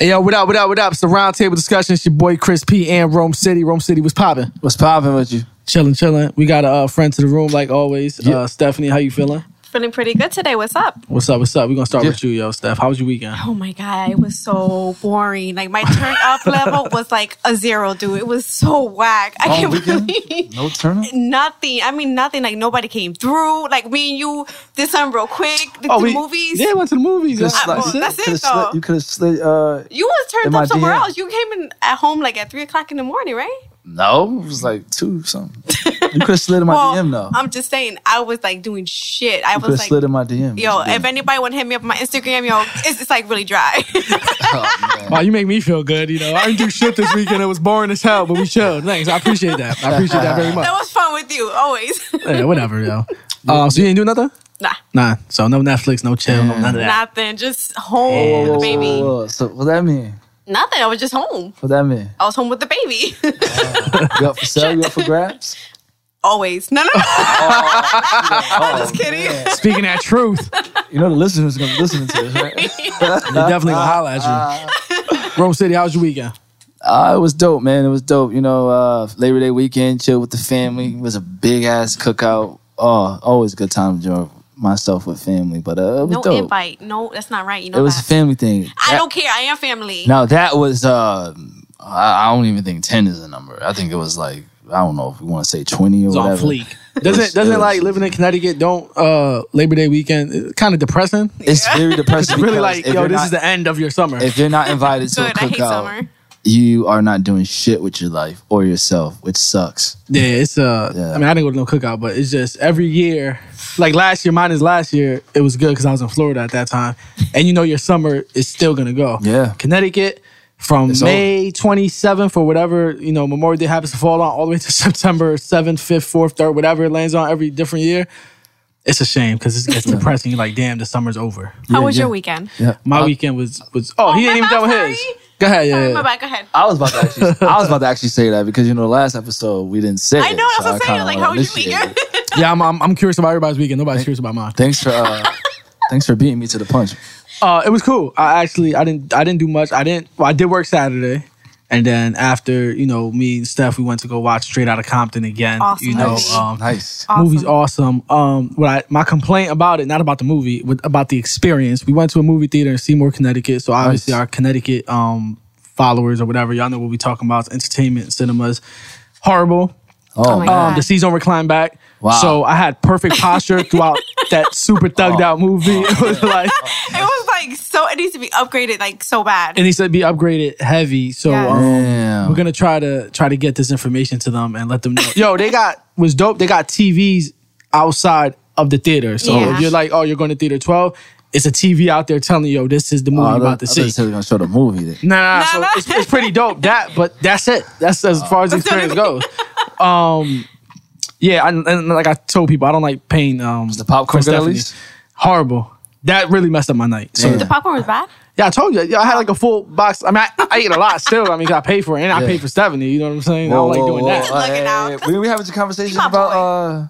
Hey yo, what up, what up, what up? It's the roundtable discussion. It's your boy Chris P and Rome City. Rome City was popping. What's popping with you? Chilling, chilling. We got a uh, friend to the room like always. Uh, Stephanie, how you feeling? Feeling pretty good today. What's up? What's up, what's up? We're gonna start Yeah. with you, yo, Steph. How was your weekend? Oh my god, it was so boring. Like my turn up level was like a zero, dude. It was so whack. I All can't weekend? believe No turn up? nothing. I mean, nothing. Like nobody came through. Like me and you did something real quick. The, Oh, the we- movies. Yeah, went to the movies. Could've Yeah. well, that's it, could've though. slid- You could have slid. Uh, you was turned up somewhere DM. else. You came in at home like at three o'clock in the morning, right? no, it was like two something. You could have slid in my well, DM though. I'm just saying, I was like doing shit. I You was have like. slid in my DM. Yo, if anybody want to hit me up on my Instagram, yo, it's, it's like really dry. Oh. Wow, you make me feel good. You know, I didn't do shit this weekend. It was boring as hell, but we chilled. Thanks. I appreciate that. I appreciate that very much. that was fun with you, always. Yeah, whatever, yo. Um, so you ain't do nothing? nah, Nah. So no Netflix, no chill, no none of that. nothing. Just home with the baby. Whoa, So what that mean? Nothing. I was just home. What that mean? I was home with the baby. You up for sale? You up for grabs? Always. No, no, no. Oh, just kidding. Speaking that truth, You know the listeners are gonna be listening to this, right? they definitely gonna holler at you. Rome City, how was your weekend? Uh, it was dope, man. It was dope. You know, uh, Labor Day weekend, chill with the family. It was a big ass cookout. Oh, always a good time to enjoy myself with family. But uh, it was No dope. invite. No, that's not right. You know It was a that. family thing. I don't care. I am family. Now that was uh, I, I don't even think ten is a number. I think it was like I don't know if we want to say twenty or It's on whatever. fleek. Doesn't was- doesn't it like living in Connecticut? Don't uh Labor Day weekend kind of depressing? It's very depressing. It's really like yo, this not- is the end of your summer. if you're not invited to a Good. I hate cookout, summer. you are not doing shit with your life or yourself, which sucks. Yeah, it's uh. Yeah. I mean, I didn't go to no cookout, but it's just every year. Like last year, mine is last year. It was good because I was in Florida at that time, and you know your summer is still gonna go. Yeah. Connecticut from It's May twenty seventh or whatever you know Memorial Day happens to fall on all the way to September seventh, fifth, fourth, third, whatever it lands on every different year. It's a shame because it gets depressing. You're like, damn, the summer's over. How Yeah, was yeah. your weekend? Yeah, My I, weekend was was oh, he didn't even bad, done with his. Go ahead, yeah. Sorry, yeah. my bad. Go ahead. I was about to actually, I was about to actually say that because you know last episode we didn't say. I it, know. That's so I'm saying. Like, wanna how was your weekend? Yeah, I'm, I'm I'm curious about everybody's weekend. Nobody's curious about mine. Thanks for, uh, thanks for beating me to the punch. Uh, it was cool. I actually I didn't I didn't do much. I didn't. Well, I did work Saturday, and then after you know me and Steph, we went to go watch Straight Outta Compton again. Awesome You know, um, Nice. Awesome. movie's awesome. Um, what I my complaint about it, not about the movie, but about the experience. We went to a movie theater in Seymour, Connecticut. So obviously Nice. our Connecticut um followers or whatever, y'all know what we talking about. It's entertainment cinemas. Horrible. Oh, my man. God. Um, the seats don't recline back. Wow. So I had perfect posture throughout that super thugged out movie. It was like, It was like so. It needs to be upgraded like so bad. and he said be upgraded heavy. So Yes. um, we're gonna try to try to get this information to them and let them know. Yo, they got was dope. They got TVs outside of the theater. So Yeah. if you're like, oh, you're going to theater 12, it's a TV out there telling you, yo, this is the movie Oh, I you're about to I thought see. you said we were gonna show the movie. Then. Nah, nah, Nah, so nah. It's, it's pretty dope. That, but that's it. That's as far as the the experience goes. Um, yeah, I, and like I told people, I don't like paying. Um, the popcorn for good at least? Horrible. That really messed up my night. So Damn. the popcorn was bad. yeah, I told you. I had like a full box. I mean, I, I ate a lot still. I mean, 'cause I paid for it, and I paid for Stephanie. You know what I'm saying? I don't like doing that. whoa. Looking out. We, we having a conversation about uh,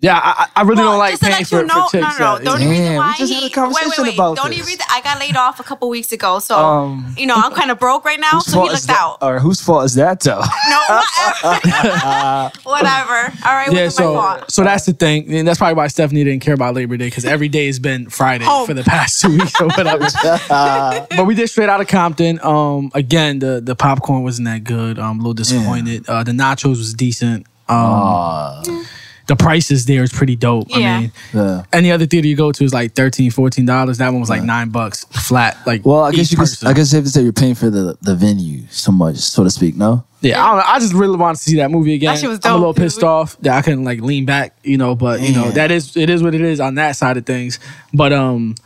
Yeah, I, I I really Well, don't like just to paying let you know, for chicks. no, no, no. The only reason Damn, we why just he, had a conversation wait, wait, wait. about the only this. reason I got laid off a couple weeks ago, so Um, you know I'm kind of broke right now. So he fault looked that? out. Or whose fault is that though? No, whatever. whatever. All right, yeah, so my fault. so that's the thing, and that's probably why Stephanie didn't care about Labor Day because every day has been Friday Home. for the past two weeks or whatever. but we did straight out of Compton. Um, again, the the popcorn wasn't that good. Um, a little disappointed. Uh, the nachos was decent. Um, Uh, the prices there is pretty dope. Yeah. I mean, yeah. any other theater you go to is like 13 dollars. That one was like nine bucks flat. Like Well, I guess each you could. person. I guess you have to say you're paying for the the venue so much, so to speak. No. Yeah, I don't know. I just really wanted to see that movie again. That shit was dope. I'm a little dude. pissed off that I couldn't like lean back, you know. But you know that is it is what it is on that side of things. But um,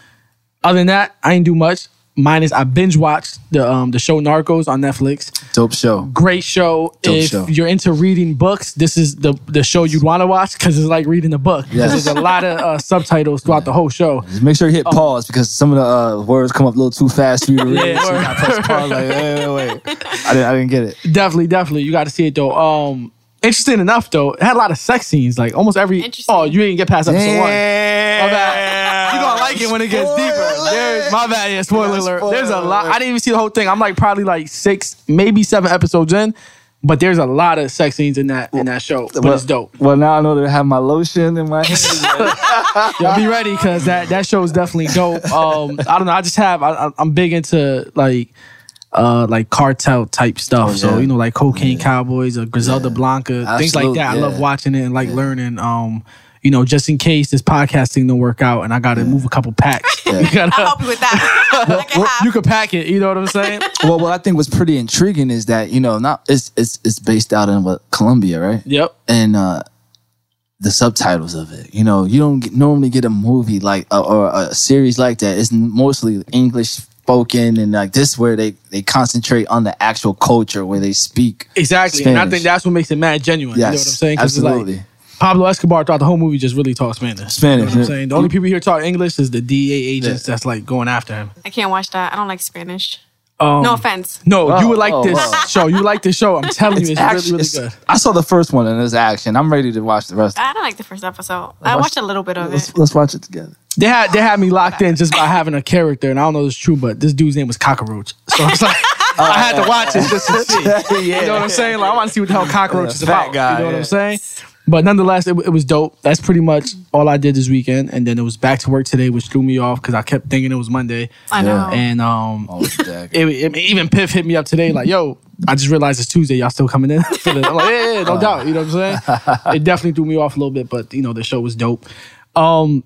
other than that, I ain't do much. Minus I binge watched the um the show Narcos on Netflix. Dope show. Great show. Dope if show. you're into reading books, this is the the show you'd want to watch because it's like reading a book. Yes. There's a lot of uh, subtitles throughout the whole show. Just make sure you hit pause because some of the uh, words come up a little too fast for you to read. Yeah, so you gotta press pause. Like, wait, wait, wait. I didn't, I didn't get it. Definitely, definitely, you got to see it though. Um, interesting enough though, it had a lot of sex scenes. Like almost every. Oh, you didn't get past episode one. My bad. You gonna like it when it gets Spoiler deeper. There's, my bad, yeah, spoiler Yeah, alert. spoiler There's a lot. I didn't even see the whole thing. I'm like probably like six, maybe seven episodes in, but there's a lot of sex scenes in that in that show. But well, it's dope. Well, now I know that I have my lotion in my hand. Y'all be ready because that that show is definitely dope. Um, I don't know. I just have. I, I'm big into like. Uh, like cartel type stuff. Oh, So you know, like cocaine cowboys or Griselda Yeah. Blanco, things like Absolute, that. I love watching it and like learning. Um, you know, just in case this podcasting don't work out and I got to move a couple packs. Yeah. You gotta- I'll help you with that. like a half. you could pack it. You know what I'm saying? well, what I think was pretty intriguing is that you know, not it's it's it's based out in what Colombia, right? yep. and uh the subtitles of it. You know, you don't get, normally get a movie like uh, or a series like that. It's mostly English spoken, and like this where they they concentrate on the actual culture where they speak. Exactly. And I think that's what makes it mad genuine. Yes, you know what I'm saying? 'Cause it's absolutely. Like, Pablo Escobar throughout the whole movie just really talks Spanish. Spanish, You know what I'm saying? The only people here talk English is the DEA agents that's like going after him. I can't watch that. I don't like Spanish. Um, No offense. No, you Oh, would like oh, this oh. show. You like this show. I'm telling you, it's action- really, really it's- good. I saw the first one and it's action. I'm ready to watch the rest. I don't like the first episode. I watched a little bit of it. Let's, let's watch it together. They had they had me locked in just by having a character, and I don't know if it's true, but this dude's name was Cockroach. So it's like I had to watch it just to see. You know what I'm saying? Like I want to see what the hell Cockroach is Fat about. guy, you know what yeah. I'm saying? But nonetheless, it, it was dope. That's pretty much all I did this weekend, and then it was back to work today, which threw me off because I kept thinking it was Monday, I know. And um, Oh, it, it- even Piff hit me up today, like, "Yo, I just realized it's Tuesday. Y'all still coming in?" For the, I'm like, "Yeah, yeah, no doubt." You know what I'm saying? It definitely threw me off a little bit, but you know, the show was dope. Um,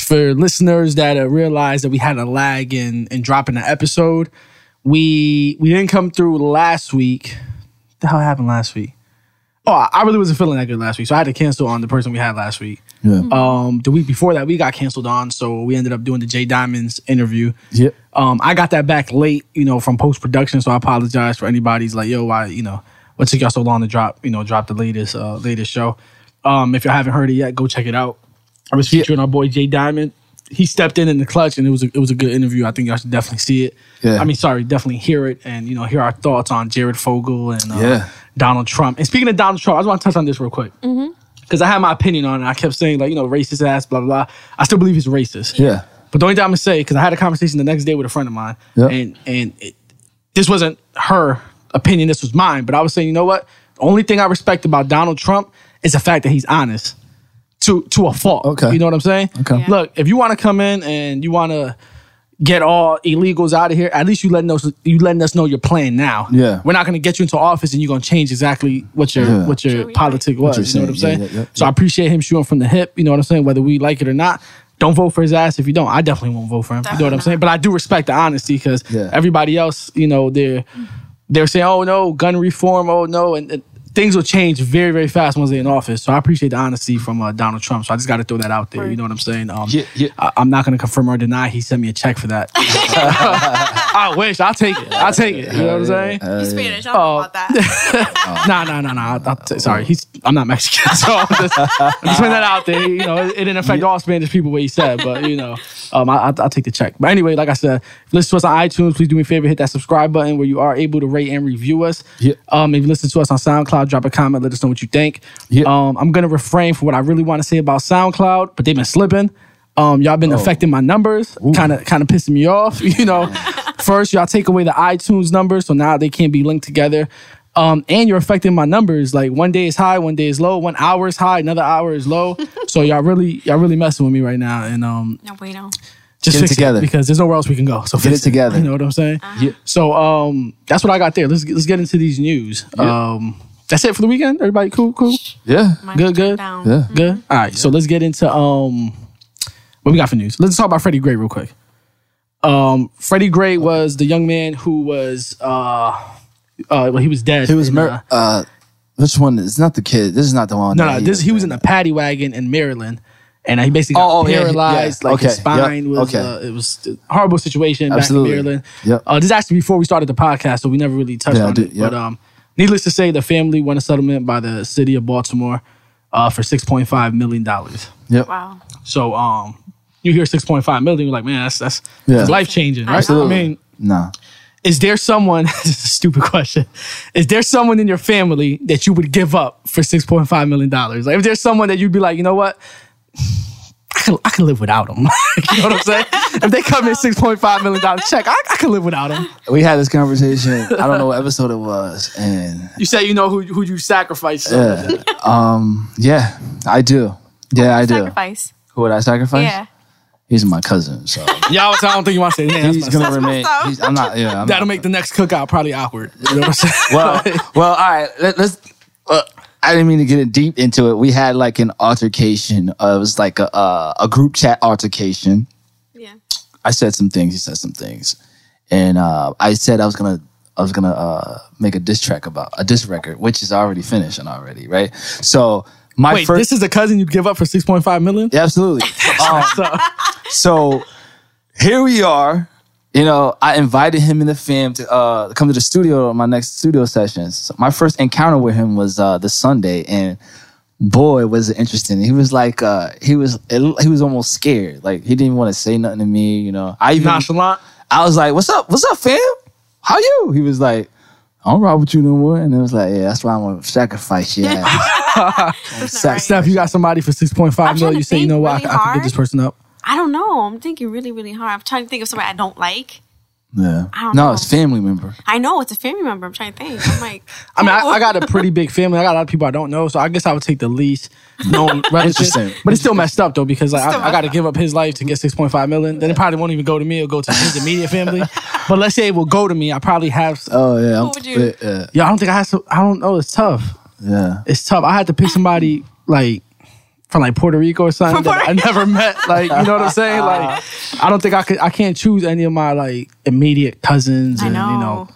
for listeners that uh, realized that we had a lag in in dropping an episode, we we didn't come through last week. The hell happened last week? Oh, I I really wasn't feeling that good last week, so I had to cancel on the person we had last week. yeah. Um, the week before that, we got canceled on, so we ended up doing the Jay Diamonds interview. Yep. Um, I got that back late, you know, from post production, so I apologize for anybody's like, yo, why, you know, what took y'all so long to drop, you know, drop the latest, uh, latest show. Um, if y'all haven't heard it yet, go check it out. I was featuring our boy Jay Diamond. He stepped in in the clutch, and it was a, it was a good interview. I think y'all should definitely see it. Yeah. I mean, sorry, definitely hear it, and you know, hear our thoughts on Jared Fogle and uh, Yeah. Donald Trump. And speaking of Donald Trump, I just want to touch on this real quick because I had my opinion on it. I kept saying like, you know, racist ass, blah blah. blah. I still believe he's racist. Yeah. But the only thing I'm gonna say, because I had a conversation the next day with a friend of mine, Yeah. and and it, this wasn't her opinion, this was mine. But I was saying, you know what? The only thing I respect about Donald Trump is the fact that he's honest to to a fault. Okay. you know what I'm saying? Okay. Yeah. Look, if you want to come in and you want to get all illegals out of here, at least you letting us you letting us know your plan now. Yeah. we're not gonna get you into office and you're gonna change exactly what your Yeah. what your True, politic was. you're you know what I'm saying. saying? Yeah, yeah, yeah, so I appreciate him shooting from the hip. You know what I'm saying? Whether we like it or not. Don't vote for his ass if you don't. I definitely won't vote for him. you know what I'm saying? But I do respect the honesty because Yeah. everybody else, you know, they're they're saying, "Oh no, gun reform. Oh no," and, and things will change very very fast once they're in office. So I appreciate the honesty from uh, Donald Trump. So I just got to throw that out there. You know what I'm saying? Um, Yeah, yeah. I, I'm not going to confirm or deny he sent me a check for that. I wish. I'll take it. I'll take it. You know what I'm saying? Uh, He's Spanish. I don't know about that. Nah, nah, nah, nah. I'll, I'll t- sorry, he's. I'm not Mexican, so I'm just, I'm just putting that out there. You know, it, it didn't affect all Spanish people what he said, but you know, um, I, I'll, I'll take the check. But anyway, like I said, if you listen to us on iTunes. Please do me a favor, hit that subscribe button where you are able to rate and review us. Yeah. Um, if you listen to us on SoundCloud, drop a comment, let us know what you think. Yeah. Um, I'm gonna refrain from what I really want to say about SoundCloud, but they've been slipping. Um, y'all Oh. been affecting my numbers, kind of kind of pissing me off. You know, first y'all take away the iTunes numbers, so now they can't be linked together. Um, and you're affecting my numbers. Like one day is high, one day is low. One hour is high, another hour is low. so y'all really y'all really messing with me right now, and um, No, wait, no. just Get it fix together. because there's nowhere else we can go. So Get fix it together. You know what I'm saying? Yeah. So um, that's what I got there. Let's let's get into these news. Um, that's it for the weekend. Everybody cool, cool, Yeah. Mine's Good, good. Down. Yeah. good. All right. So let's get into um, what we got for news. Let's talk about Freddie Gray real quick. Um, Freddie Gray was the young man who was uh, uh, well, he was dead. He was in, mur- uh which one? It's not the kid. This is not the one. No, that no, this he was in a paddy wagon in Maryland, and he basically got Oh, oh, paralyzed. yeah. Like his spine yep, was. okay. Uh, it was a horrible situation Absolutely. back in Maryland. Yep. Uh, this is actually before we started the podcast, so we never really touched Yeah, on do- it. yep. But um, needless to say, the family won a settlement by the city of Baltimore uh, for six point five million dollars. Yep. Wow. So um, you hear six point five million, you're like, man, that's that's, Yeah. life changing, right? Absolutely. I mean, Nah. is there someone this is a stupid question is there someone in your family that you would give up for 6.5 million dollars like if there's someone that you'd be like you know what i can I can live without them. you know what I'm saying? if they come in six point five million dollar check, I, I can live without them. We had this conversation. I don't know what episode it was, and You say you know who who you sacrifice. Yeah, um, yeah, I do. Yeah, I do. Sacrifice. Who would I sacrifice? Yeah. He's my cousin, so Y'all, I don't think you want to say his name. he's gonna remain. He's, I'm not. Yeah, I'm That'll not, make the next cookout probably awkward. You know what I'm saying? well, well, all right. Let, let's. Uh, I didn't mean to get deep into it. We had like an altercation. Uh, it was like a uh, a group chat altercation. Yeah. I said some things. He said some things, and uh, I said I was gonna I was gonna uh, make a diss track about a diss record, which is already finished and already right. So my Wait, first, this is the cousin you'd give up for six point five million? Yeah, absolutely. Um, So, so here we are. You know, I invited him and the fam to uh, come to the studio on my next studio sessions. So my first encounter with him was uh, this Sunday, and boy, was it interesting. He was like, uh, he was he was almost scared. Like he didn't want to say nothing to me. You know, I even nonchalant. I was like, "What's up? What's up, fam? How you?" He was like, "I don't ride with you no more." And it was like, "Yeah, that's why I'm gonna sacrifice you." That's not right. You got somebody for six point five I'm million. trying You say, you know what, I, really I could get this person up. I don't know. I'm thinking really, really hard. I'm trying to think of somebody I don't like. Yeah, I don't no, know. it's family member. I know it's a family member. I'm trying to think. I'm like, I mean, I, I got a pretty big family. I got a lot of people I don't know, so I guess I would take the least known relative. Interesting. But it's still messed up though because like I, I got to give up his life to get six point five million. Then it probably won't even go to me. It'll go to his immediate family. But let's say it will go to me. I probably have. Oh yeah, I'm- would you- yeah, Yeah, I don't think I have. To, I don't know. It's tough. yeah. It's tough. I had to pick somebody like from like Puerto Rico or something that I never met. Like you know what I'm saying? Like I don't think I could. I can't choose any of my like immediate cousins. And, know. You know,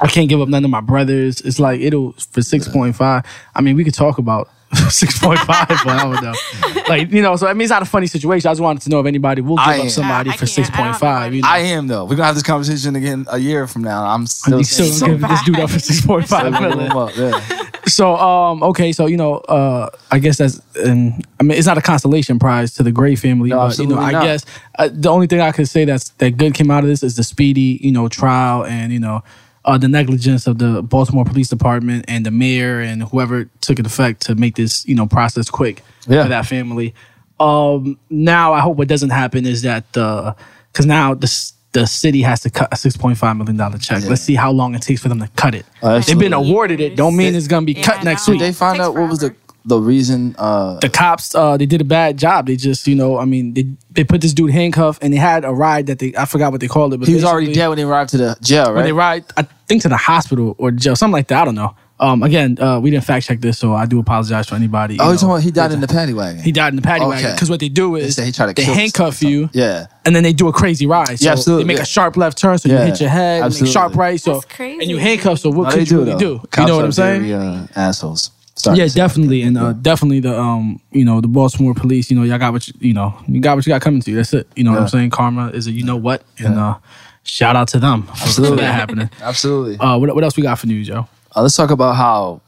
I can't give up none of my brothers. It's like it'll for six point five. I mean, we could talk about six point five, but I don't know. Like you know, so I mean, it's not a funny situation. I just wanted to know if anybody will give I up am. somebody I for can't. I six don't point have five. anybody. You know, I am though. We're gonna have this conversation again a year from now. I'm still, you still saying- gonna give this dude up for six point five Seven million. them up, yeah. So um okay, so you know, uh I guess that's and I mean it's not a consolation prize to the Gray family, No, but you know, absolutely I not. guess uh, the only thing I could say that's that good came out of this is the speedy, you know, trial and you know, uh the negligence of the Baltimore Police Department and the mayor and whoever took it effect to make this, you know, process quick Yeah. for that family. Um now I hope what doesn't happen is that uh cuz now the the city has to cut a six point five million dollar check. Let's see how long it takes for them to cut it. Oh, They've been awarded it. Don't mean it's gonna be Yeah, cut next know. week. Did they find out what was the forever. The reason? Uh, the cops uh they did a bad job. They just, you know, I mean, they they put this dude handcuffed and they had a ride that they I forgot what they called it, but he was already dead when they arrived to the jail, When they ride, I think to the hospital or jail, something like that. I don't know. Um, again, uh, we didn't fact check this, so I do apologize for anybody. oh, you you know. talking he died in the paddy wagon? He died in the paddy wagon because what they do is said he to they kill handcuff you, yeah. and then they do a crazy ride. So Yeah, absolutely, They make yeah. a sharp left turn, so Yeah, you hit your head, and make absolutely. sharp right, so That's crazy. and you handcuff. So what No, they could you do really do? Cops you know what I'm saying? very, uh, assholes. Sorry Yeah, definitely, and uh, definitely the um, you know, the Baltimore police. You know, y'all got what you, you know, you got what you got coming to you. That's it. You know what I'm saying? Karma is a you know what, and uh, shout out to them for Absolutely. that happening. Absolutely. Uh, what what else we got for news, yo? Uh, let's talk about how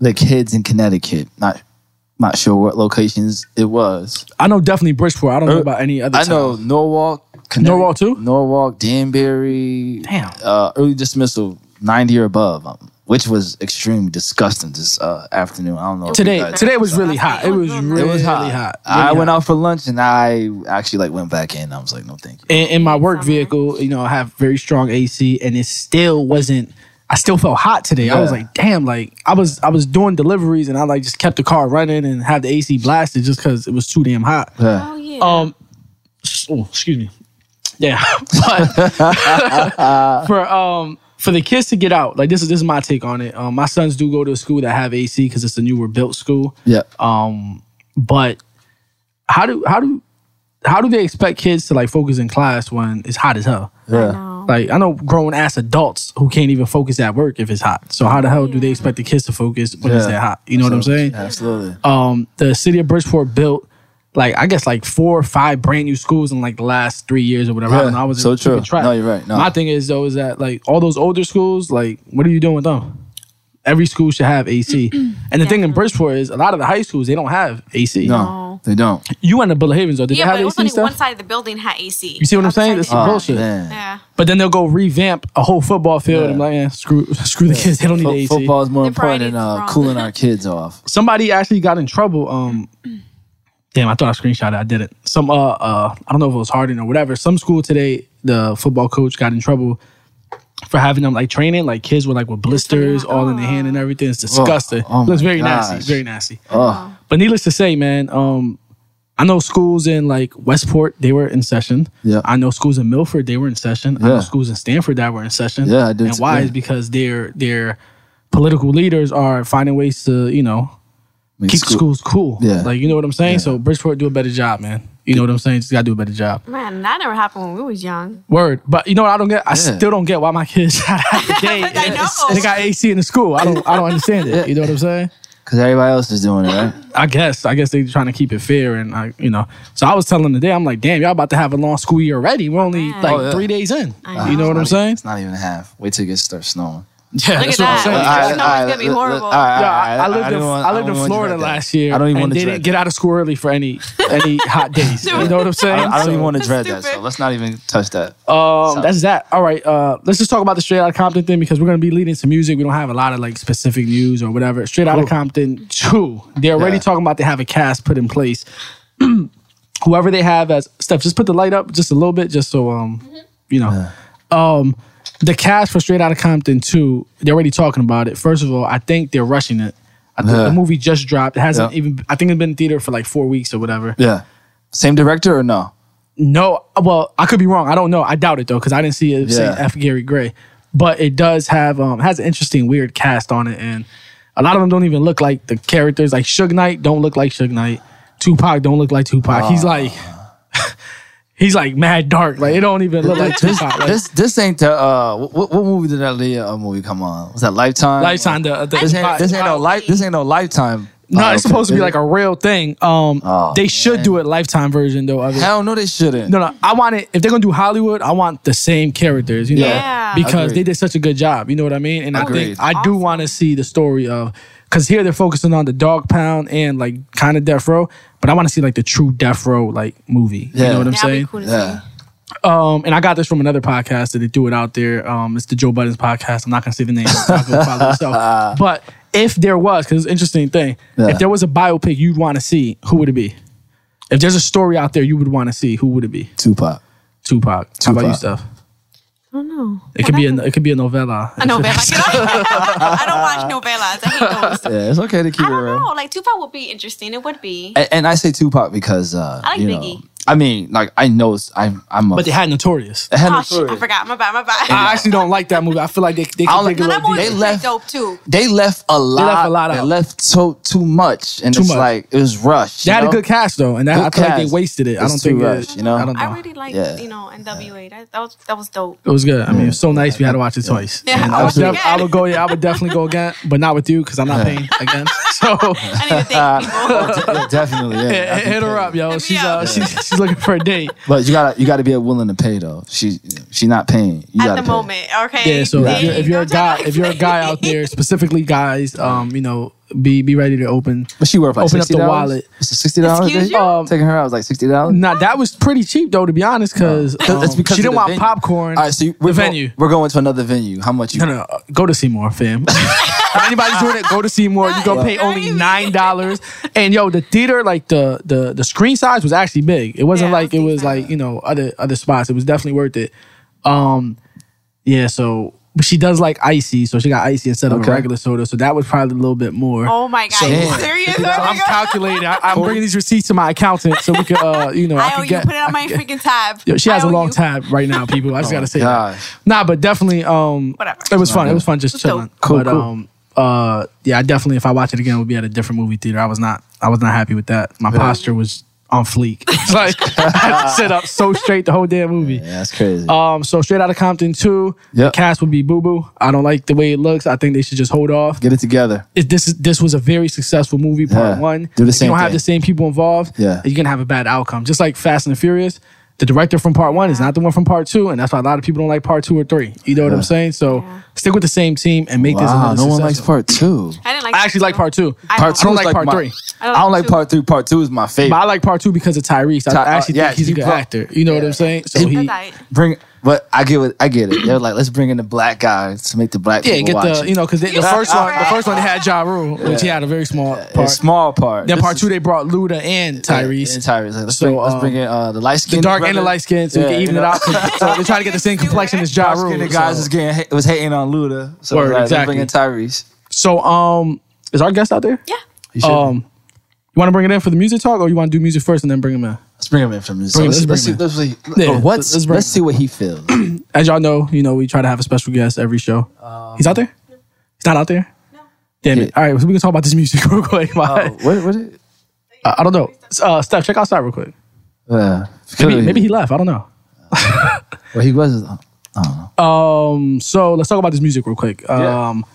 the kids in Connecticut. Not not sure what locations it was. I know definitely Bridgeport. I don't know Uh, about any other. I know town. Norwalk. Norwalk too? Norwalk, Danbury. Damn. Uh, early dismissal, ninety or above, um, which was extremely disgusting this uh, afternoon. I don't know. Today guys- today was really hot. It was really it was hot. hot. I went hot. out for lunch and I actually like went back in. I was like, no, thank you. in, in my work vehicle. You know, I have very strong AC, and it still wasn't. I still felt hot today. I was like, damn, like I was I was doing deliveries, and I like just kept the car running and had the AC blasted just because it was too damn hot. Yeah. Oh yeah. Um, oh, excuse me. Yeah, but for um for the kids to get out, like this is this is my take on it. Um, my sons do go to a school that have AC because it's a newer built school. yeah. Um, but how do how do how do they expect kids to like focus in class when it's hot as hell? yeah. no. Like I know grown ass adults who can't even focus at work if it's hot. So how the hell do they expect the kids to focus when it's that hot? You know what I'm saying? Absolutely. um, the city of Bridgeport built like I guess like four or five brand new schools in like the last three years or whatever. I Yeah, don't know. I was so true. No, you're right. No. My thing is though is that like all those older schools, like what are you doing with them? Every school should have AC. and the thing in Bridgeport is a lot of the high schools they don't have AC. No, No. they don't. You went to Bullard Havens though. Did yeah, they but it have was AC only stuff? one side of the building had AC. You see what I'm saying? side This is didn't. bullshit. Man. Yeah. But then they'll go revamp a whole football field. Yeah. and I'm like, eh, screw, screw the kids. They don't need Fo- AC. football is more The important than uh, cooling our kids off. somebody actually got in trouble. Um, Damn, I thought I screenshot it. I didn't. Some uh uh I don't know if it was Harding or whatever. Some school today, the football coach got in trouble for having them like training, like kids with like with blisters all in their hand and everything. It's disgusting. oh it looks very gosh. nasty. Very nasty. Oh, But needless to say, man, um, I know schools in like Westport, they were in session. Yeah. I know schools in Milford, they were in session. I know Yeah. schools in Stamford that were in session. Yeah, I did And why yeah. is because their their political leaders are finding ways to, you know, make keep school- schools cool. Yeah. Like you know what I'm saying? Yeah. So Bridgeport do a better job, man. You know what I'm saying? Just gotta do a better job. Man, that never happened when we was young. Word. But you know what I don't get? I Yeah. still don't get why my kids had a day. I know. They got AC in the school. I don't I don't understand it. You know what I'm saying? Cause everybody else is doing it, right? I guess. I guess they're trying to keep it fair, and I, you know. So I was telling them today, I'm like, damn, y'all about to have a long school year already. We're only man. like Oh, yeah. three days in. I You know what I'm It's even- saying? It's not even half. Wait till it gets start snowing. Yeah, Look that's at what I'm that. saying. All right, Alright, It's gonna be let- let- horrible. alright, Yeah, alright, I, I lived in want- I don't lived in even want to Florida last year. I don't even and want to they dread didn't get out of school early for any any hot days. You know what I'm saying? I don't, I don't So, even want to That's dread that. So let's not even touch that. Um, that's that. All right. Uh, let's just talk about the Straight Outta Compton thing because we're gonna be leading to music. We don't have a lot of like specific news or whatever. Straight Outta Compton two. They're already Yeah. talking about they have a cast put in place. Whoever they have as Steph, just put the light up just a little bit, just so um, you know, um, the cast for Straight Outta Compton two. They're already talking about it. First of all, I think they're rushing it. I think Yeah. the movie just dropped. It hasn't Yeah. even. I think it's been in theater for like four weeks or whatever. Yeah. Same director or no? No, well, I could be wrong. I don't know. I doubt it though because I didn't see it say Yeah. F. Gary Gray, but it does have um has an interesting weird cast on it, and a lot of them don't even look like the characters. Like Suge Knight don't look like Suge Knight. Tupac don't look like Tupac. He's like. He's like mad dark. Like it don't even look like Tupac. Like, This this ain't the uh what, what movie did that Aaliyah uh, movie come on? Was that Lifetime? Lifetime. The, the, This ain't, this ain't no life. This ain't no Lifetime. no, Oh, it's okay. supposed to be like a real thing. Um, Oh, they should man. do a lifetime version though of it. hell no. They shouldn't. No, no. I want it. If they're gonna do Hollywood, I want the same characters. You know, Yeah. because Agreed. they did such a good job. You know what I mean? And I think I do want to see the story of because here they're focusing on the dog pound and like kind of death row, but I want to see like the true death row like movie. Yeah. You know what I'm That'd saying? cool Yeah. Um, and I got this from another podcast that they threw it out there. Um, it's the Joe Budden's podcast. I'm not gonna say the name. I'll go follow yourself. But if there was, because it's an interesting thing, Yeah. if there was a biopic you'd want to see, who would it be? If there's a story out there you would want to see, who would it be? Tupac. Tupac. How about you, Tupac. Steph? I don't know. It could be a it could be a novela. A novella. I don't watch novelas. I hate those. Yeah, it's okay to keep I it don't real. know. Like Tupac would be interesting. It would be. And, and I say Tupac because uh, I like you know, Biggie. I mean, like I know it's- I'm I'm a But they had Notorious. I had Oh no shit! I forgot. My bad. My bad. I actually don't like that movie. I feel like they they can don't take a no, that movie They left- dope too. They left a lot. left a lot They left so too much, and Too it's much. like it was rushed. They you had a good cast though, and that, I Good feel like they wasted it. I don't too think rushed, it, you know? I don't know. I really like Yeah. you know NWA. That, that was that was dope. It was good. I mean, it was so nice. We had to watch it twice. Yeah, And I I, would def- I would go. Yeah, I would definitely go again, but not with you because I'm not paying again. So I need to thank people. Definitely. Yeah, hit, hit her up, yo. me She's up. uh, she's she's looking for a date. But you gotta you gotta be willing to pay though. She she not paying. You At the pay. moment, okay. Yeah. So if you're, if you're a guy, if you're a guy out there, specifically guys, um, you know, be be ready to open. But she worth like Open up the wallet. It's sixty dollars. Excuse you? Um, Taking her out was like sixty dollars. Now that was pretty cheap though, to be honest, because It's because she didn't want venue. popcorn. All right, so you, the we're go- venue. we're going to another venue. How much you? No, no, no, go to Seymour, fam. if anybody's doing it, go to Seymour. You go pay only nine dollars. And yo, the theater, like the the the screen size was actually big. It wasn't Yeah, like it it was was like you know other other spots. It was definitely worth it. Um, yeah. So, but she does like icy, so she got icy instead of Okay. a regular soda. So that was probably a little bit more. Oh my god, So- you Damn. serious? Oh So my I'm God. calculating. I, I'm bringing these receipts to my accountant so we could, uh, you know, I, I owe could you. get. Put it on my get- freaking tab. Yo, she has a owe long you. tab right now, people. I just gotta say that. gosh. Nah, but definitely, um, Whatever. It was fun. It was fun just It's dope. chilling. Cool, but cool. um, uh, yeah, I definitely, if I watch it again, it would be at a different movie theater. I was not, I was not happy with that. My posture was on fleek. It's like I had to sit up so straight the whole damn movie. Yeah, that's crazy. Um, so straight out of Compton two, the cast would be Boo Boo. I don't like the way it looks. I think they should just hold off. Get it together. It, this is this was a very successful movie. Part Yeah. one. Do the if same you don't have the same people involved, Yeah. you're gonna have a bad outcome. Just like Fast and the Furious, the director from part one is not the one from part two, and that's why a lot of people don't like part two or three. You know what I'm saying? So Yeah. stick with the same team and make this Wow, another no one likes part two. I didn't like. I actually like part two. I Part I two don't is like part my- three. I I don't like two. part three. Part two is my favorite. But favorite. I like part two because of Tyrese. I Ty- uh, actually yeah, think he's a good brought- actor. You know what I'm saying? So He- he, Bring but I get it. I get it. They're like, let's bring in the black guys to make the black Yeah, people get watch the it. you know because the first one, the first one they had Ja Rule, which he had a very small a part. small part. Then This part is- two they brought Luda and Tyrese. And Tyrese. Like, let's, So, bring, let's um, bring in uh, the light skin. the skin, dark and the light skin, so we can even you it out. so they're trying to get the same complexion as Ja Rule. The guys so. is getting was hating on Luda. So Word, like, let's exactly. bring in Tyrese. So, um, is our guest out there? Yeah. He should Um, you want to bring it in for the music talk, or you want to do music first and then bring him in? Let's bring him in from this. Bring him- let's, let's let's, bring see, him let's see. Yeah, oh, what's, let's let's, bring see what he feels. As y'all know, you know we try to have a special guest every show. He's out there. He's not out there. Damn it! All right, so we can talk about this music real quick. My- oh, what? What? It, I I don't know. Uh, Steph, check outside real quick. uh, Maybe, maybe he left. I don't know. Well, he was. I don't know. Um, so let's talk about this music real quick. Yeah. Um,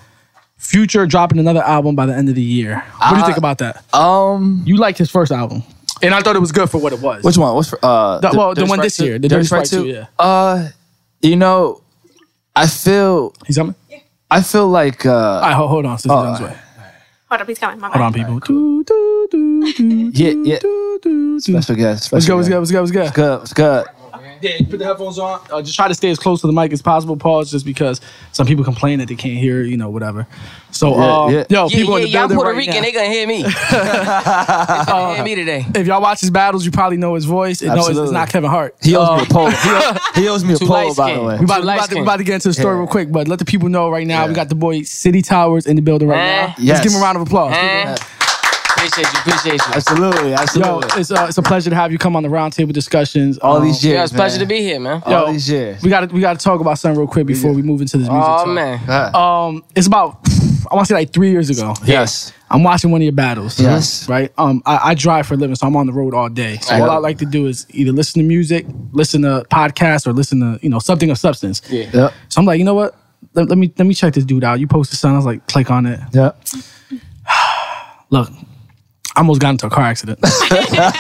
Future dropping another album by the end of the year. What do you think about that? Um, You liked his first album, and I thought it was good for what it was. which one? What's for, uh? The- well, the Dirty one this 2? year, the Dirty Dirty Sprite Sprite 2? 2, yeah. Uh, you know, I feel, He's coming. I feel like, uh, All right, hold, hold on. Sister, Oh, on way. Hold up, he's coming. My Hold on, bad. people. Do, do, do, do, Yeah, yeah. special guest. Let's go. special Let's go. guest. Let's go. Let's go. Good, it's good. Yeah, you put the headphones on. Uh, just try to stay as close to the mic as possible. Pause, just because some people complain that they can't hear. You know, whatever. So, Yeah, uh, yeah. yo, Yeah, people yeah, in the yeah. I'm building Puerto right Rican. now. They gonna hear me. they gonna hear me today. If y'all watch his battles, you probably know his voice. And no, it's, it's not Kevin Hart. He owes Uh, me a pole. He owes, he owes me a Too pole, by the skin. way. We about, we, about to, we about to get into the story Yeah. real quick, but let the people know right now. Yeah. We got the boy City Towers in the building right Eh. now. Let's give him a round of applause. Appreciate you. Appreciate you. Absolutely, Absolutely. Yo, absolutely. it's, uh, it's a pleasure to have you come on the roundtable discussions. All Um, these years, Yeah, it's a pleasure man. to be here, man. All Yo, these years. We got to we got to talk about something real quick before we move into this music. Oh talk. man. Um, it's about I want to say like three years ago. yes. I'm watching one of your battles. Yes. Right. Um, I, I drive for a living, so I'm on the road all day. So Right. all I like to do is either listen to music, listen to podcasts, or listen to you know something of substance. Yeah. Yep. So I'm like, you know what? Let, let me let me check this dude out. You posted something. I was like, click on it. Yeah. Look, I almost got into a car accident.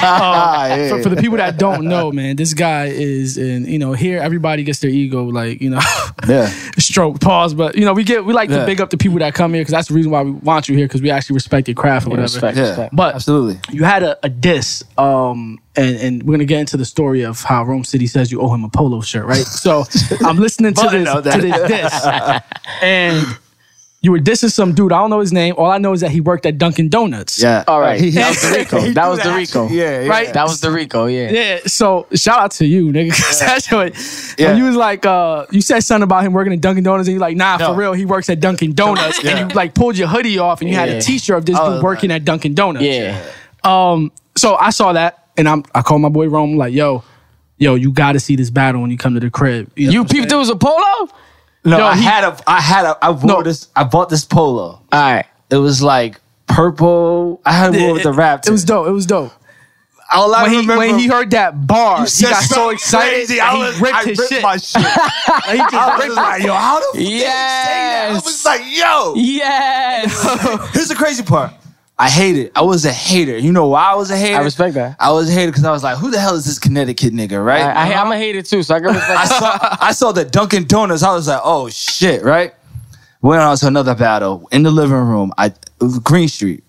Ah, for, for the people that don't know, man, this guy is in. You know, here everybody gets their ego like you know. yeah. stroke pause but you know we get we like to Yeah. big up the people that come here because that's the reason why we want you here because we actually respect your craft or whatever respect. Yeah. But- absolutely. you had a, a diss um and and we're gonna get into the story of how Rome City says you owe him a polo shirt right so I'm listening to this to this diss and you were dissing some dude I don't know his name all I know is that he worked at Dunkin' Donuts Yeah. All right. He- he- That was the Rico. That was the Rico. Yeah, yeah. Right? That was the Rico. Yeah. Yeah, so shout out to you, nigga. that's what, Yeah. when you was like, uh, you said something about him working at Dunkin' Donuts, and you're like, nah, No. for real, he works at Dunkin' Donuts, Yeah. and you like pulled your hoodie off, and you had Yeah. a T-shirt of this I dude was working at Dunkin' Donuts. Yeah. Um, so I saw that, and I'm I called my boy Rome like, yo, yo, you got to see this battle when you come to the crib. know You what I'm peeped saying? there was a polo? No, No, I he- had a, I had a, I bought No. this, I bought this polo. All right. It was like purple. I had one with the rap. It was dope. It was dope. All I When he, remember when he heard that bar, he said got so excited crazy. that I he was, ripped I his ripped shit. my shit. Like, he just I was ripped like, yo, how the fuck did he say that? I was like, yo. Yes. Here's the crazy part. I hate it. I was a hater. You know why I was a hater? I respect that. I was a hater because I was like, who the hell is this Connecticut nigga, right? I, I'm a hater too, so I can respect I saw I saw the Dunkin' Donuts. I was like, oh shit, right? Went on to another battle in the living room. I Green Street.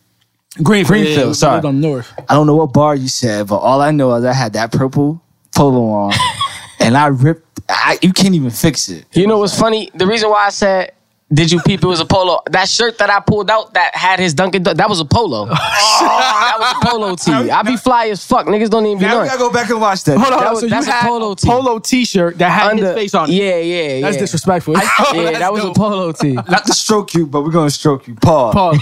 Green, Greenfield, yeah, sorry. up north. I don't know what bar you said, but all I know is I had that purple polo on, and I ripped. I, you can't even fix it. You know what's funny? The reason why I said, "Did you peep?" It was a polo. That shirt that I pulled out that had his Dunkin' Don- that was a polo. that was a polo tee. I be fly as fuck. Niggas don't even be Now we knowing. gotta go back and watch that. Hold on, That hold on. was- so you that's a had polo a tee. polo T-shirt that had his face on it. Yeah, yeah, yeah. That's yeah. disrespectful. Yeah, that was a polo tee. Not to stroke you, but we're gonna stroke you. Paul. Pause.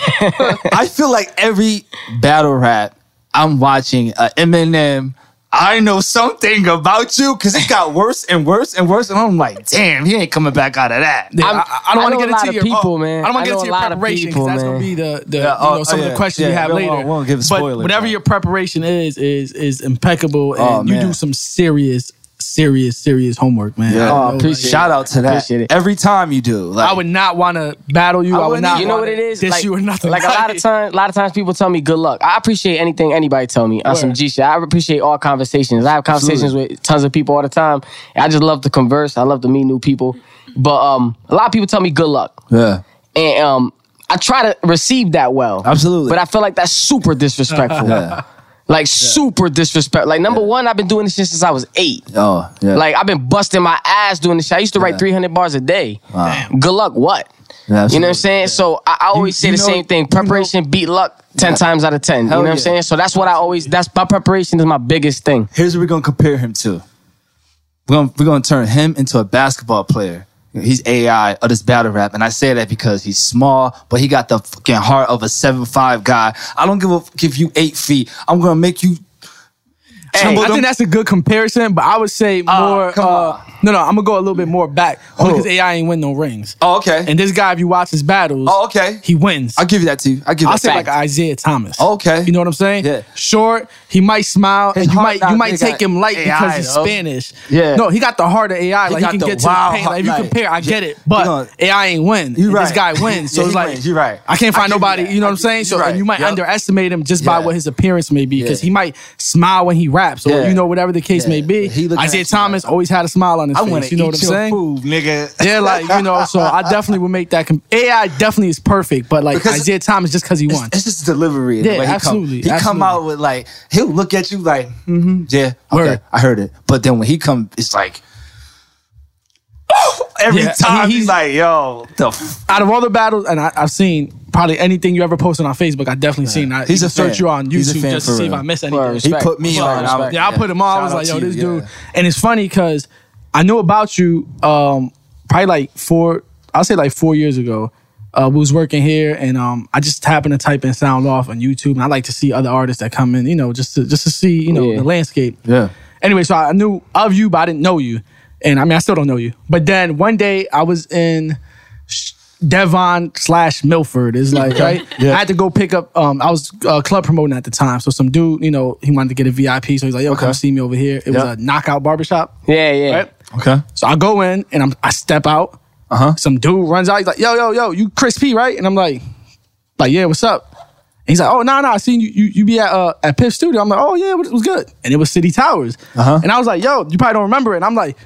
I feel like every battle rap I'm watching, uh, Eminem. I know something about you because it got worse and worse and worse, and I'm like, damn, he ain't coming back out of that. Yeah, I'm- I, I don't want to know get a lot into of your oh, people, oh, man. I don't want to get know into a your lot of preparation because people, that's gonna be the, the Yeah, you oh, know some oh, of the questions yeah, you have we later. won't- we won't give but whatever man. your preparation is is is impeccable, oh, and Oh, you man. do some serious, serious, serious homework, man. Yeah. Oh, know, appreciate like, Shout out to that. Appreciate it. Every time you do, like, I would not want to battle you. I, would wouldn't You know what it is? Diss like, you or nothing. like a lot of times, a lot of times people tell me good luck. I appreciate anything anybody tell me on some G shit. I appreciate all conversations. I have conversations with tons of people all the time. I just love to converse. I love to meet new people. But um, a lot of people tell me good luck, yeah, and um, I try to receive that well. absolutely. But I feel like that's super disrespectful. yeah. Like super disrespect. Like number one, I've been doing this since I was eight. Oh, yeah. Like I've been busting my ass doing this shit. I used to write 300 bars a day. Good luck, what? Yeah, You know what I'm absolutely. saying? So I, I always say you the know- same thing. you know- Preparation beat luck 10 times out of 10. Hell you know what I'm saying? So that's what I always that's my preparation is my biggest thing. Here's what we're gonna compare him to. We're gonna we're gonna turn him into a basketball player. He's AI of uh, this battle rap, and I say that because he's small, but he got the fucking heart of a seven five guy. I don't give a give you eight feet. I'm gonna make you. Hey, I think that's a good comparison, but I would say more. come uh, no, no, I'm gonna go a little bit more back because AI ain't win no rings. Oh, okay. And this guy, if you watch his battles, oh, okay. he wins. I'll give you that to you. I'll give you I'll say fact. like Isaiah Thomas. Okay. You know what I'm saying? Yeah. Short, he might smile, His and you might you might take him light AI because he's though. Spanish. Yeah. No, he got the heart of AI. He like got he can the get to the paint. Like if you compare, I get it. But AI ain't win. You right. This guy wins. So it's like. You right. I can't find nobody. You know what I I'm saying? So you might underestimate him just by what his appearance may be because he might smile when he raps or Yeah. you know whatever the case Yeah. may be. He Isaiah Thomas like- always had a smile on his I face. You know what I'm saying? food, nigga. Yeah, like you know, so I definitely would make that. Com- AI definitely is perfect, but like Because- Isaiah Thomas just because he won. it's just delivery. Yeah, way he absolutely, Come, he come out with like he'll look at you like, mm-hmm, yeah, okay, Word. I heard it. But then when he come, it's like every Yeah, time he- he's he's- like, yo, the f- Out of all the battles, and I, I've seen probably anything you ever posted on Facebook, I definitely seen. I He's even a search fan. you on YouTube just to for see if. I miss Word, anything. he put me Word, on. Respect. Yeah, I put him on. I was like, yo, this you, dude. yeah. And it's funny because I knew about you um, probably like four, I'll say like four years ago. Uh, we was working here, and um, I just happened to type in "sound off" on YouTube, and I like to see other artists that come in, you know, just to just to see, you know, Yeah. the landscape. Yeah. Anyway, so I knew of you, but I didn't know you, and I mean, I still don't know you. But then one day I was in Devon slash Milford is like right. Yeah. I had to go pick up. Um, I was uh, club promoting at the time, so some dude, you know, he wanted to get a VIP, so he's like, "Yo, come Okay. see me over here." It Yeah. was a knockout barbershop, Yeah, yeah. right? Okay. So I go in and I'm I step out. Uh huh. Some dude runs out. He's like, "Yo, yo, yo, you Chris P, right?" And I'm like, "Like, yeah, what's up?" And he's like, "Oh, no, no, I seen you. You, you be at uh, at Piff Studio." I'm like, "Oh yeah, it was good." And it was City Towers. Uh-huh. And I was like, "Yo, you probably don't remember it." And I'm like,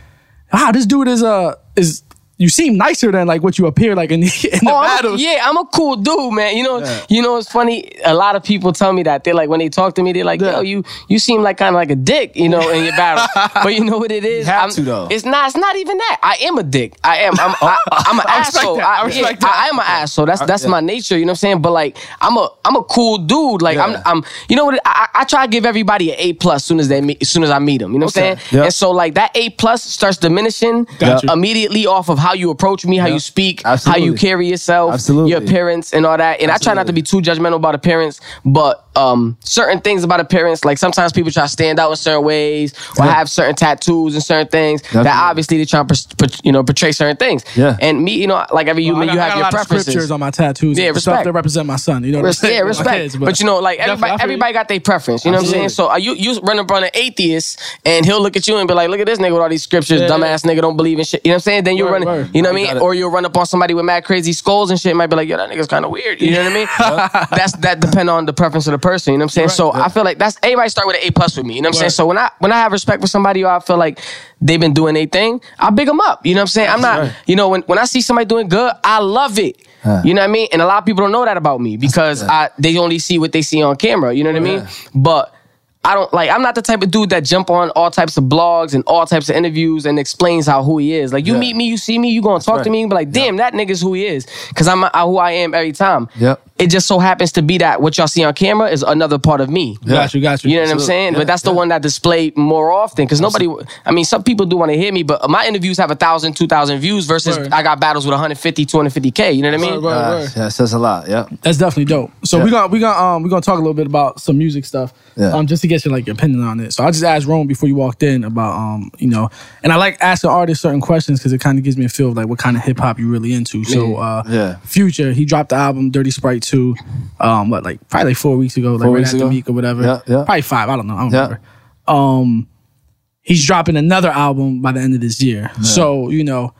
"Wow, this dude is uh is." You seem nicer than like what you appear like in the, in the Oh, I'm battles. yeah, I'm a cool dude, man. You know, you know, it's funny. A lot of people tell me that they're like when they talk to me, they're like, Yeah. "Yo, you you seem like kind of like a dick," you know, in your battle. but you know what it is? have I'm- to, though. It's not. It's not even that. I am a dick. I am. I'm. I, I'm an I asshole. that. I I, respect yeah, that. I am an asshole. That's that's my nature. You know what I'm saying? But like, I'm a I'm a cool dude. Like Yeah. I'm I'm. You know what? I, I try to give everybody an A plus soon as they meet, as soon as I meet them. You know what I'm Okay. saying? Yeah. And so like that A plus starts diminishing Gotcha. immediately off of how you approach me, how you speak, how you carry yourself, Absolutely. your appearance, and all that. And I try not to be too judgmental about appearance, but um, certain things about appearance, like sometimes people try to stand out in certain ways or Yeah. have certain tattoos and certain things Definitely. that obviously they try to pers- per- you know portray certain things. Yeah. And me, you know, like every I human, got- you I have got a your lot of preferences. scriptures on my tattoos. Yeah, and stuff respect. that represent my son. You know what Res- yeah, respect. kids, but, you know, like everybody, I feel you. everybody got their preference. You know what I'm saying? So uh, you you run up on an atheist, and he'll look at you and be like, "Look at this nigga with all these scriptures, Yeah, dumbass nigga, don't believe in shit." You know what I'm saying? Then you Word, run, word. you know what I mean? Or you'll run up on somebody with mad crazy skulls and shit. and Might be like, "Yo, that nigga's kind of weird." You know what I mean? That's that depend on the preference of the person. You know what I'm saying? so I feel like that's everybody start with an A plus with me. You know what I'm saying? So when I when I have respect for somebody, or I feel like they've been doing their thing, I big them up. You know what I'm saying? I'm not. right. You know when when I see somebody doing good, I love it. You know what I mean? And a lot of people don't know that about me because I they only see what they see on camera. You know what I mean? But I don't like. I'm not the type of dude that jump on all types of blogs and all types of interviews and explains how who he is. Like you Yeah. meet me, you see me, you gonna talk to me and be like, "Damn, that nigga's who he is," because I'm uh, who I am every time. Yep. It just so happens to be that what y'all see on camera is another part of me. Got you, got you. You know what I'm saying? Yeah, but that's the yeah. one that display more often because nobody. I mean, some people do want to hear me, but my interviews have a thousand, two thousand views versus Word. I got battles with 150, 250k. You know what I mean? Word, word. Uh, yeah, it says a lot. Yeah. That's definitely dope. So Yeah. we gonna we gonna um we gonna talk a little bit about some music stuff. Yeah. Um, just to get your like your opinion on it. So I just asked Rome before you walked in about um you know, and I like asking artists certain questions because it kind of gives me a feel of like what kind of hip hop you really into. So uh, Yeah. Future he dropped the album Dirty Sprite two, um what like probably like four weeks ago, like Four right weeks after ago? Meek or whatever. Yeah, yeah. Probably five. I don't know. I don't Yeah. remember. Um, he's dropping another album by the end of this year. So you know.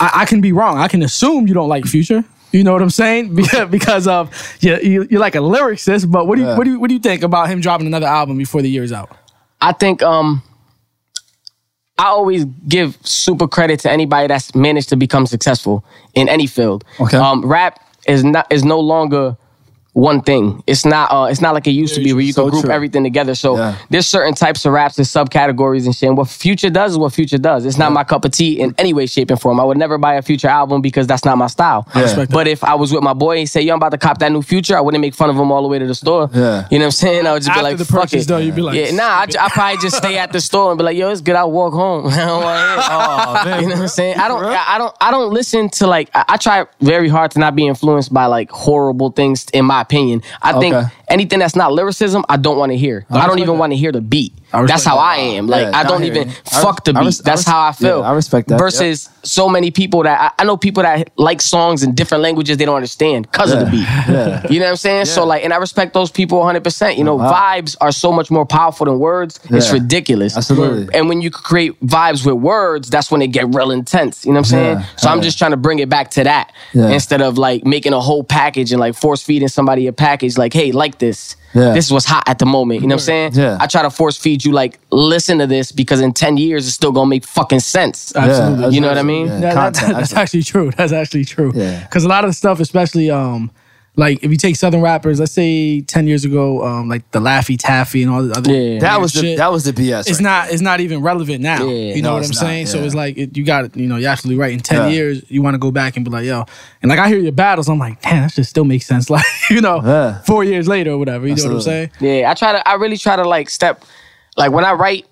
I, I can be wrong. I can assume you don't like Future. You know what I'm saying? Because because of yeah, you, you're like a lyricist. But what do you Yeah. what do you what do you think about him dropping another album before the year's out? I think um I always give super credit to anybody that's managed to become successful in any field. Okay. Um rap is not is no longer one thing. It's not uh it's not like it used to be where you So can group true. everything together. So Yeah. there's certain types of raps, there's subcategories and shit. And what Future does is what Future does. It's not my cup of tea in any way, shape, and form. I would never buy a Future album because that's not my style. But if I was with my boy and say, yo, I'm about to cop that new Future, I wouldn't make fun of him all the way to the store. Yeah. You know what I'm saying? I would just After be like, the fuck it. though, you'd be like, yeah, nah, I, I probably just stay at the store and be like, yo, it's good. I'll walk home. I don't want to hear it. Oh, man. You know what I'm saying? I don't. I don't. I don't listen to like. I, I try very hard to not be influenced by like horrible things. In my opinion, I think Okay. anything that's not lyricism, I don't want to hear. I, don't even want to hear the beat. That's how that. I am. Like Yeah, I don't I even you. Fuck the beat. res- that's res- how I feel. yeah, I respect that. Versus so many people that I, I know people that like songs in different languages they don't understand because of the beat. Yeah. You know what I'm saying? So like, and I respect those people 100. percent You know, Wow. vibes are so much more powerful than words. It's ridiculous. Absolutely. And when you create vibes with words, that's when they get real intense. You know what I'm saying? Yeah. So I'm just trying to bring it back to that Yeah. instead of like making a whole package and like force feeding somebody a package like, hey, like this. Yeah. This is what's hot at the moment. You know what I'm saying? Yeah. I try to force feed you like, listen to this because in 10 years it's still gonna make fucking sense. Absolutely. You know what I mean? Yeah, Yeah, that- that's actually true. That's actually true. Yeah. Because a lot of the stuff, especially um, like if you take Southern rappers, let's say ten years ago, um, like the Laffy Taffy and all the other Yeah. that was the that was the BS. it's right not it's not even relevant now. Yeah. you know No, what I'm not, saying? So it's like it, you got it. You know, you're absolutely right. In ten Yeah. years, you want to go back and be like, yo, and like I hear your battles, I'm like, damn, that shit still makes sense. Like you know, Yeah. four years later or whatever. You know what I'm saying? Yeah, I try to. I really try to like step. Like when I write,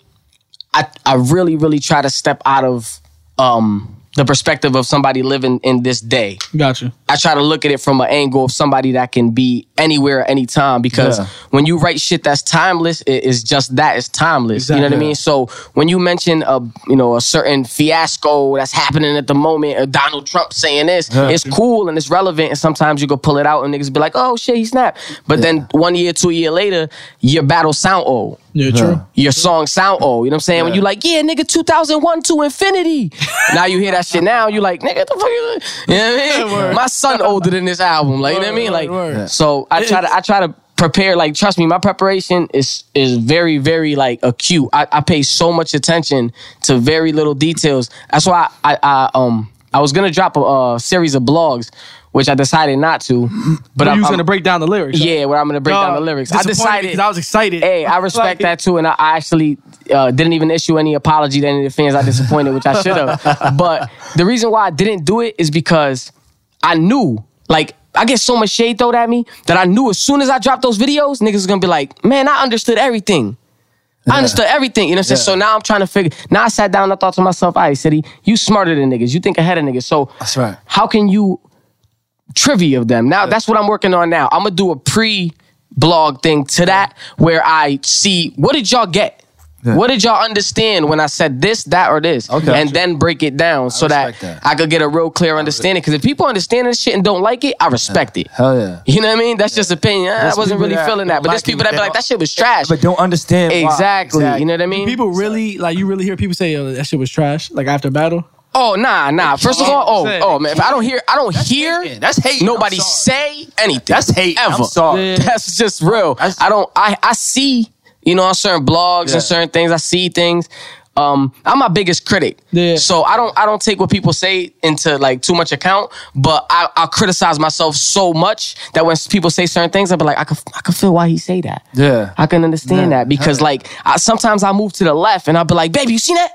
I I really really try to step out of um the perspective of somebody living in this day. Gotcha. I try to look at it from an angle of somebody that can be anywhere, anytime. Because Yeah. when you write shit that's timeless, it is just that. It's timeless. You know what I mean? So when you mention a you know a certain fiasco that's happening at the moment, or Donald Trump saying this, it's cool and it's relevant. And sometimes you go pull it out and niggas be like, "Oh shit, he snapped." But then one year, two year later, your battle sound old Yeah, true. your song sound old. You know what I'm saying? When you like, yeah, nigga, 2001 to infinity. now you hear that shit now, you like, nigga, the fuck you, you know what I mean? My son older than this album, like, you know what I mean? Like, word, word. so I try to, I try to prepare. Like, trust me, my preparation is is very, very like acute. I, I pay so much attention to very little details. That's why I, I um, I was gonna drop a, uh series of blogs. Which I decided not to, but you was gonna break down the lyrics. yeah, where I'm gonna break down the lyrics. I decided because I was excited. Hey, I respect Like- that too, and I, I actually uh, didn't even issue any apology to any of the fans I disappointed, which I should have. but the reason why I didn't do it is because I knew, like, I get so much shade thrown at me that I knew as soon as I dropped those videos, niggas was gonna be like, "Man, I understood everything." I understood everything, you know what I'm saying? So now I'm trying to figure. Now I sat down and I thought to myself, all right, City, you smarter than niggas. You think ahead of niggas. So That's right. how can you trivia of them. Now that's what I'm working on now. I'm gonna do a pre blog thing to that where I see what did y'all get? Yeah. What did y'all understand when I said this, that, or this? Okay. And then break it down so that, that. I could get a real clear understanding. Because if people understand this shit and don't like it, I respect it. Hell yeah. You know what I mean? That's just opinion. I wasn't really that feeling that. don't But there's like it, people that they be like, that shit was trash. But don't understand why. exactly. You know what I mean? People really like you really hear people say oh, that shit was trash like after battle. Oh nah, nah. First of all, oh, oh man, if I don't hear, I don't hear hating. That's hating. nobody I'm sorry. say anything. That's hate. ever. I'm sorry. Yeah. That's just real. That's- I don't. I I see. You know, on certain blogs Yeah. and certain things, I see things. Um, I'm my biggest critic. Yeah. So I don't I don't take what people say into like too much account, but I, I criticize myself so much that when people say certain things, I'll be like, I can I can feel why he say that. Yeah. I can understand that because like I, sometimes I move to the left and I'll be like, baby, you seen that?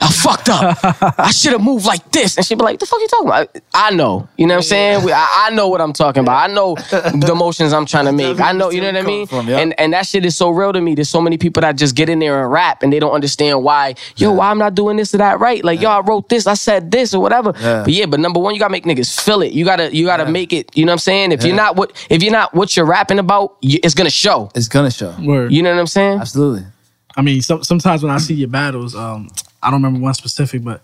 I fucked up. I should have moved like this. And she'd be like, the fuck you talking about? I know. You know what I'm saying? We- I, I know what I'm talking about. I know the motions I'm trying to make. I know, you know what I mean? From, yeah. And and that shit is so real to me. There's so many people that just get in there and rap and they don't understand why, yo, why I'm not doing this or that right. Like, yo, I wrote this, I said this or whatever. Yeah. But yeah, but number one, you gotta make niggas feel it. You gotta you gotta make it, you know what I'm saying? If you're not what if you're not what you're rapping about, you, it's gonna show. It's gonna show. Word. You know what I'm saying? Absolutely. I mean, some, sometimes when I see your battles, um, I don't remember one specific, but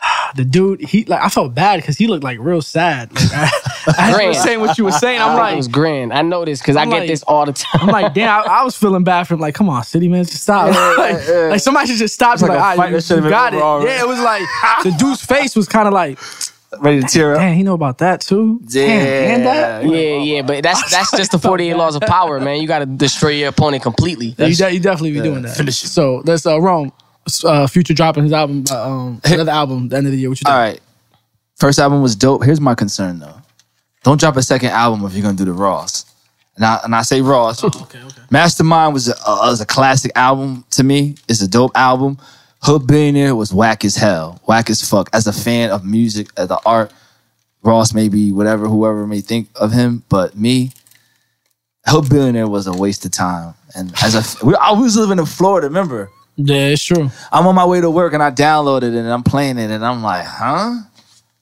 the dude, he like I felt bad because he looked like real sad. Like, I, as you were saying what you were saying, I'm I like, it was grand. I know this because I get like- this all the time. I'm like, damn, I, I was feeling bad for him. Like, come on, city man, just stop. like, like, somebody should just stop. like Like, like, fight all right, you, should've you got it. over already. Yeah, it was like the dude's face was kind of like, Ready to tear up. damn, he know about that too. Damn, and that. Yeah, yeah, but that's that's just the 48 laws of power, man. You got to destroy your opponent completely. You, de- you definitely be doing that. finish it. So let's uh, Rome. Uh, Future dropping his album, uh, um, another album, at the end of the year. What you think? All right. First album was dope. Here's my concern though. Don't drop a second album if you're gonna do the Ross. and I and I say Ross. okay, okay. Mastermind was a, uh, was a classic album to me. It's a dope album. Hood Billionaire was whack as hell, whack as fuck. As a fan of music, of the art, Ross maybe whatever, whoever may think of him, but me, Hood Billionaire was a waste of time. And as a, we, I was living in Florida. Remember, Yeah, it's true. I'm on my way to work and I downloaded it and I'm playing it and I'm like, huh?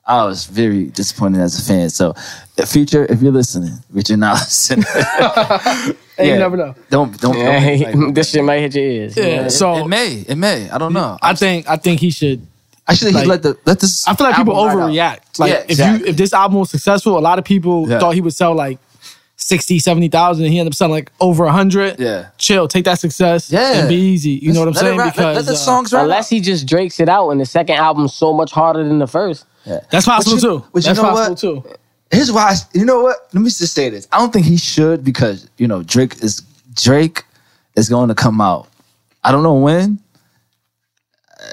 I was very disappointed as a fan. So, future, if you're listening, which you're not listening, Yeah. you never know. don't don't. Yeah, don't like- this shit might hit your ears. Yeah. Yeah. So it may, it may. I don't know. I think I think he should. Actually, like- he let the let this. I feel like people album ride out. overreact. Like Yeah, if you if this album was successful, a lot of people Yeah. thought he would sell like 60, 70,000 and he ended up selling like over 100. Yeah. Chill, take that success Yeah. and be easy. You know what I'm Let saying? ride- let- because let, the uh, songs ride Unless he just drakes it out and the second album's so much harder than the first. that's possible But you- too. but you That's know possible what? too. Here's why. I, you know what? Let me just say this. I don't think he should because you know Drake is Drake is going to come out. I don't know when.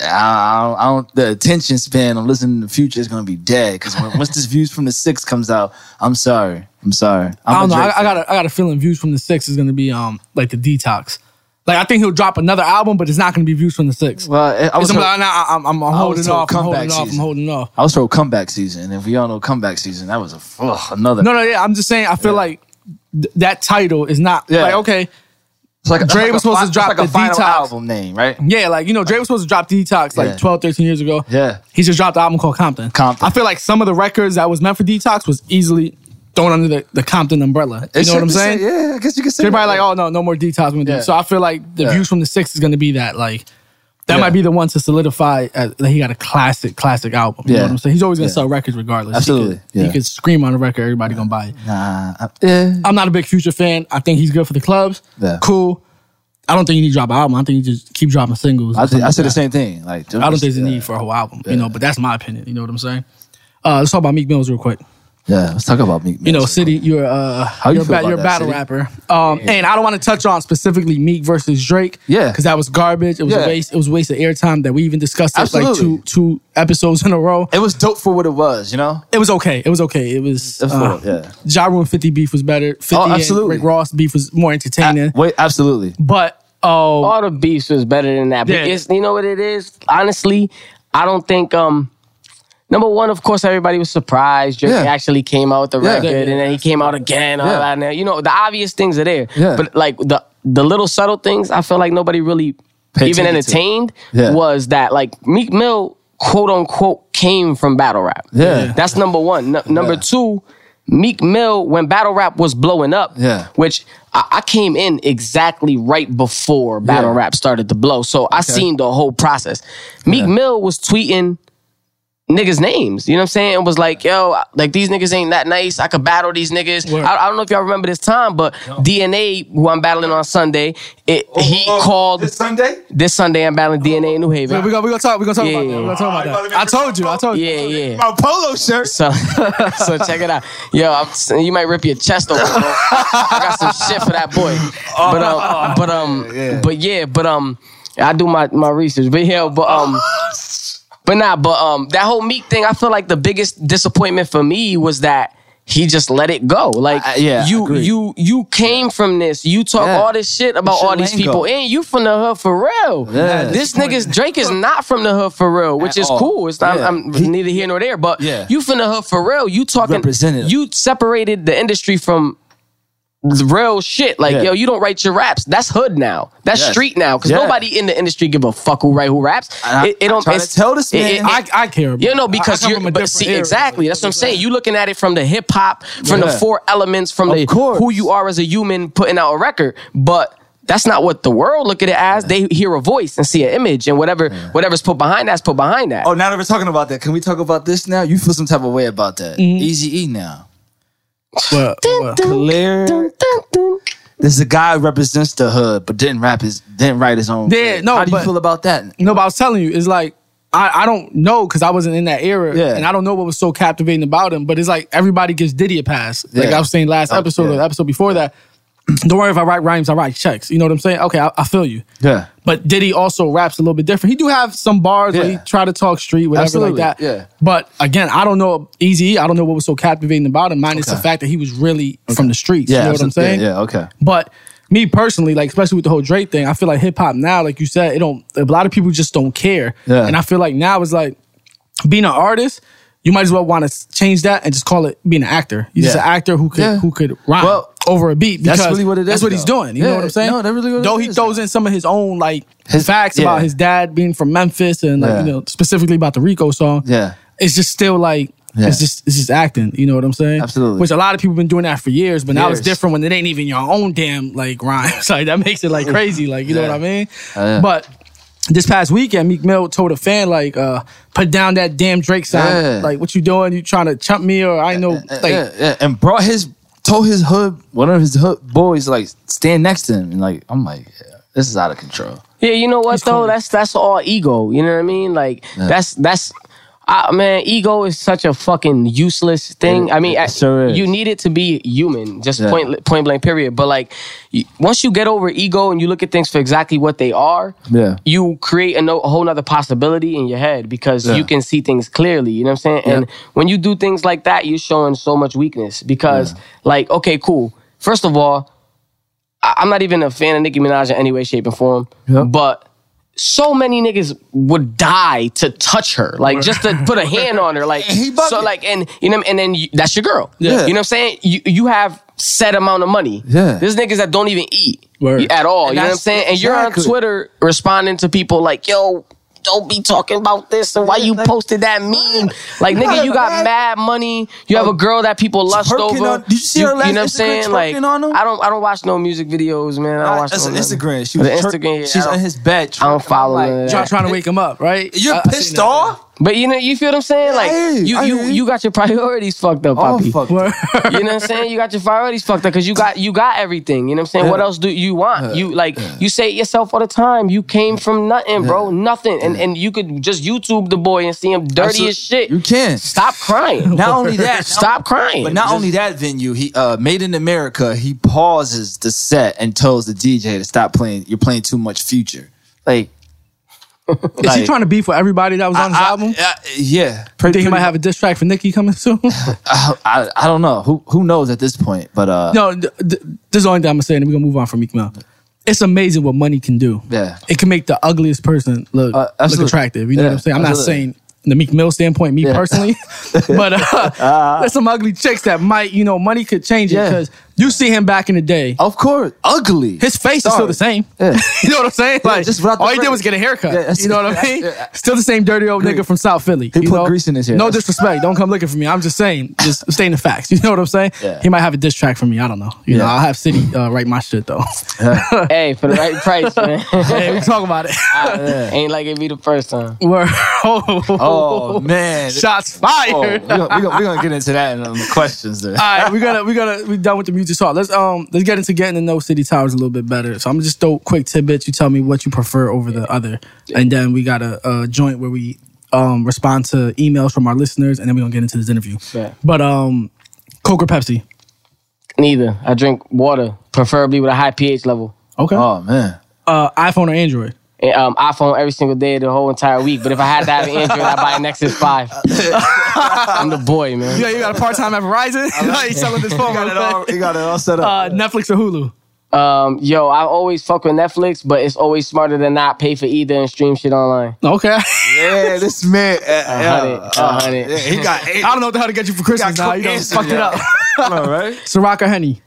I, I, don't, I don't. The attention span of listening to the Future is going to be dead because once this Views from the Six comes out, I'm sorry. I'm sorry. I'm I don't know. I, I got a, I got a feeling views from the six is gonna be um like the detox. Like I think he'll drop another album, but it's not gonna be views from the six. Well, I was, gonna told, like, nah, I'm, I'm, I'm holding off. I'm holding comeback off. I'm season. holding off. I was told comeback season, and if we all know comeback season, that was a ugh, another. No, no, yeah. I'm just saying. I feel like th- that title is not Yeah. like okay. It's like, Dre was like a supposed to drop like a the final Detox. album name, right? Yeah, like you know, Dre was supposed to drop Detox like Yeah. 12, 13 years ago. Yeah. He just dropped the album called Compton. Compton. I feel like some of the records that was meant for Detox was easily thrown under the, the Compton umbrella. You It's- know what I'm saying? Yeah, I guess you can say. Everybody that. like, oh no, no more Detox. we're gonna do Yeah. So I feel like the Yeah. views from the six is gonna be that like that Yeah. might be the one to solidify as, that he got a classic, classic album. You Yeah. know what I'm saying? He's always gonna Yeah. sell records regardless. Absolutely. He could, he could scream on a record, everybody gonna buy it. Nah, I, yeah. I'm not a big Future fan. I think he's good for the clubs. Yeah. Cool. I don't think you need to drop an album. I think you just keep dropping singles. I, think, I said the like same thing. Like, I don't think there's a need for a whole album, you know, but that's my opinion. You know what I'm saying? Uh, let's talk about Meek Mills real quick. Yeah, let's talk about Meek. You know, City, you're uh, you you're, a feel ba- about you're a that, battle City? rapper, um, and I don't want to touch on specifically Meek versus Drake, Yeah. because that was garbage. It was Yeah. a waste. It was a waste of airtime that we even discussed it like Absolutely. two two episodes in a row. It was dope for what it was, you know. It was okay. It was okay. It was. It was Uh, for- yeah. Ja Rule and 50 beef was better. 50 Oh, and absolutely. Rick Ross beef was more entertaining. Wait, absolutely. but oh, All the beefs was better than that. But Yeah. it's, you know what it is? Honestly, I don't think um number one, of course, everybody was surprised. Drake Yeah. actually came out with the Yeah. record and then he came out again. All Yeah. that. And, you know, the obvious things are there. Yeah. But like the the little subtle things, I feel like nobody really Pay even entertained Yeah. was that like Meek Mill, quote unquote, came from battle rap. Yeah. That's number one. N- number Yeah. two, Meek Mill, when battle rap was blowing up, Yeah. which I, I came in exactly right before battle Yeah. rap started to blow. So I seen the whole process. Meek Mill was tweeting niggas' names. You know what I'm saying? It was like, yo, like these niggas ain't that nice. I could battle these niggas. I, I don't know if y'all remember this time, but DNA, who I'm battling on Sunday, it, he called Oh, this Sunday. this Sunday I'm battling DNA in New Haven. we're gonna we gonna talk. We're gonna talk about that. We're gonna talk about that. I told you. I told you. yeah, yeah. My polo shirt. So, so check it out. Yo, I'm, you might rip your chest open. I got some shit for that boy. But um, but um, but yeah, but um, I do my my research. But yeah, but um, but nah, but um, that whole Meek thing, I feel like the biggest disappointment for me was that. He just let it go. Like I- yeah, you, you, you came from this. You talk Yeah. all this shit about Shit all these people, go. and you from the hood for real. Yeah. This nigga's Drake is not from the hood for real, which At is all. cool. It's not. Yeah. I'm He- neither here nor there. But Yeah. you from the hood for real. You talking You separated the industry from real shit. Like Yeah. yo, you don't write your raps. That's hood now. That's Yes. street now. Because Yeah. nobody in the industry give a fuck who write who raps. I- it, it don't try to it's- tell this it- man. it- it- I, I care. About you know, I- I because come you're, from a but see, era. exactly. That's what I'm saying. You looking at it from the hip hop, from the four elements, from Of the course. who you are as a human putting out a record. But that's not what the world look at it as. They hear a voice and see an image, and whatever whatever's put behind that's put behind that. Oh, now that we're talking about that, can we talk about this now? You feel some type of way about that? Mm-hmm. Easy E now. But, but- Clear. This is a guy who represents the hood, but didn't rap his, didn't write his own. Yeah, no, How do you but- feel about that? No, but I was telling you, it's like I, I don't know because I wasn't in that era, Yeah. and I don't know what was so captivating about him. But it's like everybody gives Diddy a pass. Like Yeah. I was saying last Oh, episode or yeah. the episode before that. Don't worry if I write rhymes, I write checks. You know what I'm saying? Okay, I, I feel you. Yeah. But Diddy also raps a little bit different. He do have some bars where he try to talk street, whatever Absolutely, like that. yeah. But again, I don't know Eazy. I don't know what was so captivating about him. Minus the fact that he was really from the streets. Yeah, you know what I'm saying? Yeah, yeah, okay. But me personally, like especially with the whole Drake thing, I feel like hip hop now, like you said, it don't. A lot of people just don't care. Yeah. And I feel like now it's like being an artist. You might as well want to change that and just call it being an actor. You're just an actor who could Yeah. who could rhyme Well, over a beat. that's really what it That's is, what he's doing. You Yeah. know what I'm saying? No, that's really what it Though he is. throws in some of his own like His- facts yeah. about his dad being from Memphis and like Yeah. you know specifically about the Rico song. Yeah. It's just still like Yeah. it's just it's just acting. You know what I'm saying? Absolutely. Which a lot of people been doing that for years, but now it's different when it ain't even your own damn like rhymes. like that makes it like crazy. Like you know what I mean? Uh, yeah. But this past weekend, Meek Mill told a fan like, uh, "Put down that damn Drake sound. Yeah. Like, what you doing? You trying to chump me or I know like." yeah, yeah, and brought his told his hood one of his hood boys like stand next to him, and like I'm like, yeah, this is out of control. Yeah, you know what He's though? corny. That's that's all ego. You know what I mean? Like that's that's. I man, ego is such a fucking useless thing. I mean, sure you need it to be human, just Yeah. point point blank, period. But like, once you get over ego and you look at things for exactly what they are, Yeah. you create a, no, a whole nother possibility in your head because Yeah. you can see things clearly. You know what I'm saying? And when you do things like that, you're showing so much weakness because, like, okay, cool. First of all, I- I'm not even a fan of Nicki Minaj in any way, shape, or form. But so many niggas would die to touch her, like just to put a hand on her, like He so, bugging. like and you know, and then you, that's your girl. Yeah. you know what I'm saying. You you have set amount of money. Yeah. there's niggas that don't even eat Word. at all. And you know what I'm saying? And you're on. Twitter responding to people like, yo. Don't be talking about this and why you posted that meme. Like, nigga, you got mad money. You have oh, a girl that people lust over. on- did you see her last You know what I'm Instagram saying? Like, on him? I don't, I don't watch no music videos, man. I don't watch That's no. Instagram. She was Instagram. yeah, she's on his bed. I don't follow like, none that. trying to wake him up, right? You're I- I seen pissed that. off. But you know, you feel what I'm saying? Like I you. you, you, hear you. you got your priorities fucked up, Oh Poppy. fuck. Word. You know what I'm saying? You got your priorities fucked up because you got you got everything. You know what I'm saying? What else do you want? You like you say it yourself all the time. You came from nothing, bro. Nothing. And and you could just YouTube the boy and see him dirty Absolute- as shit. You can. Stop crying. Not only that, Stop crying. But not Just- only that venue, he uh made in America, he pauses the set and tells the DJ to stop playing. You're playing too much future. Like Is he trying to beef with everybody that was on his I- album? I- yeah. Think he might have a diss track for Nicki coming soon? I, I, don't know. Who who knows at this point? But uh no, th- th- this is the only thing I'm gonna say, and we're gonna move on from Meek Mill. It's amazing what money can do. Yeah. it can make the ugliest person look Uh, look attractive. You know Yeah, what I'm saying? I'm not absolutely. saying the Meek Mill standpoint, me Yeah. personally, but uh, there's some ugly chicks that might, you know, money could change it Yeah. Because you see him back in the day. Of course. Ugly. His face is still the same. Yeah. you know what I'm saying? Like, just without the all he did was get a haircut. Yeah, you know what I mean? yeah. Still the same dirty old nigga from South Philly. He you put know? grease in his hair. No disrespect. Don't come looking for me. I'm just saying, just stating the facts. You know what I'm saying? Yeah. He might have a diss track for me. I don't know. You know, Yeah. I'll have City uh, write my shit though. hey, for the right price, man. hey, we talk about it. Ain't like it be the first time. Word. Oh, Oh man. shots Oh, fired. we're, gonna, we're, gonna, we're gonna get into that in the questions there. All right, we gotta we gotta we done with the music talk. Let's um let's get into getting to know City Towers a little bit better. So I'm gonna just throw quick tidbits. You tell me what you prefer over the other, and then we got a, a joint where we um respond to emails from our listeners, and then we're gonna get into this interview. Yeah. But um, Coke or Pepsi? Neither. I drink water, preferably with a high pH level. Okay. Oh man. Uh, iPhone or Android? And, um, iPhone every single day the whole entire week. But if I had to have an Android, I'd buy a Nexus 5. I'm the boy, man. Yeah, you got a part time at Verizon. like selling this phone. Got it all, you got it all set up. Uh, Netflix or Hulu? Um, yo, I always fuck with Netflix, but it's always smarter than not pay for either and stream shit online. Okay. yeah, this man. Uh, A hundred, a hundred. yeah, he got eight. I don't know what the hell to get you for Christmas now. You done answers, fucked it up. all right. Ciroc or Henny?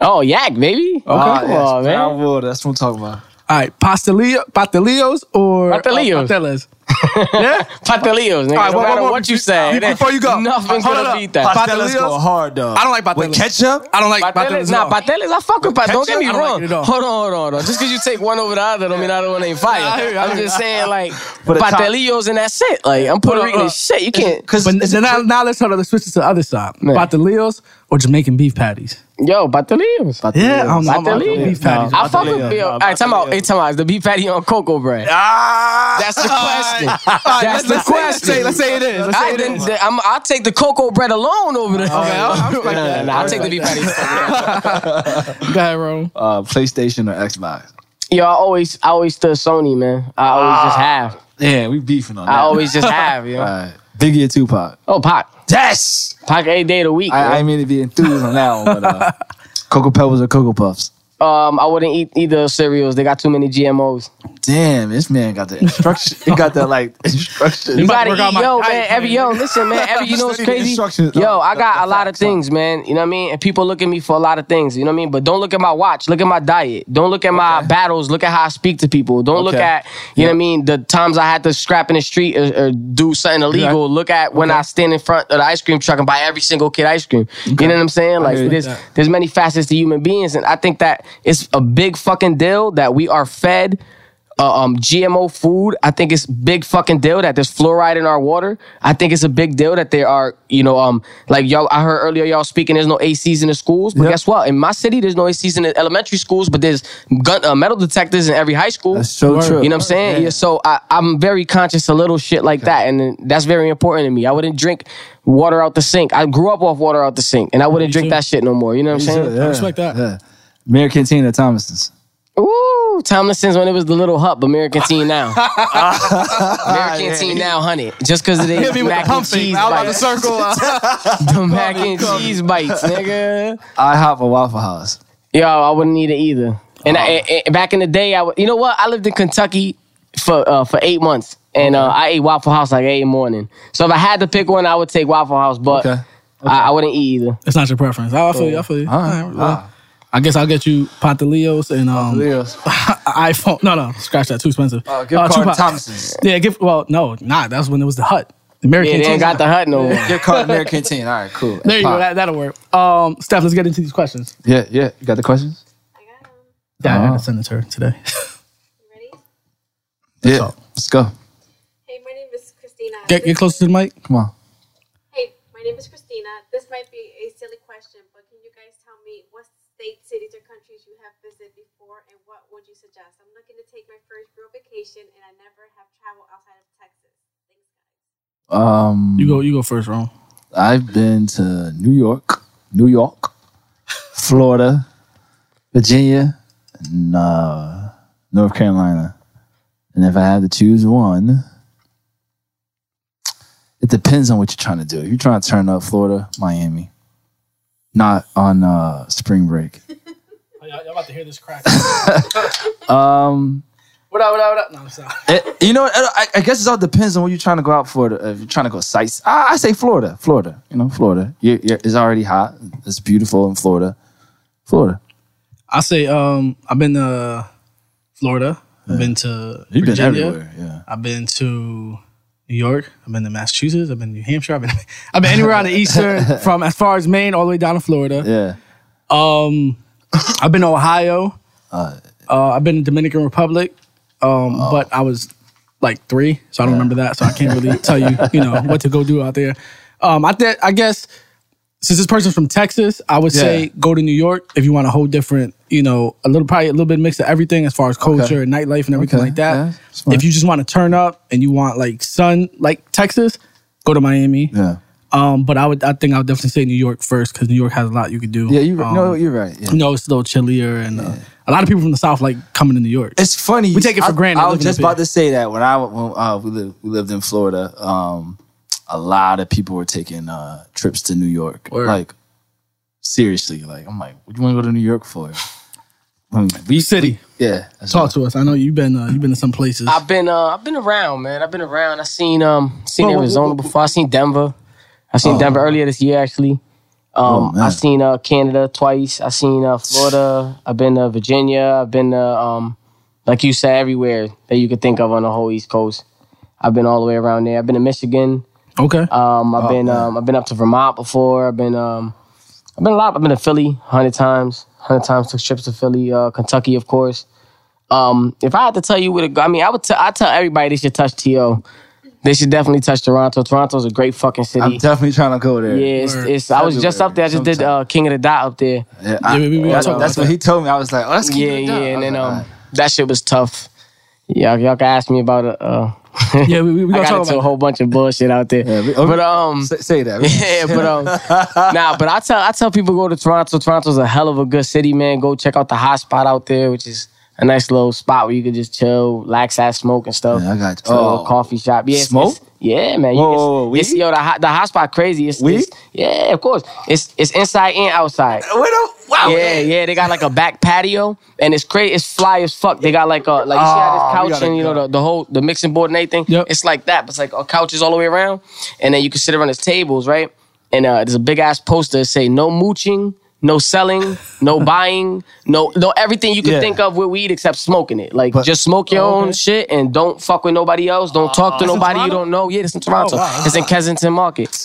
Oh, yak, baby. Okay, come yes, on, man. brown water. That's what I'm talking about. All right, pastelillo, pastelillos or Pastelillos. Uh, patelas? yeah. Patelillos, nigga. All right, no one- matter one what you say, before you go, nothing's hold gonna beat that. Pa- Pastelillos? go hard though. I don't like With ketchup. I don't like Pateles, nah, at I fuck with pateles. Don't get me I don't like wrong. it at all. hold on, hold on, hold on. Just because you take one over the other, don't mean the other one ain't fire. I hear you, I I'm just saying, like, But the top- patelillos and that's it. Like, I'm Puerto Hold Rican shit. You can't. Because But now, now let's hold on, let's switch it to the other side. Man. Pastelillos or Jamaican beef patties? Yo, patelillos. Yeah, I don't know. I'm about beef patties. I fuck with Patelillos. yo. All right, time out. Hey, time out. Is the beef patty on cocoa bread? ah, That's the question. right, That's the let's say- let's question. say- let's say it is. Let's say Alright, it then, is. then I'm, I'll take the cocoa bread alone over there. Okay, I'll- I'll respect Nah, that. nah, nah, I'll take the beef patty. Go ahead, Ro. uh, PlayStation or Xbox. Yo, I always, I always stood Sony, man. I always just have. Yeah, we beefing on that. I always just have, yo. All right. Biggie or Tupac? Oh, Pac. Yes. Pac every day of the week. I, I ain't mean to be enthused on that one, but uh, Cocoa Pebbles or Cocoa Puffs? Um, I wouldn't eat either cereals. They got too many GMOs. Damn, this man got the instruction. he got the like instruction. You about gotta eat, my yo, diet man. Every plan, yo, listen, man. Every you know what's crazy? instructions. Yo, I got the a lot of facts, huh? things, man. You know what I mean? And people look at me for a lot of things. You know what I mean? But don't look at my watch. Look at my diet. Don't look at my battles. Look at how I speak to people. Don't look at you know what I mean? The times I had to scrap in the street or, or do something illegal. Look at when I stand in front of the ice cream truck and buy every single kid ice cream. You know what I'm saying? Like there's that. there's many facets to human beings, and I think that it's a big fucking deal that we are fed uh, um, GMO food. I think it's big fucking deal that there's fluoride in our water. I think it's a big deal that there are, you know, um, like y'all. I heard earlier y'all speaking. There's no ACs in the schools, but Yep. guess what? In my city, there's no ACs in the elementary schools, but there's gun uh, metal detectors in every high school. That's so Word. true. You know what I'm saying? Yeah. so I, I'm very conscious of little shit like that, and that's very important to me. I wouldn't drink water out the sink. I grew up off water out the sink, and I wouldn't drink that shit no more. You know what I'm saying? Yeah, I respect that. Yeah. American Teen or Thomason's? Ooh, Tomlinson's when it was the little hut, but American Teen now. American Teen now, honey. Just because of the Hit me with mac the and pump fake. cheese I was about to bites. circle. uh, The mac and cheese bites, nigga. IHOP or Waffle House? Yo, I wouldn't eat it either. And I, I- back in the day, I would, you know what? I lived in Kentucky for uh, for eight months, and uh, I ate Waffle House like eight morning. So if I had to pick one, I would take Waffle House, but Okay. I, I wouldn't eat either. it's not your preference. I feel you. I feel you. All right. All right, well, I guess I'll get you Pantaleos and um, Leos. iPhone. No, no, scratch that. Too expensive. Uh, gift Uh, card Tupac. Thomason's. Yeah, give. Well, no, nah. That's when it was the hut. The Yeah, American. they ain't got the hut no more. Gift card American Teen. All right, cool. There you go. That, that'll work. Um, Steph, let's get into these questions. Yeah, yeah. You got the questions? I got 'em. Yeah, I Oh. gotta send it to her today. You ready? Yeah. up? Let's go. Hey, my name is Christina. get get closer to the mic. Come on. Hey, my name is Christina. This might be a silly question, but can you guys tell me what states, cities, or countries you have visited before, and what would you suggest? I'm looking to take my first real vacation, and I never have traveled outside of Texas. Thanks, guys. Um, You go. You go first, Ron. I've been to New York, New York, Florida, Virginia, and uh, North Carolina. And if I had to choose one, it depends on what you're trying to do. If you're trying to turn up Florida, Miami, not on uh, spring break. Oh, y'all, y'all about to hear this crack. Um, what up? What up? What up? No, I'm sorry. it- you know, I, I guess it all depends on what you're trying to go out for. If you're trying to go sights, I, I say Florida, Florida. You know, Florida. you you're, it's already hot. It's beautiful in Florida. Florida. I say um, I've been to Florida. I've been to You've been Virginia. everywhere. Yeah. I've been to New York. I've been to Massachusetts. I've been to New Hampshire. I've been I've been anywhere on the eastern, from as far as Maine all the way down to Florida. Yeah. Um, I've been to Ohio. Uh, I've been to Dominican Republic. Um, but I was like three, so I don't remember that. So I can't really tell you, you know, what to go do out there. Um, I think I guess since this person's from Texas, I would say go to New York if you want a whole different, you know, a little probably a little bit mix of everything as far as culture and nightlife and everything Okay. like that. Yeah, if you just want to turn up and you want like sun like Texas, go to Miami. Yeah. Um, but I would I think I would definitely say New York first because New York has a lot you could do. Yeah, you um, no, you're right. Yeah. you know, it's a little chillier, and uh, a lot of people from the South like coming to New York. It's funny. We take it for I- granted I was just about here. to say that when I when uh, we lived we lived in Florida, um, a lot of people were taking uh, trips to New York. Word. Like seriously, like I'm like, what do you want to go to New York for? I mean, we City. yeah. that's Talk to us. I know you've been uh, you've been to some places. I've been uh I've been around, man. I've been around. I seen um seen Whoa, whoa, Arizona whoa, whoa. before. I seen Denver. I seen Oh. Denver earlier this year actually. Oh, Um man. I seen uh Canada twice. I seen uh Florida. I've been to Virginia. I've been to um like you said everywhere that you could think of on the whole East Coast. I've been all the way around there. I've been to Michigan. okay. Um I've Oh, been man. um I've been up to Vermont before. I've been um I've been a lot. I've been to Philly hundred times. Hundred times took trips to Philly, uh, Kentucky, of course. Um, if I had to tell you where to go, I mean, I would. T- I tell everybody they should touch To. They should definitely touch Toronto. Toronto's a great fucking city. I'm definitely trying to go there. yeah, it's, it's. I was just up there. I just did uh, King of the Dot up there. Yeah, I- Yeah, we- we gonna that's talk that's what he told me. I was like, oh, that's King Yeah, keep it yeah, down. I and then like, um, all right. that shit was tough. Yeah, y'all can ask me about it. Uh, yeah, we, we, we I gonna got talk into a about. whole bunch of bullshit out there. Yeah, we- oh, but um, say, say that. yeah, but um, nah, but I tell I tell people go to Toronto. Toronto's a hell of a good city, man. Go check out the hot spot out there, which is a nice little spot where you could just chill, relax, ass smoke and stuff. Yeah, I got you. So, Oh. coffee shop. Yeah, Smoke? yeah, man. You- Whoa, it's- whoa, whoa, it's- yo, the hot, the hot spot crazy. It's, Weed? it's- yeah, of course. It's it's inside and outside. Wait, oh, wow. Yeah, yeah, they got like a back patio, and it's crazy. It's fly as fuck. They got like a like you see how Oh, we this couch and you know the, the whole the mixing board and everything. Yep. It's like that, but it's like a couches all the way around, and then you can sit around these tables, right? And uh, there's a big ass poster that say no mooching. No selling, no buying, no no everything you can Yeah. think of with weed except smoking it. Like But- just smoke your Oh, own okay. shit and don't fuck with nobody else. Don't talk to nobody you don't know. Yeah, it's in Toronto. Oh, wow. It's in Kensington Market.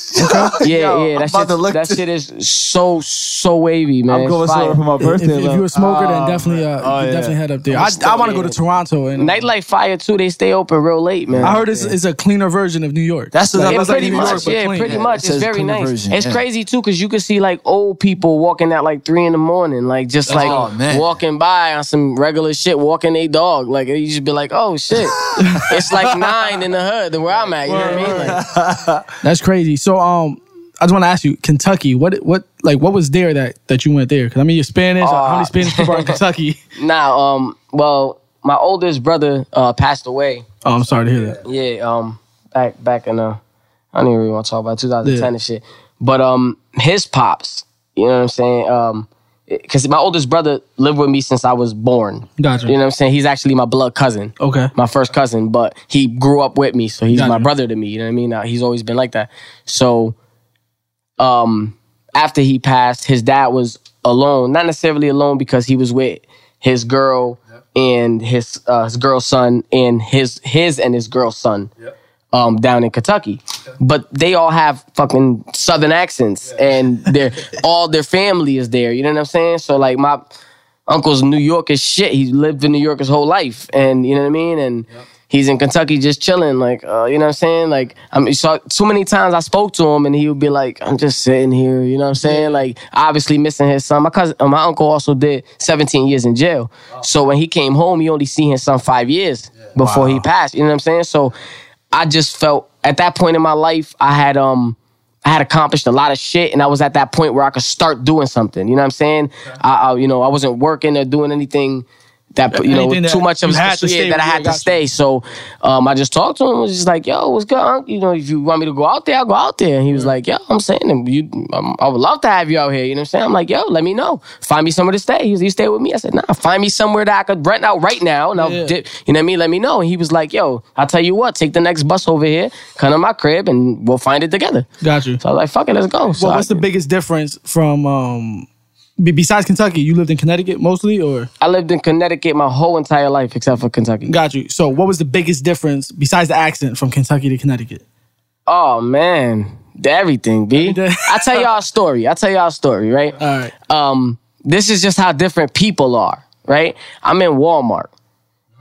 Yeah, Yo, yeah. I'm That about shit, that to- shit is so so wavy, man. I'm going somewhere for my If, birthday. if you're a smoker, then Oh, definitely, uh, Oh, you yeah. definitely head up there. I'm I, I want to go to Toronto and Nightlife fire too. They stay open real late, man. I heard it's, it's a cleaner version of New York. That's what Like, I'm it's like pretty York, much. Yeah, pretty much. It's very nice. it's crazy too because you can see like old people walking at like three in the morning, like just like Oh, walking by on some regular shit, walking a dog. Like you just be like, oh shit, it's like nine in the hood where I'm at. You know what I mean? Like, That's crazy. So, um, I just want to ask you, Kentucky. What, what, like, what was there that that you went there? Because I mean, you're Spanish. How many Uh, Spanish people are in Kentucky? now, um, well, my oldest brother uh, passed away. Oh, I'm sorry to hear that. Yeah, um, back back in uh, I don't even really want to talk about 2010 Yeah. and shit. But um, his pops, you know what I'm saying? Um, because my oldest brother lived with me since I was born. Gotcha. You know what I'm saying? He's actually my blood cousin. Okay. My first cousin, but he grew up with me, so he's my brother to me. You know what I mean? Uh, he's always been like that. So, um, after he passed, his dad was alone. Not necessarily alone because he was with his girl and his uh, his girl's son and his his and his girl's son. Um, down in Kentucky, but they all have fucking southern accents, and they're all their family is there. You know what I'm saying? So like my uncle's New York as shit. He lived in New York his whole life, and you know what I mean. And he's in Kentucky just chilling, like uh, you know what I'm saying. Like I mean, so too many times I spoke to him, and he would be like, "I'm just sitting here," you know what I'm saying. Like obviously missing his son. My cousin, uh, my uncle also did 17 years in jail. So when he came home, he only seen his son five years before he passed. You know what I'm saying? So I just felt at that point in my life, I had um. I had accomplished a lot of shit, and I was at that point where I could start doing something. You know what I'm saying? I, I, you know, I wasn't working or doing anything that you know too much of you had to yeah, stay that I had to got you. stay. So um, I just talked to him. Was just like, "Yo, what's good? Unc? You know, if you want me to go out there, I'll go out there." And he was like, "Yo, I'm saying, you, um, I would love to have you out here." You know what I'm saying? I'm like, "Yo, let me know. Find me somewhere to stay." He was, "You stay with me?" I said, "Nah, find me somewhere that I could rent out right now." And I'll, Yeah. dip, you know what I mean? Let me know. And he was like, "Yo, I'll tell you what. Take the next bus over here, come to my crib, and we'll find it together." Got you. So I was like, "Fuck it, let's go." So Well, what's I, the biggest difference from um, besides Kentucky? You lived in Connecticut mostly, or I lived in Connecticut my whole entire life except for Kentucky. got you. So, what was the biggest difference besides the accent from Kentucky to Connecticut? Oh man, everything, B. I tell y'all a story. I tell y'all a story, right? All right. Um, this is just how different people are, right? I'm in Walmart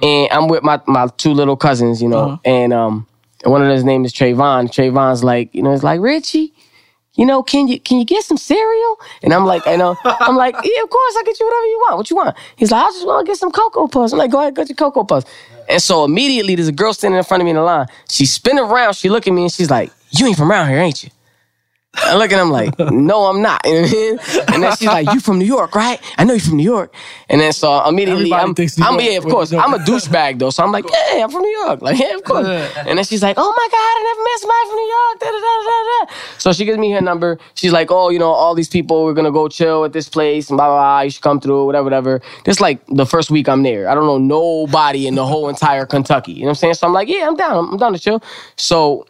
and I'm with my my two little cousins, you know, Uh-huh. and um, one of them's name is Trayvon. Trayvon's like, you know, it's like Richie. You know, can you can you get some cereal? And I'm like, I know, I'm like, yeah, of course, I'll get you whatever you want. What you want? He's like, I just want to get some Cocoa Puffs. I'm like, go ahead, get your Cocoa Puffs. And so immediately there's a girl standing in front of me in the line. She spin around, she look at me and she's like, You ain't from around here, ain't you? I look at him like, no, I'm not. You know what I mean? And then she's like, you from New York, right? I know you from New York. And then so immediately, Everybody I'm, I'm yeah, of course, I'm a douchebag though. So I'm like, yeah, I'm from New York. Like, yeah, of course. And then she's like, oh my God, I never met somebody from New York. Da, da, da. So she gives me her number. She's like, oh, you know, all these people, we're gonna go chill at this place and blah, blah, blah. You should come through, whatever, whatever. This like the first week I'm there. I don't know nobody in the whole entire Kentucky. You know what I'm saying? So I'm like, yeah, I'm down. I'm down to chill. So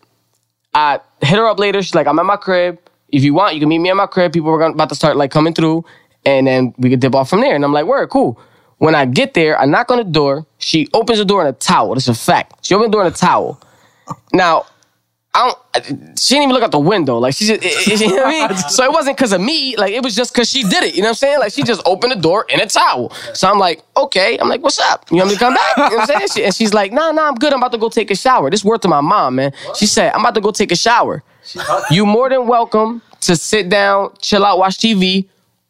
I hit her up later. She's like, I'm at my crib. If you want, you can meet me at my crib. People gonna, about to start like coming through, and then we could dip off from there. And I'm like, word, cool. When I get there, I knock on the door. She opens the door in a towel. That's a fact. She opens the door in a towel. Now, I don't. She didn't even look out the window. Like she just, it- it- you know what I mean. So it wasn't because of me. Like it was just because she did it. You know what I'm saying? Like she just opened the door in a towel. So I'm like, okay. I'm like, what's up? You want me to come back? You know what I'm saying? She, and she's like, nah, nah, I'm good. I'm about to go take a shower. This word to my mom, man. She said, I'm about to go take a shower. You more than welcome to sit down, chill out, watch TV,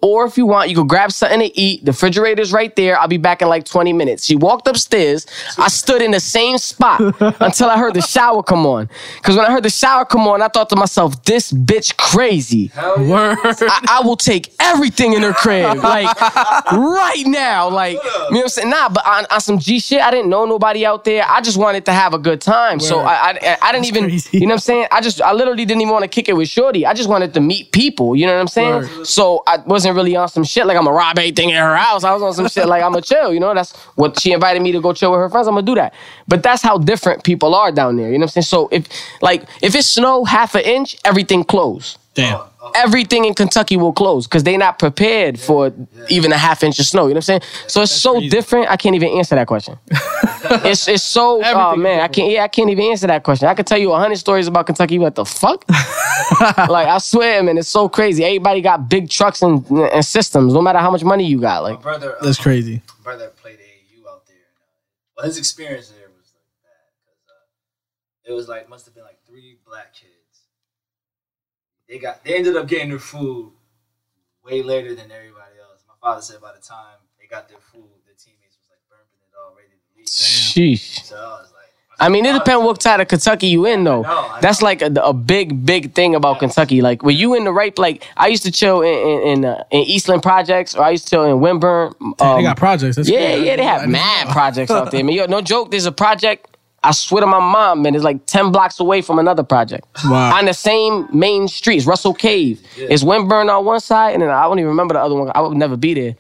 Or if you want, you can grab something to eat. The refrigerator's right there. I'll be back in like 20 minutes. She walked upstairs. I stood in the same spot until I heard the shower come on. Because when I heard the shower come on, I thought to myself, this bitch crazy. Word. I, I will take everything in her crib, like right now. Like, you know what I'm saying? Nah, but on, on some G shit, I didn't know nobody out there. I just wanted to have a good time. So I, I, I didn't even, crazy. you know what I'm saying? I just, I literally didn't even want to kick it with Shorty. I just wanted to meet people. You know what I'm saying? Word. So I wasn't really on some shit like I'm gonna rob everything in her house. I was on some shit like I'm gonna chill. You know, that's what she invited me to go chill with her friends. I'm gonna do that. But that's how different people are down there. You know what I'm saying? So if, like, if it snow half an inch, everything closed Damn. Everything in Kentucky will close because they're not prepared for even a half inch of snow. You know what I'm saying? So it's so crazy. different. I can't even answer that question. it's it's so oh man, I can't yeah, I can't even answer that question. I could tell you a hundred stories about Kentucky. What the fuck? like I swear, man, it's so crazy. Everybody got big trucks and, and systems. No matter how much money you got, like brother, That's um, crazy. brother played AU out there. Well, his experience there was like bad because uh, it was like must have been like three black kids. They got they ended up getting their food way later than everybody else. My father said by the time they got their food, their teammates was like burping it all ready to leave. sheesh. So I was like, I mean, it depends what side of Kentucky you in, though. I know, I That's like a, a big, big thing about Kentucky. Like, were you in the right, like, I used to chill in in, in, uh, in Eastland Projects, or I used to chill in Winburn. Damn, Um, they got projects. That's yeah, crazy. yeah, they have mad projects out there. Man, yo, no joke. There's a project. I swear to my mom, man. It's like ten blocks away from another project. Wow. On the same main streets, Russell Cave. It's Winburn on one side, and then I don't even remember the other one. I would never be there.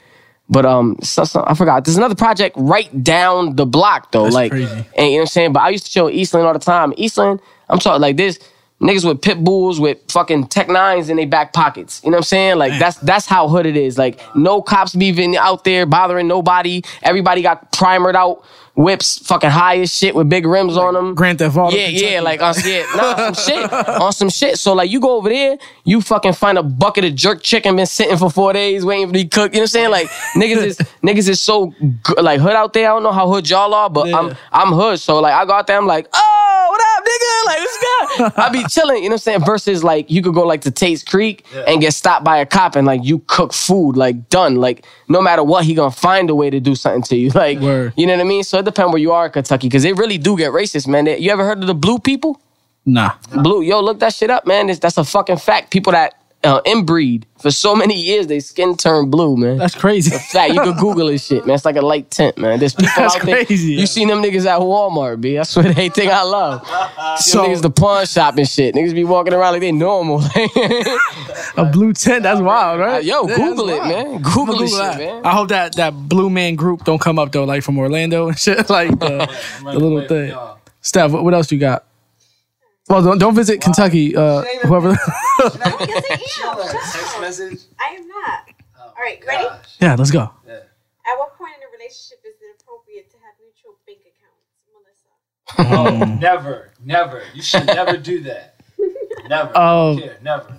But um, so, so- I forgot. There's another project right down the block though. That's like, crazy. and you know what I'm saying. But I used to chill in Eastland all the time. Eastland, I'm talking like this. Niggas with pit bulls with fucking tech nines in their back pockets. You know what I'm saying? Like that's that's how hood it is. Like no cops be even out there bothering nobody. Everybody got primered out whips, fucking high as shit with big rims on them. Grand Theft Auto. Yeah, Kentucky. yeah, like on yeah, nah, some shit, on some shit. So like, you go over there, you fucking find a bucket of jerk chicken been sitting for four days waiting to be cooked. You know what I'm saying? Like niggas is niggas is so good, like hood out there. I don't know how hood y'all are, but Yeah. I'm I'm hood. So like, I go out there, I'm like, oh, what nigga? Like, what's good? I be chilling. You know what I'm saying? Versus like, you could go like to Tate's Creek and get stopped by a cop and like you cook food like done. Like no matter what, he gonna find a way to do something to you. Like Word. you know what I mean? So it depends where you are in Kentucky because they really do get racist, man. They- You ever heard of the blue people? Nah. Blue, yo, look that shit up, man. It's, that's a fucking fact. People that uh, inbreed for so many years, they skin turn blue, man. That's crazy. fact. You can Google this shit, man. It's like a light tint, man. There's people That's out there. crazy, yeah. You seen them niggas at Walmart, b. That's what they think I love. See So- them niggas the pawn shop and shit. Niggas be walking around like they normal. A blue tent. That's wild, right? Yo, Yeah, Google it, wild. man. I'ma Google this Google shit, that. man. I hope that that blue man group don't come up though, like from Orlando and shit, like the, the little thing. Steph, what, what else you got? Well, don't don't visit Kentucky. Uh, whoever. Yes, I am. Text message. I am not. All right, ready? Gosh. yeah, let's go. At what point in a relationship is it appropriate to have mutual bank accounts? Melissa. Oh, never, never. You should never do that. Never. Oh. I. Never.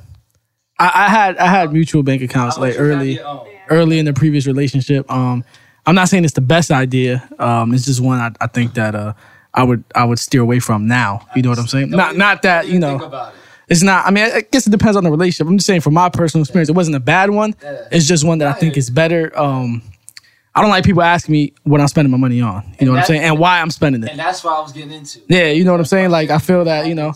I, I had I had mutual bank accounts How much like you have early your own? early in the previous relationship. Um, I'm not saying it's the best idea. Um, it's just one I, I think that uh I would I would steer away from now. You know what I'm saying? Not not that you know. Think about it. It's not. I mean, I guess it depends on the relationship. I'm just saying, from my personal experience, it wasn't a bad one. It's just one that I think is better. Um, I don't like people asking me what I'm spending my money on. You know what I'm saying, and why I'm spending it. And that's what I was getting into. Yeah, you know what I'm saying. Like I feel that you know,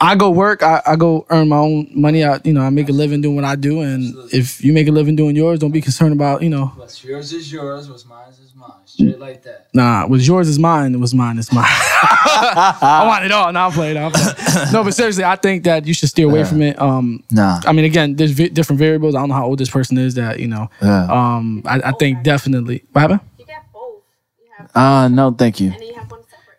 I go work, I, I go earn my own money. I you know, I make a living doing what I do, and if you make a living doing yours, don't be concerned about you know. what's yours is yours, what's mine is mine. Straight like that. Nah, was yours is mine. It was mine is mine. I want it all. Now I'm playing. I'm playing. No, but seriously, I think that you should steer away from it. Um, Nah. I mean, again, there's vi- different variables. I don't know how old this person is. That you know. Yeah. Um, I, I think definitely. What happened? You got both. You have, Uh no, thank you.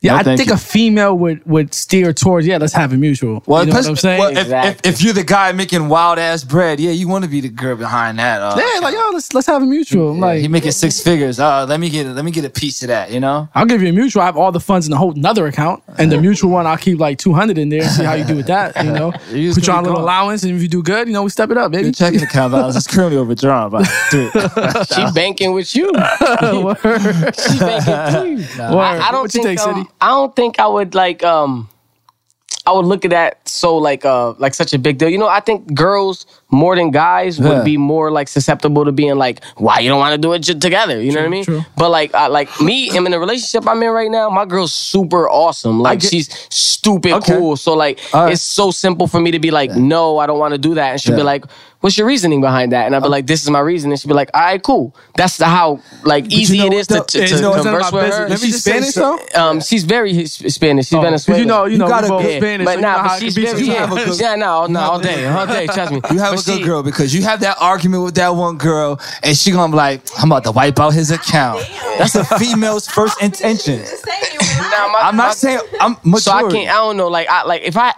Yeah, No, I think you. a female would would steer towards yeah, let's have a mutual. Well, you know what I'm saying? well, if, if, Exactly. if you're the guy making wild ass bread, yeah, you want to be the girl behind that. Uh, yeah, like yo, let's let's have a mutual. I'm yeah, like, he making six figures. Uh, let me get let me get a piece of that. You know. I'll give you a mutual. I have all the funds in a whole another account, and the mutual one I'll keep like two hundred in there. and See how you do with that. You know, You put you on a gonna little allowance, and if you do good, you know, we step it up, baby. Your checking account balance is currently overdrawn by three. She banking with you. Word. She banking too. I, I don't What you think, think, um, City? I don't think I would like um I would look at that so like uh like such a big deal. You know, I think girls more than guys Yeah. would be more like susceptible to being like, why you don't want to do it j- together? You know what I mean? true. But like I, like me, I'm in a relationship I'm in right now. My girl's super awesome. Like get- she's stupid Okay. cool. So like All right. it's so simple for me to be like, no, I don't want to do that. And she'll be Yeah. like, what's your reasoning behind that? And I'll be like, this is my reason. And she'll be like, all right, cool. That's the how like easy know it what is to, to, to you know, it's none of converse with her. Is Let me just Spanish so- though? Um, she's very His- Spanish. She's Oh, 'cause Venezuelan. you know, you know, gotta go- Yeah, Spanish, but so nah, but she's can very yeah, have a good- yeah, no, no, all day, all day. Trust me. You have But a good she- girl because you have that argument with that one girl, and she gonna be like, "I'm about to wipe out his account." That's a female's first intention. Just saying you were Nah, lying. my- I'm my- not saying I'm mature. So I can't. I don't know. Like I like if I.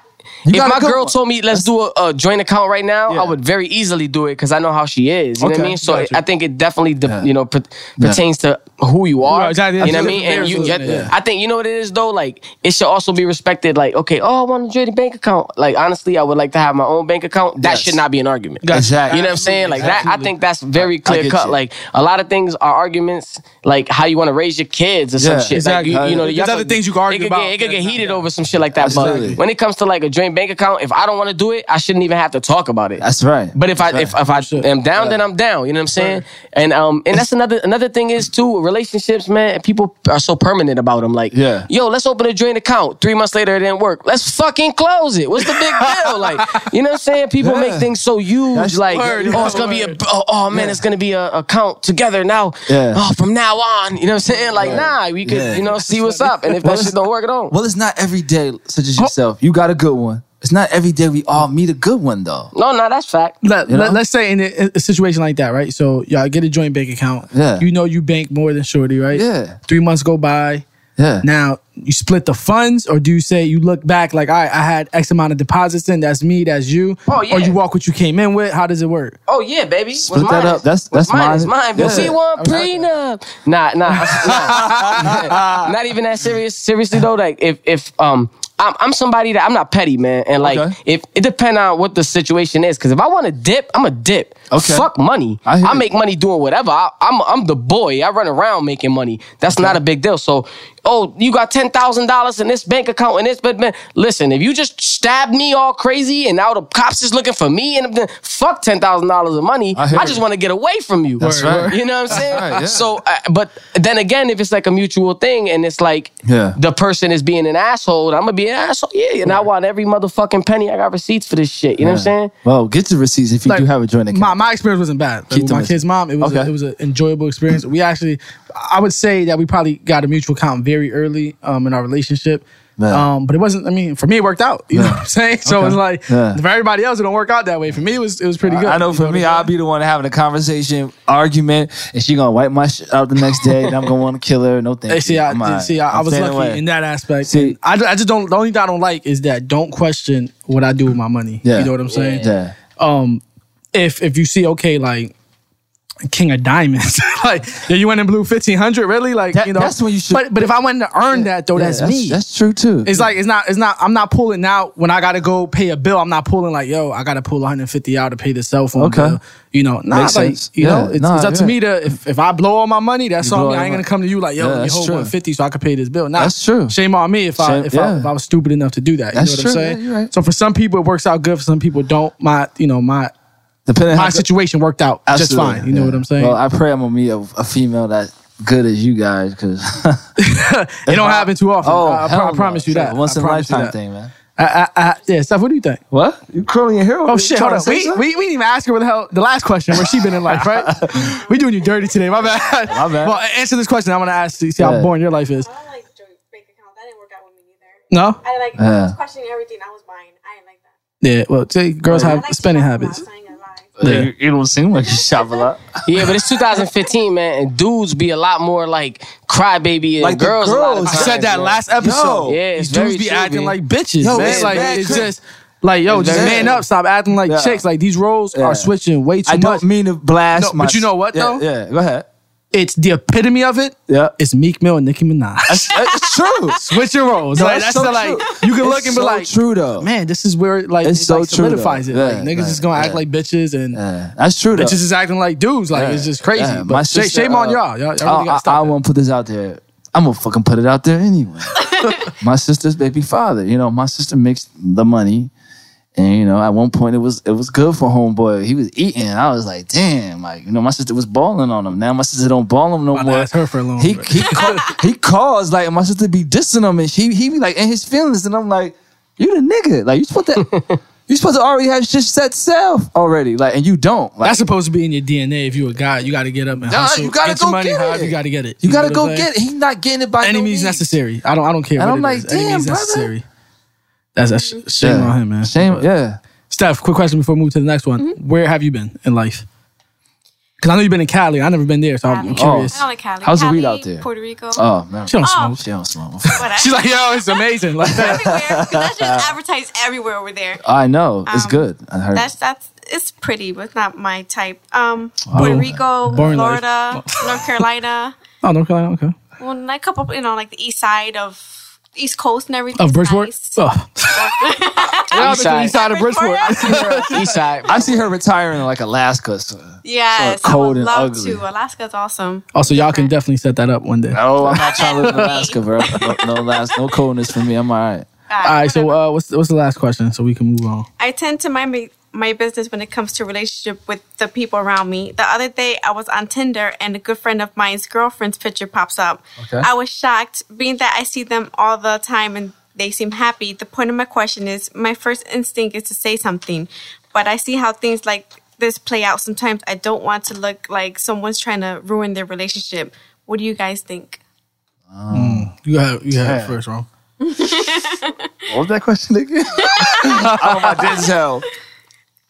You if my girl one. told me let's do a, a joint account right now, Yeah. I would very easily do it because I know how she is. You know what I mean? So gotcha. I think it definitely, de- Yeah. you know, per- Yeah. pertains to who you are. Right, exactly. You know what I mean? And you, get, yeah. I think you know what it is though. Like it should also be respected. Like okay, oh, I want a joint bank account. Like honestly, I would like to have my own bank account. That Yes. should not be an argument. Gotcha. Exactly. You know what I'm saying? Like that, I think that's very clear cut. you. Like a lot of things are arguments, like how you want to raise your kids or Yeah, some shit. exactly. Like you, you know, There's other things you can argue about. It could get heated over some shit like that. But when it comes to like a joint bank account, if I don't want to do it, I shouldn't even have to talk about it. That's right. But if I That's if, if I Sure. am down, then I'm down. You know what I'm saying? And um and that's another another thing is too relationships, man. People are so permanent about them. Like, Yeah. yo, let's open a joint account. Three months later, it didn't work. Let's fucking close it. What's the big deal? Like, you know what I'm saying? People Yeah. make things so huge. That's- like, Word, oh, it's gonna be a oh, oh man, it's gonna be a account together now. Yeah. Oh, from now on, you know what I'm saying? Like, nah, we could Yeah. you know see what's up. And if that shit don't work, it don't. Well, it's not every day, such as yourself. You got a good one. It's not every day we all meet a good one, though. No, no, that's fact. Let, You know? let, us say in a, a situation like that, right? So y'all get a joint bank account. Yeah. You know you bank more than Shorty, right? Yeah. Three months go by. Yeah. Now you split the funds, or do you say you look back like, all right, I had X amount of deposits in, that's me, that's you, Oh, yeah. or you walk what you came in with? How does it work? Oh yeah, baby. Split What's that mine up. That's- that's mine. Is mine. mine. But Yeah. we want prenup. Nah, nah, nah. Not even that serious. Seriously though, like if if um. I'm, I'm somebody that I'm not petty, man, and like Okay. if it depends on what the situation is. Because if I want to dip, I'm a dip. Okay. Fuck money. I I, make money doing whatever. I, I'm I'm the boy. I run around making money. That's not a big deal. So, oh, you got ten thousand dollars in this bank account and this, but man, listen, if you just stab me all crazy and now the cops is looking for me and then fuck ten thousand dollars of money, I I just want to get away from you. That's right. You know what I'm saying? right, yeah. So, uh, but then again, if it's like a mutual thing and it's like Yeah. the person is being an asshole, I'm gonna be an asshole. Yeah, and I want every motherfucking penny. I got receipts for this shit. You know what I'm saying? Well, get your receipts if you Like, do have a joint account. My, my experience wasn't bad. Like, with my kid's mom, it was a, Okay. it was an enjoyable experience. We actually, I would say that we probably got a mutual account very early um, in our relationship. Yeah. Um, but it wasn't. I mean, for me, it worked out. You know what I'm saying? So Okay. it's like Yeah. for everybody else, it don't work out that way. For me, it was it was pretty good. I know You for what me, I'll be the one having a conversation, argument, and she gonna wipe my shit out the next day, and I'm gonna want to kill her. No thank Hey, you. see, I, I'm all right. see, I, I was lucky away. in that aspect. See- I, I just don't. The only thing I don't like is that don't question what I do with my money. Yeah. You know what I'm saying? Yeah. Um, if if you see okay, like King of Diamonds, like yeah, you went and blew fifteen hundred, really? Like That- you know, that's when you should- But but if I went to earn that though, Yeah, that's, me. That's true too. it's like it's not it's not I'm not pulling out when I gotta go pay a bill. I'm not pulling like yo, I gotta pull 150 out to pay the cell phone Okay. bill. You know, nah, Makes like sense. you know, it's, Nah, it's up to me to if, if I blow all my money, that's You on me. all I ain't gonna come to you like yo, Yeah, me hold true. 150 so I can pay this bill. Nah, That's true. Shame on me if I Shame- if I if I was stupid enough to do that. You That's know what true. I'm saying? Yeah, right. So for some people it works out good. For some people don't. My you know my Depending my how situation worked out just fine. You know yeah. what I'm saying? Well, I pray I'm gonna meet a, a female that good as you guys, because it don't happen too often. oh, I, I, hell pro- I no. promise you that. Once in a promise you lifetime thing, man. I, I, I, yeah, Steph, what do you think? What? You curling your hair? Oh shit! Hold on. We, we, we didn't even ask her what the hell the last question where she been in life, right? we doing you dirty today. My bad. My bad. Well, answer this question. I'm gonna ask you. See how boring your life is. I don't like joint bank account. That didn't work out with me either. No. I like Yeah. I was questioning everything I was buying. I didn't like that. Yeah. Well, see, girls I have like spending shop a habits. lot, so I ain't gonna lie. Yeah. You, you don't seem like you shop a lot. Yeah, but it's 2015, man, and dudes be a lot more like crybaby and Like the girls. a lot of girls. I said that man. last episode. Yo. Yeah, it's These dudes very be true, acting man. like bitches, Yo, man. it's like it's crap. just like yo, just man up. Stop acting like Yeah. chicks. Like these roles Yeah. are switching way too I much. don't mean to blast No, my. but you know what, yeah, though? Yeah, go ahead. It's the epitome of it. Yeah, It's Meek Mill and Nicki Minaj. it's, it's true. your roles. No, like, that's so the, like true. you can look It's and be so like, true though. man, this is where like It's it so like, true, solidifies though. it. Like niggas yeah, is gonna act like bitches and Yeah, that's true though. bitches is acting like dudes. Like it's just crazy. Yeah, but sister, shame on uh, y'all. Y'all, y'all really I. I, want to put this out there. I'm gonna fucking put it out there anyway. my sister's baby father. You know, my sister makes the money. And you know, at one point it was it was good for homeboy. He was eating. I was like, damn, like you know, my sister was balling on him. Now my sister don't ball him no About to more. ask her for a loan, He he call, he calls like my sister be dissing him, and she he be like in his feelings, and I'm like, you the nigga, like you supposed to you supposed to already have shit set self already, like, and you don't. Like, That's supposed to be in your DNA. If you a guy, you got to get up and Nah, hustle. you gotta get your go money. get it. You got to get it. you gotta go what I'm saying? get it. He's not getting it by any no means necessary. I don't. I don't care. And what I'm like, damn, brother. necessary. That's a shame Yeah. on him, man. Shame, yeah. Steph, quick question before we move to the next one. Mm-hmm. Where have you been in life? Because I know you've been in Cali. I never been there, so I'm Cali. curious. I like Cali. How's the weed out there? Puerto Rico. Oh man, She don't Oh. smoke. she don't smoke. She's like, yo, it's amazing. Like that. everywhere. That's just advertised everywhere over there. I know it's Um, good. I heard. That's that's it's pretty, but it's not my type. Um, Puerto Oh. Rico, Boring life. Florida, North Carolina. Oh, North Carolina. Okay. Well, like a couple, you know, like the east side of East Coast and everything. Of Bridgeport. Nice. Oh. Yeah, East I've been the side. east side of Bridgeport. East side. I see her retiring in like Alaska. So. Yes, So I cold would and love ugly. to. Alaska's awesome. Also, y'all can definitely set that up one day. Oh, I'm not trying to live in Alaska, bro. No, no, Alaska, no coldness for me. I'm all right. Uh, All right. So, uh, what's what's the last question so we can move on? I tend to mind my, my business when it comes to relationship with the people around me. The other day, I was on Tinder and a good friend of mine's girlfriend's picture pops up. Okay. I was shocked, being that I see them all the time and they seem happy. The point of my question is, my first instinct is to say something, but I see how things like this play out. Sometimes I don't want to look like someone's trying to ruin their relationship. What do you guys think? Um, hmm. You have you have Yeah. first, wrong. What was that question again? oh my Denzel.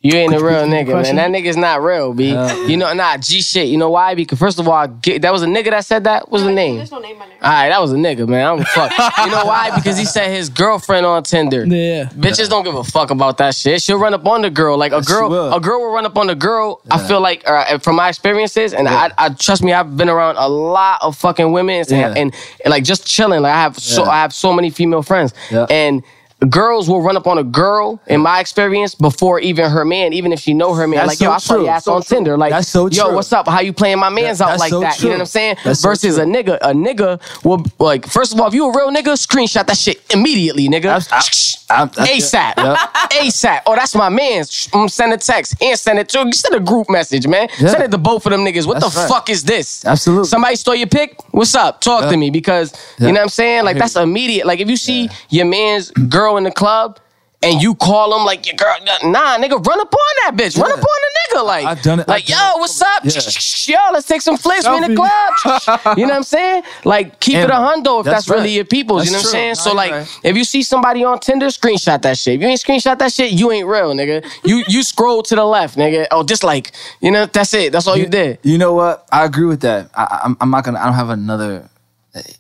You ain't a real nigga, question? man. That nigga's not real, B. you know, nah, G shit. You know why? Because first of all, get, that was a nigga that said that. What's the name? There's no name on there. All right, that was a nigga, man. I don't fuck. you know why? Because he said his girlfriend on Tinder. Yeah. Bitches don't give a fuck about that shit. She'll run up on the girl. Like a girl, will. a girl will run up on the girl. I feel like, uh, from my experiences, and I, I trust me, I've been around a lot of fucking women, and, Yeah. and, and, like just chilling. Like I have so Yeah. I have so many female friends, Yeah. and. Girls will run up on a girl, in my experience, before even her man, even if she know her man. That's like, yo, I saw your ass So on true. Tinder. Like, That's so true. yo, what's up? How you playing my man's out like so that? You know what I'm saying? That's Versus true. a nigga, a nigga will like. First of all, if you a real nigga, screenshot that shit immediately, nigga. That's- I- I'm- that's- ASAP. Yep. ASAP. Oh, that's my man's. Mm, Send a text and send it to send a group message, man. Yeah. Send it to both of them niggas. What That's the right. fuck is this? Absolutely. Somebody stole your pic? What's up? Talk to me because Yeah. you know what I'm saying? Like that's immediate. Like if you see your man's girl in the club and you call him like your girl, nah, nigga, run up on that bitch. Run Yeah. up on the nigga. Like I've done it- Like yo, it. what's up? Yeah. Yo, let's take some flips. We in the club. you know what I'm saying? Like keep And it a hundo if that's, that's right. really your people's. you know what I'm saying? So like right. if you see somebody on Tinder, screenshot that shit. If you ain't screenshot that shit, you ain't real, nigga. You you scroll to the left, nigga. Oh, dislike. You know, that's it. That's all you did. You know what? I agree with that. I, I'm, I'm not gonna. I don't have another.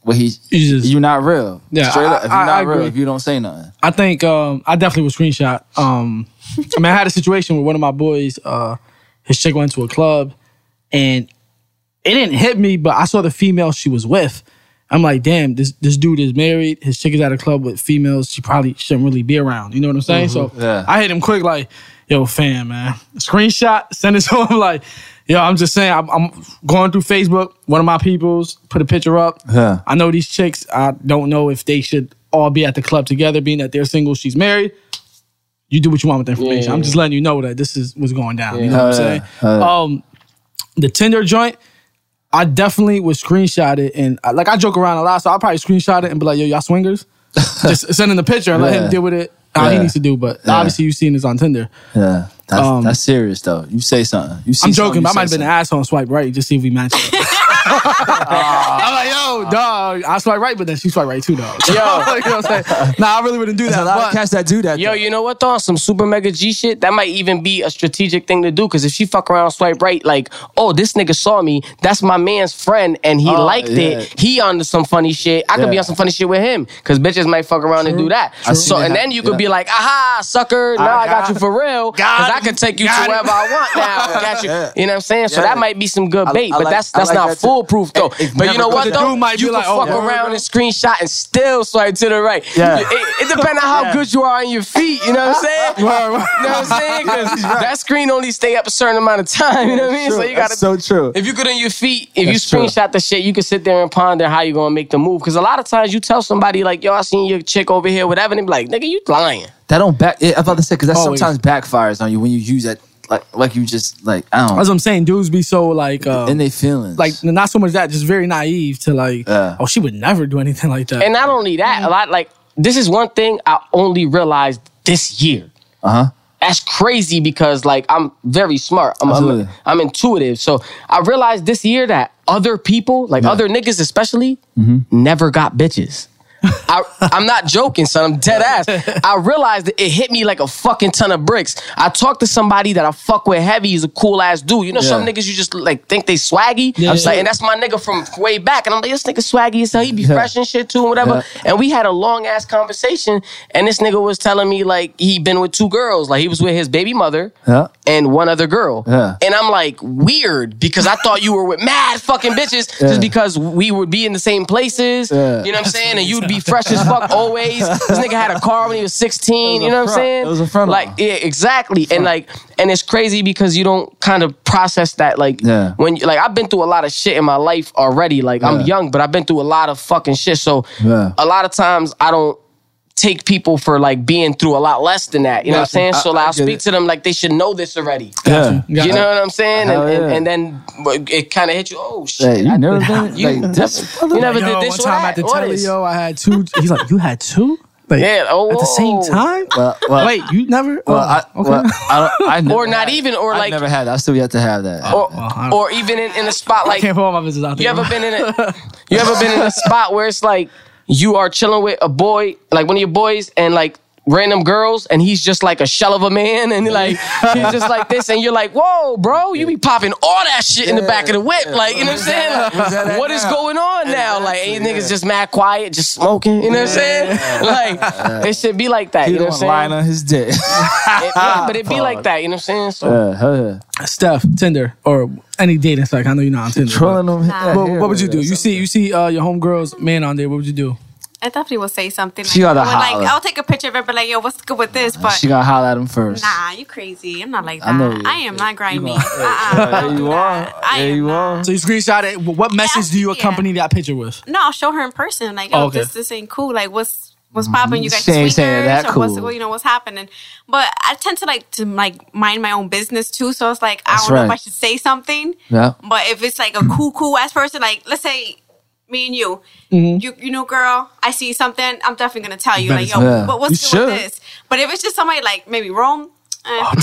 Well, he, You just- you're not real. Yeah, Straight I- up. If you're I- not I real, agree. if you don't say nothing. I think um, I definitely would screenshot. Um, I mean, I had a situation where one of my boys, uh, his chick went to a club, and it didn't hit me, but I saw the female she was with. I'm like, damn, this this dude is married. His chick is at a club with females she probably shouldn't really be around. You know what I'm saying? So Yeah. I hit him quick, like, yo, fam, man, screenshot, send it to him. Like, yo, I'm just saying, I'm, I'm going through Facebook. One of my people's put a picture up. Yeah. I know these chicks. I don't know if they should all be at the club together, being that they're single. She's married. You do what you want with the information. Yeah. I'm just letting you know that this is what's going down. You know what I'm Yeah. saying? Yeah. Yeah. Um, the Tinder joint, I definitely would screenshot it, and like I joke around a lot, so I'll probably screenshot it and be like, "Yo, y'all swingers." just send him the picture and let him deal with it how he needs to do. But Yeah. obviously, you've seen this on Tinder. Yeah. That's, Um, that's serious though. You say something. You see I'm something, joking, you but I might have been an asshole and swipe right just see if we match up. I'm like, yo, dog, I swipe right, but then she swipe right too, dog. Yo, you know what I'm saying? Nah, I really wouldn't do There's that. a lot but- of cats that do that. Yo, though. you know what though? Some super mega G shit, that might even be a strategic thing to do. Cause if she fuck around swipe right, like, oh, this nigga saw me, that's my man's friend, and he Oh, liked yeah. it. He onto some funny shit. I could be on some funny shit with him. Cause bitches might fuck around and do that. I've So and then you could yeah. be like, aha, sucker, now I, got got you for real. Cause I it. could take you to wherever I want now. Got you. Yeah. You know what I'm saying? So Yeah. that might be some good bait, I but like- that's that's like not that too. Foolproof though. It- it but you know what though? dude might you be can like, oh, fuck word, around bro. and screenshot and still swipe to the right. Yeah. It, it depends on how good you are on your feet. You know what I'm saying? You know what I'm saying? 'Cause that screen only stay up a certain amount of time. You know what I mean? True. So you gotta. That's so true. If you good on your feet, if That's you true. screenshot the shit, you can sit there and ponder how you gonna make the move. Because a lot of times you tell somebody like, "Yo, I seen your chick over here, whatever," and they be like, "Nigga, you lying." That don't back. I'm about to say because that Always. sometimes backfires on you when you use that. Like, like you just like I don't. That's what I'm saying. Dudes be so like, uh, in their feelings. like not so much that, just very naive to like, Yeah. oh, she would never do anything like that. And not only that, a lot like this is one thing I only realized this year. uh huh. That's crazy because like I'm very smart. I'm, I'm, Absolutely. I'm intuitive. So I realized this year that other people, like other niggas especially, Mm-hmm. never got bitches. I, I'm not joking, son. I'm dead ass. I realized that it hit me like a fucking ton of bricks. I talked to somebody that I fuck with heavy. He's a cool ass dude. You know, some niggas you just like think they swaggy. Yeah. I'm like, and that's my nigga from way back. And I'm like, this nigga swaggy as hell. He be fresh and shit too, and whatever. And we had a long ass conversation. And this nigga was telling me like he been with two girls. Like he was with his baby mother Yeah. and one other girl. Yeah. And I'm like, weird, because I thought you were with mad fucking bitches Yeah. just because we would be in the same places. Yeah. You know what I'm saying? And you'd be fresh as fuck always. This nigga had a car when he was 16. Was You know what I'm saying? It was a front Like, yeah, exactly. And like, and it's crazy because you don't kind of process that. Like, Yeah. when you, like I've been through a lot of shit in my life already. Like, I'm young, but I've been through a lot of fucking shit. So Yeah. a lot of times I don't take people for like being through a lot less than that. You know what I'm saying? I- So I like, I'll speak it. to them like they should know this already. Yeah. Yeah. You know what I'm saying? And, and, yeah. and then it kind of hit you. Oh shit! Hey, you never been you, like this. you never yo, did one this or time that? at the What telly, yo, I had two. He's like, you had two? Like, Yeah. Oh, at the same oh, time? Well, well, Wait, you never? Well, oh, I, okay. well, I don't. I never Or not had- even, or I like, never had. that. I still yet to have that. Oh, or, oh, well, or even in, in a spot I like can't put all my business out there. You ever been in a you ever been in a spot where it's like you are chilling with a boy, like one of your boys, and like random girls, and he's just like a shell of a man, and like he's just like this, and you're like, whoa, bro, you be popping all that shit in the back of the whip, like you know what I'm saying? Like, Where's that at what is going on now? Like, ain't niggas just mad quiet, just smoking, you know what I'm saying? Like, it should be like that, he you know don't what I'm saying? lying on his dick. It- yeah, but it be like that, you know what I'm saying? So. yeah, hell. Steph, Tinder, or any dating site. I know you're not on Tinder. but- Trolling them. Nah. What, what would you do? You see, you see uh, your homegirl's man on there. What would you do? I definitely will say something. She like, gotta I would, like holler. I'll take a picture of it, but like, yo, what's good with this? But She gotta holler at him first. nah, you crazy. I'm not like that. I know you. I am not grimy. gonna- Uh-uh, There you are. I There am you not. are. So you screenshot it. What message do you yeah. accompany that picture with? No, I'll show her in person. Like, yo, Oh, okay. this this ain't cool. Like, what's what's mm-hmm. popping? You guys She ain't saying that or what's cool. well, you know what's happening? But I tend to like to like mind my own business too. So it's like I That's don't know if. I should say something. Yeah. But if it's like a cool, cool ass person, like let's say me and you, Mm-hmm. you you know, girl, I see something, I'm definitely gonna tell you, Better like, yo, Yeah. but what's You good with this? But if it's just somebody like maybe Rome, eh,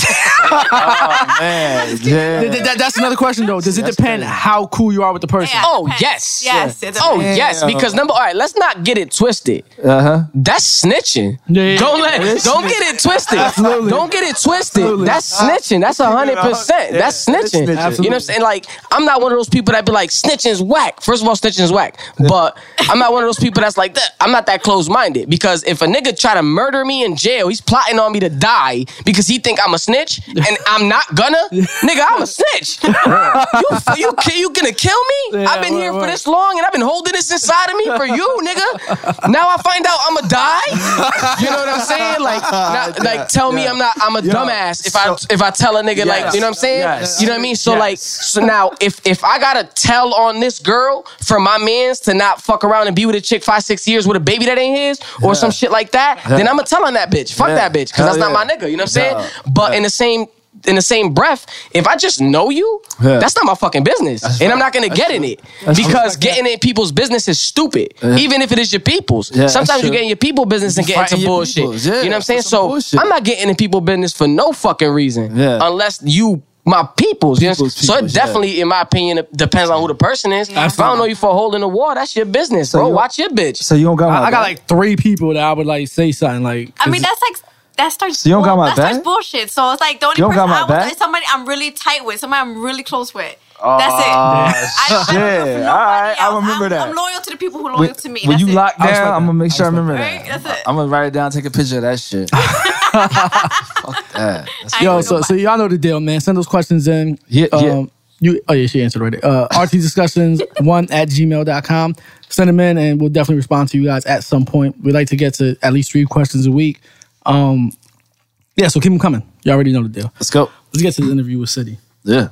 Oh man, yeah. Th- th- that's another question though. Does it That's depend crazy. how cool you are with the person? yeah, Oh, depends. yes. yes, it Oh depends. yes, because number all right, let's not get it twisted. Uh huh. That's snitching. Yeah, yeah, don't let It is don't get it twisted. Absolutely. Don't get it twisted. Absolutely. That's snitching. That's a hundred percent. Yeah, That's snitching. snitching. You know what I'm saying? Like, I'm not one of those people that be like, snitching's whack. First of all, snitching's whack. But I'm not one of those people that's like that. I'm not that close minded. Because if a nigga try to murder me in jail, he's plotting on me to die because he think I'm a snitch and I'm not gonna. nigga, I'm a snitch. you, you, you gonna kill me? Yeah, I've been word, here for word. this long and I've been holding this inside of me for you, nigga. Now I find out I'm a die. You know what I'm saying? Like, not, like tell me I'm not. I'm a dumbass if I if I tell a nigga like, you know what I'm saying? Yes. You know what I mean? So Yes. like, so now if if I gotta tell on this girl for my man's to not fuck around and be with a chick five six years with a baby that ain't his or some shit like that, then I'm gonna tell on that bitch. Fuck Yeah. that bitch because Hell that's not my nigga. You know what I'm saying? Yeah. But in the same. In the same breath, if I just know you, Yeah. that's not my fucking business, and I'm not gonna That's get true. in it because getting in people's business is stupid. Even if it is your people's, Yeah, sometimes you true. get in your people business and get into bullshit. yeah, you know what I'm saying? So bullshit. I'm not getting in people business for no fucking reason, Yeah. unless you my peoples. You know? People's so it peoples, yeah. definitely, in my opinion, depends on who the person is. If I don't know you for a hole in the wall, that's your business, bro. you- Watch your bitch. So you don't got I, I got like three people that I would like say something like. I mean, that's like that starts. So you don't got my that starts bullshit. So it's like the only You don't person got I was back? like somebody I'm really tight with, somebody I'm really close with. Oh, That's it. I, I shit. know for nobody All right, I remember I'm, that. I'm loyal to the people who are loyal when, to me. when That's you it. lock I respect down, I'm gonna make sure I respect remember Right? that. That's it. I'm gonna write it down, take a picture of that shit. Fuck that. That's- I ain't Yo, so so y'all know the deal, man. Send those questions in. Yeah, yeah. Um, You oh yeah, she answered already. Uh RT discussions one at gmail.com. Send them in and we'll definitely respond to you guys at some point. We like to get to at least three questions a week. Um yeah, so keep them coming. You already know the deal. Let's go. Let's get to the interview with City. Yeah.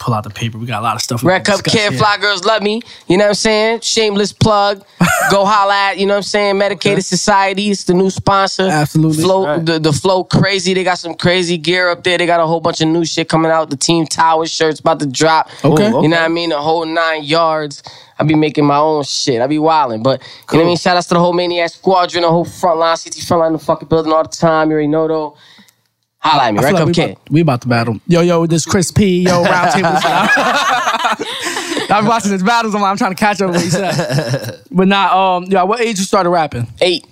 Pull out the paper. We got a lot of stuff. we Red Cup discuss Kid, here. Fly Girls Love Me. You know what I'm saying? Shameless plug. Go holla at, you know what I'm saying? Medicated Society. It's the new sponsor. Absolutely. Flow, Right. the, the Flow Crazy. They got some crazy gear up there. They got a whole bunch of new shit coming out. The Team Tower shirt's about to drop. Okay. Ooh, You know what I mean? The whole nine yards. I be making my own shit. I be wilding. But, you know what I mean? Shout outs to the whole Maniac Squadron, the whole front line, CT front line, the fucking building all the time. You already know though. Holla at me. I Red feel Cup like we, Kid. about, we about to battle. Yo, yo, this Chris P. Yo, round table. I'm watching his battles. I'm, I'm trying to catch up with what he said. But nah, um, yeah, what age you started rapping? Eight.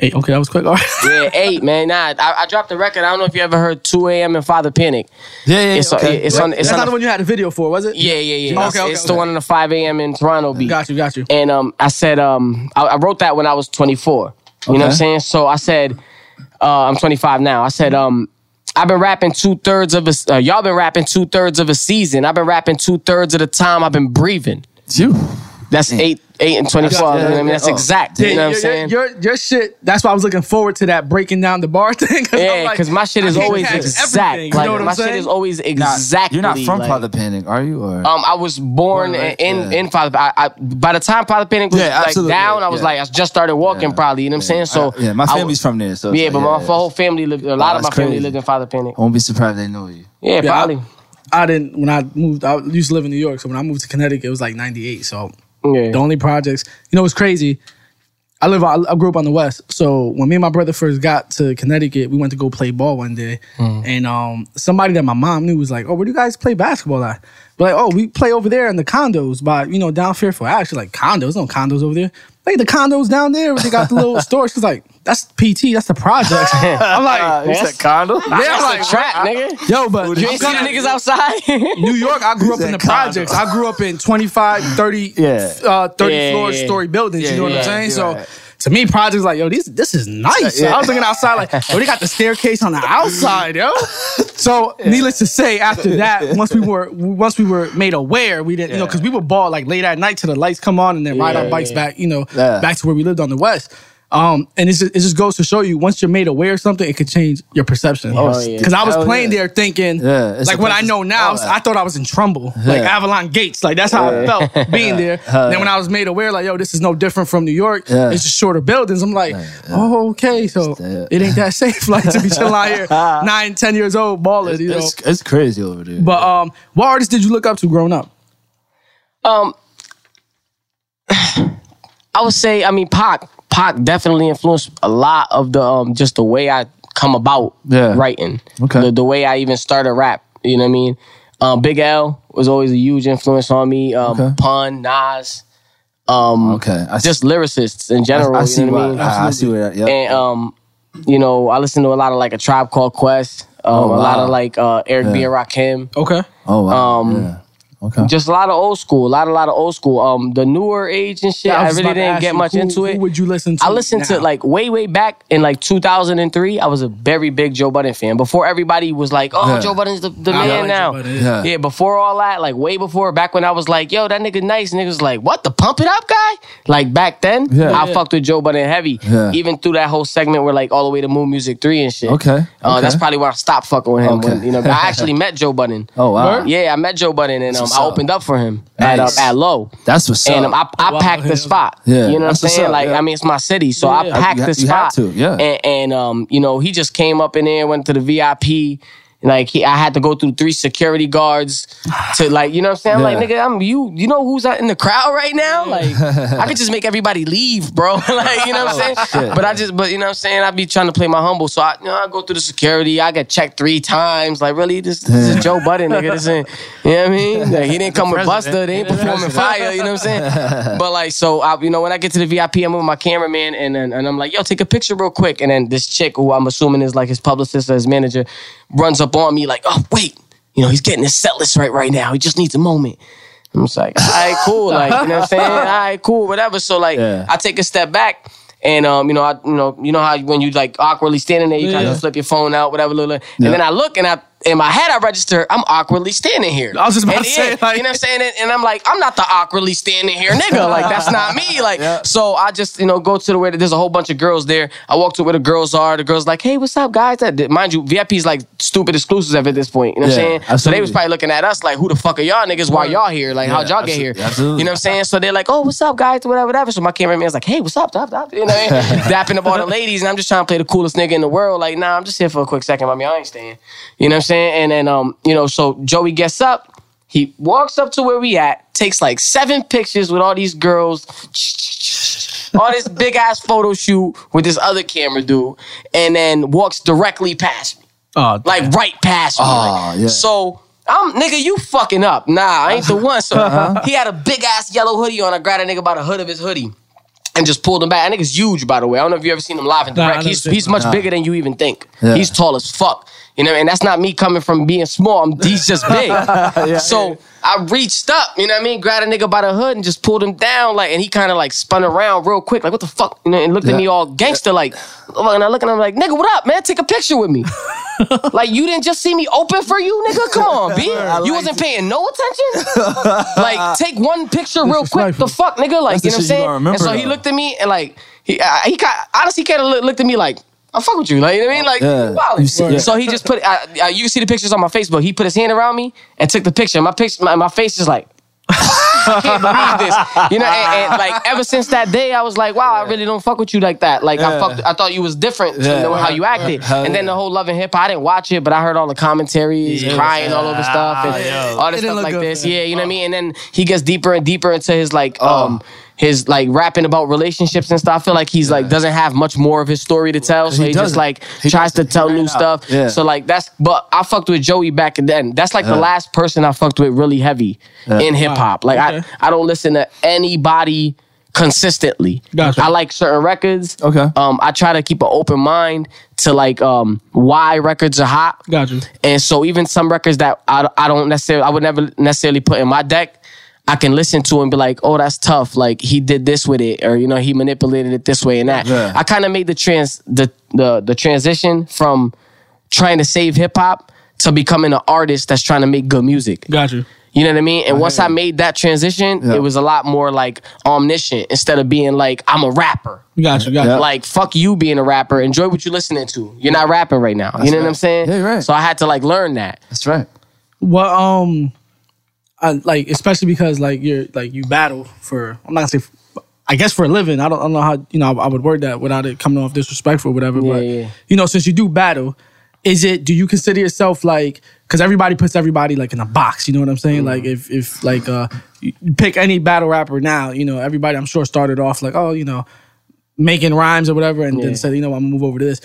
Eight. Okay, that was quick. All right. Yeah, eight, man. Nah, I, I dropped the record. I don't know if you ever heard 2 a.m. and Father Panik. Yeah, yeah, It's, okay. it's on. It's That's on not the, the one you had the video for, was it? Yeah, yeah, yeah. Okay, it's okay, it's okay. the one on the 5 a.m. in Toronto beat. Got you, got you. And um, I said, um, I, I wrote that when I was 24. You know what I'm saying? So I said, uh, I'm 25 now. I said, um, I've been rapping two thirds of a. Uh, y'all been rapping two thirds of a season. I've been rapping two thirds of the time I've been breathing. You. That's eight, eight and 24. Yeah, you know I mean, that's oh. exact. Yeah, you know what I'm saying? Your, your, your shit, that's why I was looking forward to that breaking down the bar thing. Cause I'm yeah, like, because my shit is always exact. everything, Like you know what my I'm shit saying? is always Not- exactly. You're not from like, Father Panik, are you? Or Um, I was born Born, right? in Yeah. in Father. I, I by the time Father Panik was Yeah, like down, I was Yeah. like, I just started walking, Yeah. probably. You know what I'm saying? So I- yeah, my I family's from there. So yeah, like, but my yeah. whole family lived. A lot of my family crazy. lived in Father Panik. Won't be surprised they know you. Yeah, Yeah, probably. I didn't, when I moved, I used to live in New York. So when I moved to Connecticut, it was like 98. So yeah. the only projects, you know, it's crazy. I live, I, grew up on the West. So when me and my brother first got to Connecticut, we went to go play ball one day. And um, somebody that my mom knew was like, oh, where do you guys play basketball at? We're like, oh, we play over there in the condos by, you know, down Fairfield. I actually like condos, no condos over there. Like the condos down there where they got the little store. She's like, that's PT, that's the project. I'm like, You said condo? yeah, I'm like, Trap, nigga. yo, but You I'm ain't seen the niggas outside? New York, I grew up in the condo. projects. I grew up in 25, 30, Yeah. uh, 30 Yeah, floor yeah, yeah. story buildings. Yeah, you know what I'm saying? So right. To me, projects like, yo, these, this is nice. Yeah. I was looking outside like, yo, they got the staircase on the outside, yo. So needless to say, after that, once we were once we were made aware, we didn't, you know, because we would ball like late at night till the lights come on and then ride Yeah, our bikes yeah. back, you know, Yeah. back to where we lived on the west. Um, and it's just, it just goes to show you once you're made aware of something, it could change your perception. Oh, yeah. Because I was Hell playing yeah. there thinking, Yeah, like what I know now, all that. I thought I was in Trumbull, like Avalon Gates. Like that's how I felt being there. then when I was made aware, like, yo, this is no different from New York. Yeah. It's just shorter buildings. I'm like, oh, okay. So it ain't that safe, like to be chilling out here, nine, ten years old, balling, you know. It's, it's crazy over there. But um, what artists did you look up to growing up? um, I would say, I mean, Pac. Pac definitely influenced a lot of the um, just the way I come about Yeah. writing. Okay. The, the way I even started rap. You know what I mean? Um, Big L was always a huge influence on me. Um, Okay. Pun, Nas, um, okay, I just lyricists in general. I, I you see know what I mean? I, I see what. Yeah. And um, you know, I listen to a lot of like a tribe called Quest. Um, Oh, a lot of like uh, Eric B and Rakim. Okay. oh wow. um, yeah. Okay. Just a lot of old school, a lot, a lot of old school. Um, the newer age and shit, Yeah, I, was just really didn't get you, much who- into it. Who would you listen to? I listened to like way, way back in like 2003. I was a very big Joe Budden fan. Before everybody was like, "Oh, Yeah. Joe Budden's the, the I man like now." Joe yeah. Yeah, before all that, like way before, back when I was like, "Yo, that nigga nice," niggas was like, "What the pump it up guy?" Like back then, Yeah. I Yeah. fucked with Joe Budden heavy. Yeah. Even through that whole segment where like all the way to Mood Muzik Three and shit. Okay, Uh, okay. that's probably where I stopped fucking with him. Okay. When, you know, I actually met Joe Budden. Oh wow. Yeah, I met Joe Budden and um, what's I opened up for him at uh, at Low. That's what's And up. um, I, I wow. packed the spot. Yeah, you know what I'm saying? up, Like, yeah. I mean, it's my city, so I packed You ha- the you have spot. to, yeah. And, and um, you know, he just came up in there, went to the VIP. Like he, I had to go through three security guards to like, you know what I'm saying? Like, nigga, I'm you. You know who's out in the crowd right now? Like, I could just make everybody leave, bro. like, you know what I'm oh, saying? shit. But I just, but you know what I'm saying? I be trying to play my humble, so I, you know, I go through the security. I get checked three times. Like, really, this, this is Joe Budden, nigga. This ain't, you know what I mean? Like, he didn't come with Buster. They ain't performing fire. You know what I'm saying? But like, so I, you know, when I get to the VIP, I'm with my cameraman, and then and I'm like, yo, take a picture real quick. And then this chick, who I'm assuming is like his publicist or his manager, runs up on me like, oh wait, you know, he's getting his set list right right now. He just needs a moment. I'm just like, all right, cool. Like, you know what I'm saying? All right, cool, whatever. So like, Yeah. I take a step back. And um, you know, I you know, you know how when you like awkwardly standing there, you kind Yeah. of flip your phone out, whatever, little, and Yeah. then I look and I in my head, I register, I'm awkwardly standing here. I was just about And to say, yeah, like- you know what I'm saying? And, and I'm like, I'm not the awkwardly standing here nigga. Like, that's not me. Like, Yeah. so I just, you know, go to the way that there's a whole bunch of girls there. I walk to where the girls are. The girls like, hey, what's up, guys? That mind you, VIP's like stupid exclusives at this point. You know what I'm saying? So they was probably looking at us like, who the fuck are y'all niggas? Why y'all here? Like, how'd y'all get here? absolutely, absolutely. You know what I'm saying? So they're like, oh, what's up, guys? Whatever, whatever. So my cameraman's like, hey, what's up? Dap, dap, You know, what I mean? dapping up all the ladies, and I'm just trying to play the coolest nigga in the world. Like, nah, I'm just here for a quick second, mommy. I ain't staying. You know what I'm saying? And then, um, you know, so Joey gets up. He walks up to where we at, takes like seven pictures with all these girls, all this big ass photo shoot with this other camera dude, and then walks directly past me Oh, like right past me. Oh, like. yeah. So I'm nigga, you fucking up. Nah, I ain't the one. So Uh-huh. he had a big ass yellow hoodie on. I grabbed a nigga by the hood of his hoodie. And just pulled him back. That nigga's huge, by the way. I don't know if you ever seen him live and Nah, direct. he's he's much bigger than you even think. Yeah. He's tall as fuck. You know, and that's not me coming from being small. I'm, he's just big. so I reached up, you know what I mean? Grabbed a nigga by the hood and just pulled him down, like, and he kind of like spun around real quick, like, what the fuck? You know, and looked at me all gangster, like, and I look at him like, nigga, what up, man? Take a picture with me. like, you didn't just see me open for you, nigga? Come on, B. you wasn't paying no attention? like, take one picture real quick. The fuck, nigga? Like, That's you know what I'm saying? and so he looked at me and like, he, uh, he kind honestly kind of looked at me like, I fuck with you, like you know what I mean, like, Yeah. wow. You see- yeah. So he just put, uh, uh, you can see the pictures on my Facebook. He put his hand around me and took the picture. My picture, my, my face is like, I can't believe this. You know, and, and, like ever since that day, I was like, wow, I really don't fuck with you like that. Like I Yeah. fucked, I thought you was different Yeah. than how you acted. Hell and then yeah. the whole love and hip hop, I didn't watch it, but I heard all the commentaries, crying all over stuff and all this It didn't stuff look like good, this. man. Yeah, you know what I mean. And then he gets deeper and deeper into his like Oh. um his like rapping about relationships and stuff. I feel like he's like doesn't have much more of his story to tell, so He he, just like He tries to doesn't. tell new out. stuff. Yeah. So like that's but I fucked with Joey back then. That's like the last person I fucked with really heavy in hip hop. Like Okay. I I don't listen to anybody consistently. Gotcha. I like certain records. Okay. Um I try to keep an open mind to like um why records are hot. got you. And so even some records that I, I don't necessarily I would never necessarily put in my deck, I can listen to and be like, oh, that's tough. Like he did this with it, or you know, he manipulated it this way and that. Yeah. I kind of made the trans the the the transition from trying to save hip hop to becoming an artist that's trying to make good music. Got you. You know what I mean? And once I made that transition, Yeah. it was a lot more like omniscient instead of being like, I'm a rapper. Got you. Got Like, fuck you being a rapper. Enjoy what you're listening to. You're not rapping right now. you know what I'm saying? Yeah, right. So I had to like learn that. That's right. Well, um, I, like especially because like you're like you battle for I'm not gonna say I guess for a living. I don't, I don't know how you know I, I would word that without it coming off disrespectful or whatever. but yeah. you know, since you do battle, is it do you consider yourself like because everybody puts everybody like in a box? You know what I'm saying? Like if if like uh pick any battle rapper now, you know everybody I'm sure started off like oh you know making rhymes or whatever, and Yeah. then said you know I'm gonna move over to this.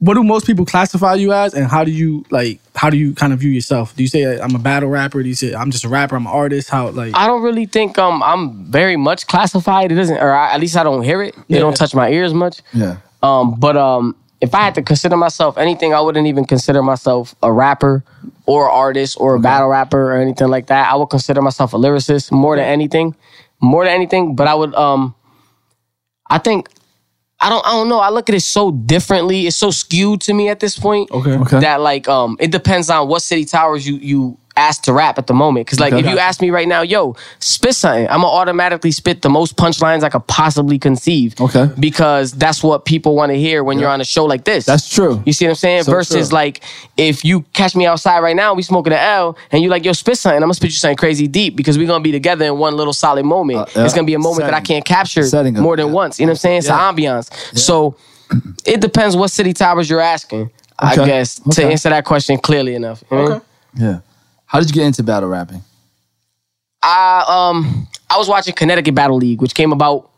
What do most people classify you as, and how do you like? How do you kind of view yourself? Do you say I'm a battle rapper? Do you say I'm just a rapper? I'm an artist? How like? I don't really think um I'm very much classified. It doesn't, or I, at least I don't hear it. It Yeah. don't touch my ears much. Yeah. Um, but um, if I had to consider myself anything, I wouldn't even consider myself a rapper or artist or a battle rapper or anything like that. I would consider myself a lyricist more than anything, more than anything. But I would um, I think I don't I don't know. I look at it so differently. It's so skewed to me at this point. Okay. Okay. That like um, it depends on what city towers you you asked to rap at the moment. Because like if you ask me right now, yo, spit something, I'm gonna automatically spit the most punchlines I could possibly conceive. Okay. Because that's what people want to hear when you're on a show like this. That's true. You see what I'm saying? So Versus true. like if you catch me outside right now, we smoking an L, and you like, yo, spit something, I'm gonna spit you something crazy deep because we're gonna be together in one little solid moment. Uh, yeah. It's gonna be a moment that I can't capture Setting more than yeah. once. You know what I'm saying? It's Yeah. an ambiance. So it depends what city towers you're asking, I Okay. guess, to answer that question clearly enough. What Yeah. How did you get into battle rapping? I um I was watching Connecticut Battle League, which came about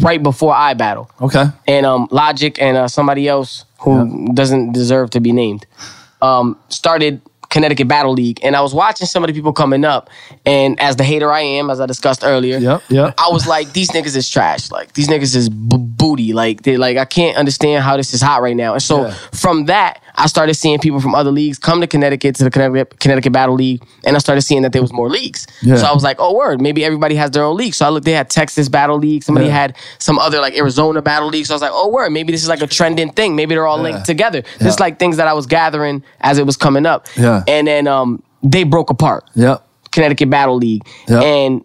right before I battle. Okay. and um, Logic and uh, somebody else who doesn't deserve to be named um, started Connecticut Battle League, and I was watching some of the people coming up, and as the hater I am, as I discussed earlier, Yep. Yep. I was like, these niggas is trash. Like these niggas is b- booty. Like they like I can't understand how this is hot right now. And so Yeah. from that, I started seeing people from other leagues come to Connecticut to the Connecticut, Connecticut Battle League, and I started seeing that there was more leagues. Yeah. So I was like, oh word, maybe everybody has their own league. So I looked, they had Texas Battle League, somebody Yeah. had some other like Arizona Battle League. So I was like, oh word, maybe this is like a trending thing. Maybe they're all linked together. Just like things that I was gathering as it was coming up. Yeah. And then um, they broke apart. Connecticut Battle League, Yep. and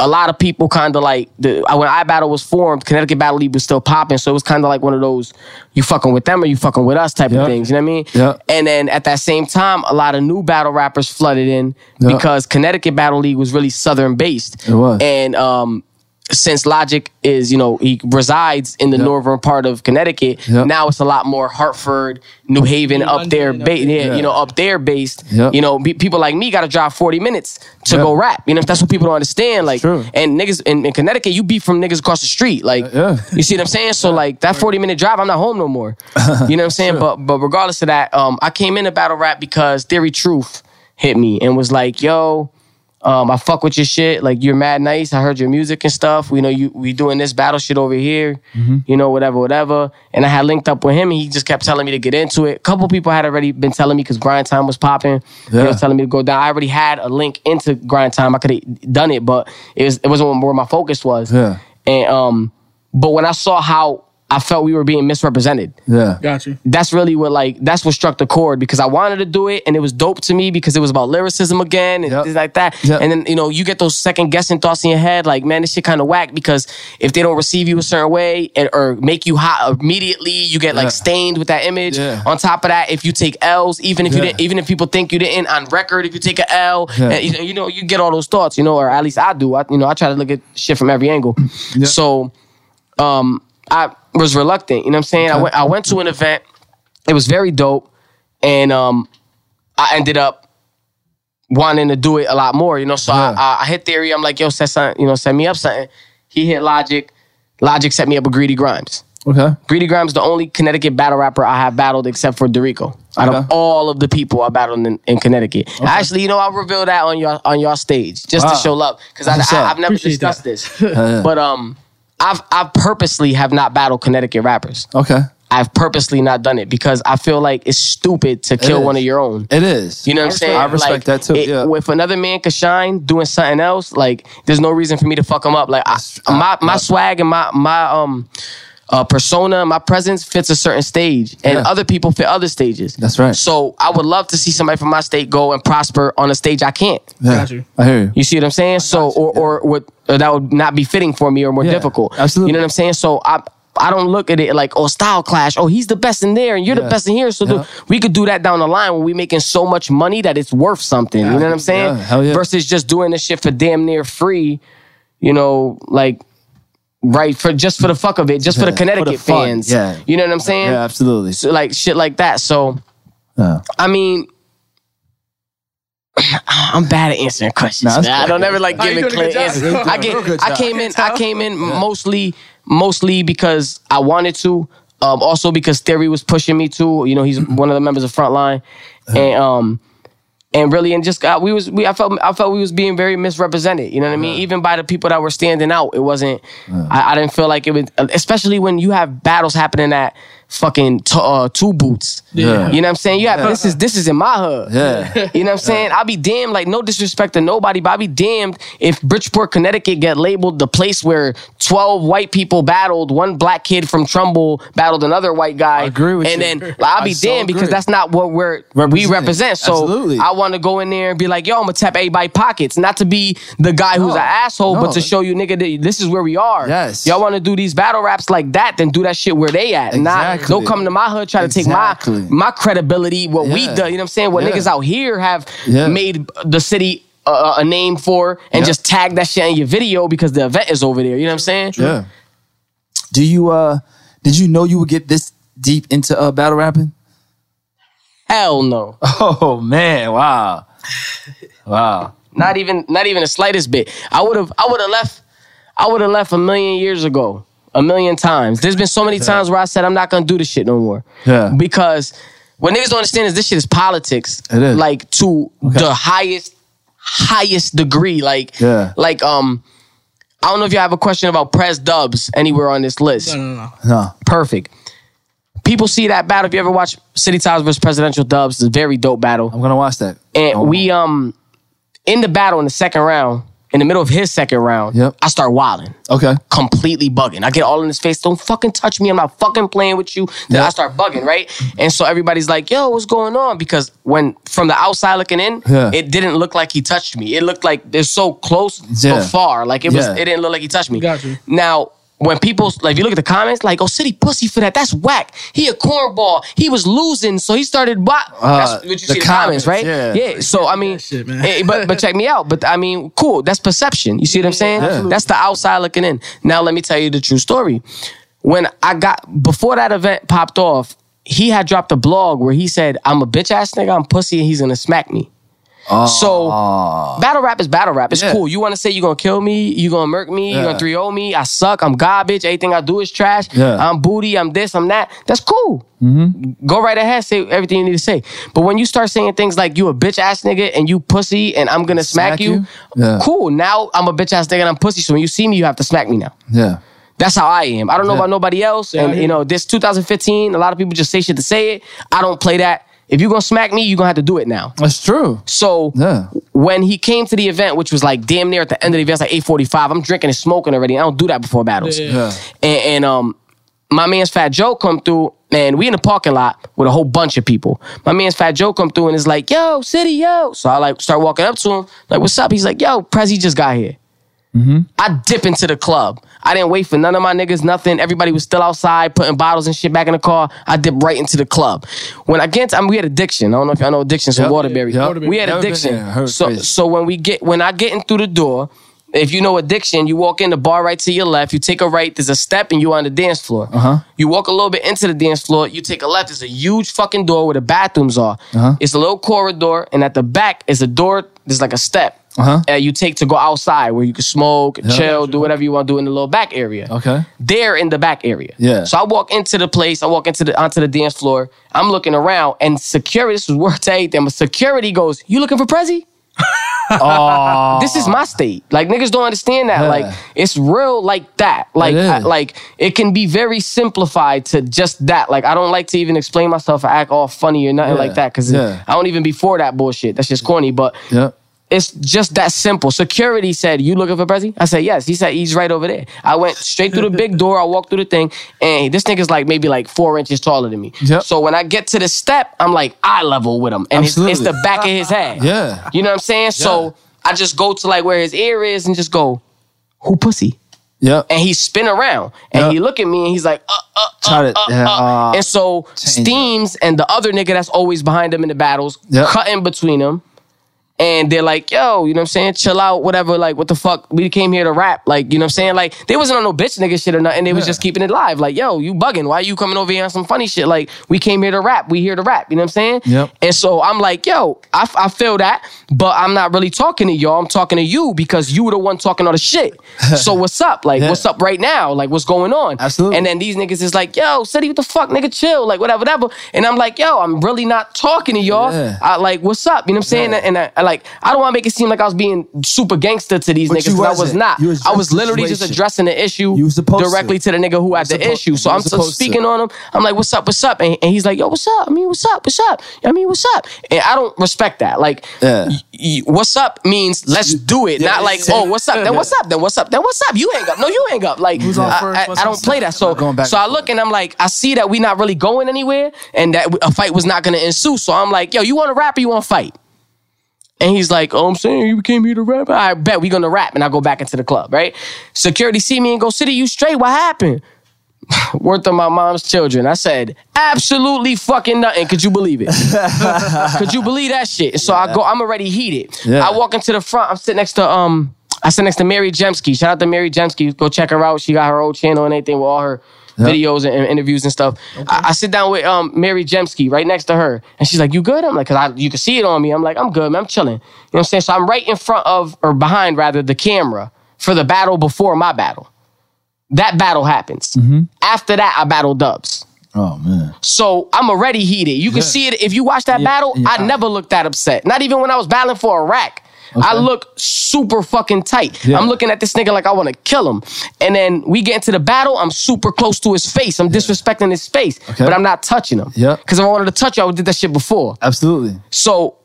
a lot of people kind of like the when I Battle was formed, Connecticut Battle League was still popping, so it was kind of like one of those you fucking with them or you fucking with us type Yep. of things. You know what I mean? Yep. And then at that same time, a lot of new battle rappers flooded in Yep. because Connecticut Battle League was really southern based. It was. and um. Since Logic is, you know, he resides in the Yep. northern part of Connecticut. Yep. Now it's a lot more Hartford, New Haven, New up there, London, up ba- yeah, Yeah. you know, up there based. Yep. You know, be- people like me got to drive 40 minutes to Yeah. go rap. You know, if that's what people don't understand. Like, and niggas in, in Connecticut, you beat from niggas across the street. Like, Yeah. you see what I'm saying? So, like, that 40 minute drive, I'm not home no more. You know what I'm saying? But but regardless of that, um, I came into battle rap because Theory Truth hit me and was like, yo, um, I fuck with your shit. Like you're mad nice. I heard your music and stuff. We know you we doing this battle shit over here. Mm-hmm. You know, whatever, whatever. And I had linked up with him and he just kept telling me to get into it. A couple people had already been telling me because grind time was popping. They Yeah. was telling me to go down. I already had a link into grind time. I could have done it, but it was it wasn't where my focus was. Yeah. And um, but when I saw how I felt we were being misrepresented Yeah. Got you. that's really what like that's what struck the chord because I wanted to do it and it was dope to me because it was about lyricism again and Yep. things like that. Yep. And then you know you get those second guessing thoughts in your head like man this shit kind of whack because if they don't receive you a certain way and, or make you hot immediately you get like Yeah. stained with that image. Yeah. On top of that, if you take L's even if you didn't even if people think you didn't on record if you take a L Yeah. and, you, know, you know you get all those thoughts you know or at least I do. I you know I try to look at shit from every angle. So um, I was reluctant. You know what I'm saying? I went I went to an event. It was very dope, and um, I ended up wanting to do it a lot more. You know, so Yeah. I, I, hit theory. I'm like, yo, set something. You know, set me up something. He hit Logic. Logic set me up with Greedy Grimes. Okay. Greedy Grimes, the only Connecticut battle rapper I have battled except for Dorico. Out of all of the people I battled in, in Connecticut, actually, you know, I'll reveal that on your on your stage just Wow. to show love because I, I, have never Appreciate discussed that. this. But um, I've I purposely have not battled Connecticut rappers. Okay. I've purposely not done it because I feel like it's stupid to kill one of your own. It is. You know what I'm saying? I respect Like, that too, it- yeah. If another man could shine doing something else, like there's no reason for me to fuck him up. Like I, my my swag and my my um uh, persona, my presence fits a certain stage, and Yeah. other people fit other stages. That's right. So I would love to see somebody from my state go and prosper on a stage I can't. Yeah. Got you. I hear you. You see what I'm saying? So, or or what or that would not be fitting for me or more Yeah, difficult. absolutely. You know what I'm saying? So I. I don't look at it like, oh, style clash. Oh, he's the best in there, and you're Yeah. the best in here. So the- Yeah. we could do that down the line when we making so much money that it's worth something. You know what I'm saying? Yeah, hell yeah. Versus just doing this shit for damn near free. You know, like right for just for the fuck of it, just for Yeah, the for the Connecticut fun, fans. yeah. You know what I'm saying? Yeah, absolutely. So, like shit like that. So Yeah. I mean. I'm bad at answering questions. Nah, man. I don't ever like Nah, you giving clear answers. I get. good I came in. I came in mostly, mostly because I wanted to. Um, also because Theory was pushing me to. You know, he's one of the members of Frontline, and um, and really, and just got we was we. I felt I felt we was being very misrepresented. You know what I mean? Even by the people that were standing out, it wasn't. I, I didn't feel like it was, especially when you have battles happening at fucking t- uh, two boots. Yeah. You know what I'm saying? You have this is this is in my hood. Yeah. You know what I'm saying? I'll be damned, like no disrespect to nobody, but I'll be damned if Bridgeport, Connecticut get labeled the place where 12 white people battled, one black kid from Trumbull battled another white guy. I agree with and you. then like, I'll be so damned because that's not what we're we represent. So Absolutely. I want to go in there and be like, yo, I'm gonna tap everybody pockets. Not to be the guy who's an asshole, but to show you, nigga, that this is where we are. Yes. Y'all want to do these battle raps like that, then do that shit where they at. And not Exactly. don't come to my hood try to take my my credibility, what we done. You know what I'm saying? What Yeah. niggas out here have Yeah. made the city uh, a name for and Yeah. just tag that shit in your video because the event is over there. You know what I'm saying? Yeah. Do you uh did you know you would get this deep into uh battle rapping? Hell no. Oh man, wow. Wow. Not even not even the slightest bit. I would have I would have left I would have left a million years ago. A million times. There's been so many times where I said I'm not gonna do this shit no more. Yeah. Because what niggas don't understand is this shit is politics. It is. Like to the highest highest degree. Like Yeah. like um I don't know if you have a question about Prez Dubs anywhere on this list. No, no, no. No. Perfect. people see that battle. If you ever watch City Towers versus Presidential Dubs, it's a very dope battle. I'm gonna watch that. And Oh. we um in the battle in the second round, in the middle of his second round, Yep. I start wilding. Okay. Completely bugging. I get all in his face. Don't fucking touch me. I'm not fucking playing with you. Then Yeah. I start bugging, right? And so everybody's like, yo, what's going on? Because when from the outside looking in, Yeah. it didn't look like he touched me. It looked like they're so close Yeah. but far. Like it was Yeah. it didn't look like he touched me. Got you. Now when people like if you look at the comments, like, oh City pussy for that. That's whack. He a cornball. He was losing, so he started what Uh, that's what you the see in the comments, comments, right? yeah. Yeah. So I mean shit, man. eh, but but check me out. But I mean, cool. That's perception. You see what I'm saying? absolutely. That's the outside looking in. Now let me tell you the true story. When I got before that event popped off, he had dropped a blog where he said, "I'm a bitch ass nigga. I'm pussy, and he's gonna smack me." So ah. battle rap is battle rap. It's Yeah. cool. You want to say you're gonna kill me, you're gonna murk me, you Yeah. gonna 3-0 me. I suck. I'm garbage. Everything I do is trash. Yeah. I'm booty. I'm this. I'm that. That's cool. Mm-hmm. Go right ahead. Say everything you need to say. But when you start saying things like you a bitch ass nigga and you pussy and I'm gonna smack, Smack you, you? Yeah. cool. Now I'm a bitch ass nigga and I'm pussy. So when you see me, you have to smack me now. Yeah. That's how I am. I don't know Yeah. about nobody else. I and hear you know, this 2015, a lot of people just say shit to say it. I don't play that. If you're gonna smack me, you're gonna have to do it now. That's true. So Yeah. when he came to the event, which was like damn near at the end of the event, it's like 845, I'm drinking and smoking already. I don't do that before battles. Yeah. Yeah. And, and um, my man's Fat Joe come through, and we in the parking lot with a whole bunch of people. My man's Fat Joe come through and is like, "Yo, City, yo." So I like start walking up to him, like, "What's up?" He's like, "Yo, Prezi just got here." I dip into the club. I didn't wait for none of my niggas, nothing. Everybody was still outside putting bottles and shit back in the car. I dip right into the club. When I get, to, I mean, we had addiction. I don't know if y'all know addictions from Yep. Waterbury. Yep. We had addiction. there. I heard it's So, crazy. so when we get, when I get in through the door, if you know addiction, you walk in the bar right to your left. You take a right. There's a step, and you're on the dance floor. Uh-huh. You walk a little bit into the dance floor. You take a left. There's a huge fucking door where the bathrooms are. Uh-huh. It's a little corridor, and at the back is a door. There's like a step. Uh-huh. Uh, you take to go outside where you can smoke, Yeah. chill, do whatever you want to do in the little back area. Okay. There in the back area. Yeah. So I walk into the place. I walk into the onto the dance floor. I'm looking around, and security. This was worth to everything. But security goes, "You looking for Prezi?" Oh. This is my state. Like niggas don't understand that. Yeah. Like it's real like that. Like It. I- like it can be very simplified to just that. Like I don't like to even explain myself or act all funny or nothing Yeah. like that because Yeah. I don't even be for that bullshit. That's just corny. But Yep. It's just that simple. Security said, "You looking for Prezi?" I said, "Yes." He said, "He's right over there." I went straight through the big door. I walked through the thing, and this nigga's like maybe like four inches taller than me. Yep. So when I get to the step, I'm like eye level with him, and it's, it's the back of his head. Yeah. You know what I'm saying? So I just go to like where his ear is and just go, "Who pussy?" Yeah. And he spin around and Yep. he look at me and he's like, uh, uh, Try uh, yeah, uh. uh, and so change it. Steams and the other nigga that's always behind him in the battles Yep. cut in between them. And they're like, yo, you know what I'm saying? Chill out, whatever. Like, what the fuck? We came here to rap. Like, you know what I'm saying? Like, they wasn't on no bitch nigga shit or nothing. They was Yeah. just keeping it live. Like, yo, you bugging. Why you coming over here on some funny shit? Like, we came here to rap. We here to rap. You know what I'm saying? Yep. And so I'm like, yo, I, I feel that, but I'm not really talking to y'all. I'm talking to you because you were the one talking all the shit. so what's up? Like, Yeah. what's up right now? Like, what's going on? Absolutely. And then these niggas is like, yo, City, what the fuck, nigga, chill, like whatever, whatever. And I'm like, yo, I'm really not talking to y'all. Yeah. I like, what's up? You know what I'm saying? And I, I like, I don't want to make it seem like I was being super gangster to these But niggas. you 'cause I was wasn't. You was I was just literally just addressing the issue You was to. directly to. the nigga who had the suppo- issue. So I'm was so supposed to. speaking on him. I'm like, what's up? What's up? And, and he's like, yo, what's up? I mean, what's up? What's up? I mean, what's up? And I don't respect that. Like, Yeah. y- y- what's up means let's do it. Yeah, not like, oh, what's up? Then what's up? Then what's up? Then what's up? You hang up. No, you hang up. Like, Who's I. I- I don't play that. So, so I look and I'm like, I see that we not really going anywhere and that a fight was not going to ensue. So I'm like, yo, you want to rap or you want to fight? And he's like, oh, I'm saying you came here to rap. I bet we gonna rap. And I go back into the club, right? Security see me and go, City, you straight? What happened? Worth of my mom's children. I said, absolutely fucking nothing. Could you believe it? Could you believe that shit? And so I go, I'm already heated. Yeah. I walk into the front. I'm sitting next to um, I sit next to Mary Jemsky. Shout out to Mary Jemsky. Go check her out. She got her own channel and everything with all her videos and, and interviews and stuff. I, I sit down with um Mary Jemsky right next to her, and she's like, "You good?" I'm like, "Cause I, you can see it on me." I'm like, "I'm good, man. I'm chilling." You know what I'm saying? So I'm right in front of or behind rather the camera for the battle before my battle. That battle happens. After that, I battle Dubs. Oh man. So I'm already heated. You can see it if you watch that Yeah, battle. yeah. I never looked that upset. Not even when I was battling for a rack. I look super fucking tight. Yeah. I'm looking at this nigga like I want to kill him. And then we get into the battle. I'm super close to his face. I'm disrespecting his face, Okay. but I'm not touching him. Yeah. Because if I wanted to touch you, I would did that shit before. Absolutely. So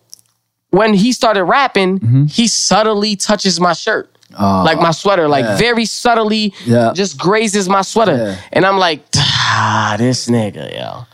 when he started rapping, Mm-hmm. he subtly touches my shirt. Oh, like my sweater, like yeah. very subtly, Yeah. just grazes my sweater, Yeah. and I'm like, ah, this nigga, yo,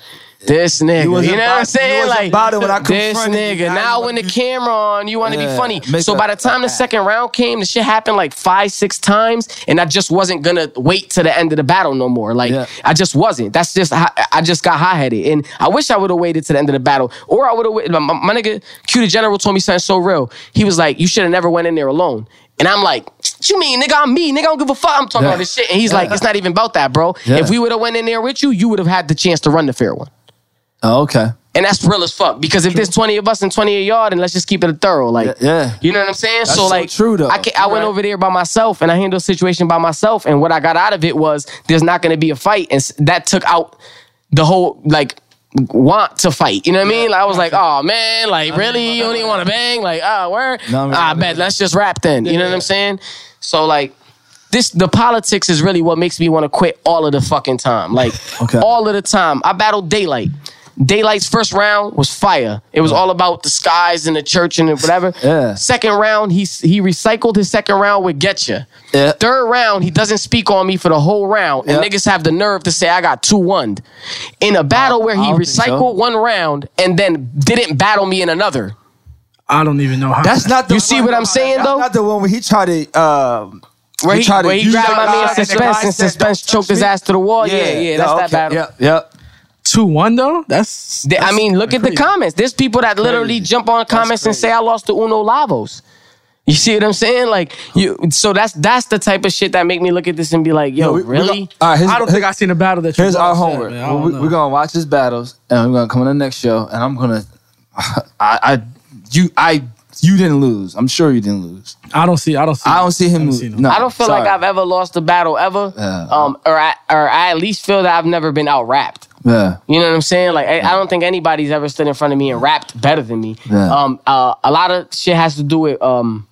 this nigga, you, wasn't know what I'm saying? Like about it when I this nigga. now you Now when the camera on, you want to Yeah, be funny. So by the time the second round came, the shit happened like five, six times, and I just wasn't gonna wait to the end of the battle no more. Like Yeah. I just wasn't. That's just how, I just got high headed, and I wish I would have waited to the end of the battle, or I would have. My, my nigga Q the General told me something so real. He was like, "You should have never went in there alone." And I'm like, what you mean, nigga? I'm me, nigga. I don't give a fuck. I'm talking Yeah. all this shit. And he's like, it's not even about that, bro. Yeah. If we would have went in there with you, you would have had the chance to run the fair one. Oh, okay. And that's real as fuck. Because if there's 20 of us and 20 of y'all, then let's just keep it a thorough. Like, Yeah, yeah. you know what I'm saying? so like, true, though. I, ca- I went over there by myself and I handled the situation by myself. And what I got out of it was there's not going to be a fight, and that took out the whole like want to fight. You know what I mean? Like, I was like, oh man, like really, you don't even want to bang? Like, ah, where? No, I mean- ah, bet. Let's just rap then. You know what I'm saying? So like. This the politics is really what makes me want to quit all of the fucking time. Like Okay. all of the time. I battled Daylight. Daylight's first round was fire. It was all about the skies and the church and whatever. Yeah. Second round, he he recycled his second round with Getcha. Yeah. Third round, he doesn't speak on me for the whole round, and Yeah. niggas have the nerve to say I got two one. In a battle where he I so. recycled one round and then didn't battle me in another. I don't even know how. That's not the You see what I'm saying, that's though? Not the one where he tried to. Um, Where he, tried to where he grabbed my guy man in and the suspense guy and suspense choked his ass to the wall. Yeah, yeah, that's that okay. battle. Yep, yep. Two one though. That's. They- I mean, look at the comments. There's people that literally jump on comments and say I lost to Uno Lavos. You see what I'm saying? Like you. So that's that's the type of shit that make me look at this and be like, yo, we- we really? gon- all right, here's, I don't think I seen a battle that. Here's our lost yet, homework. man. We, know. we're gonna watch his battles, and we're gonna come on the next show, and I'm gonna. I, I, you, I, you didn't lose. I'm sure you didn't lose. I don't see. I don't see. I don't see him haven't lose. seen him. No, I don't feel like. I've ever lost a battle ever. Yeah. Um, or I, or I at least feel that I've never been out rapped. Yeah. You know what I'm saying? Like I, I don't think anybody's ever stood in front of me and rapped better than me. Yeah. Um, uh, a lot of shit has to do with um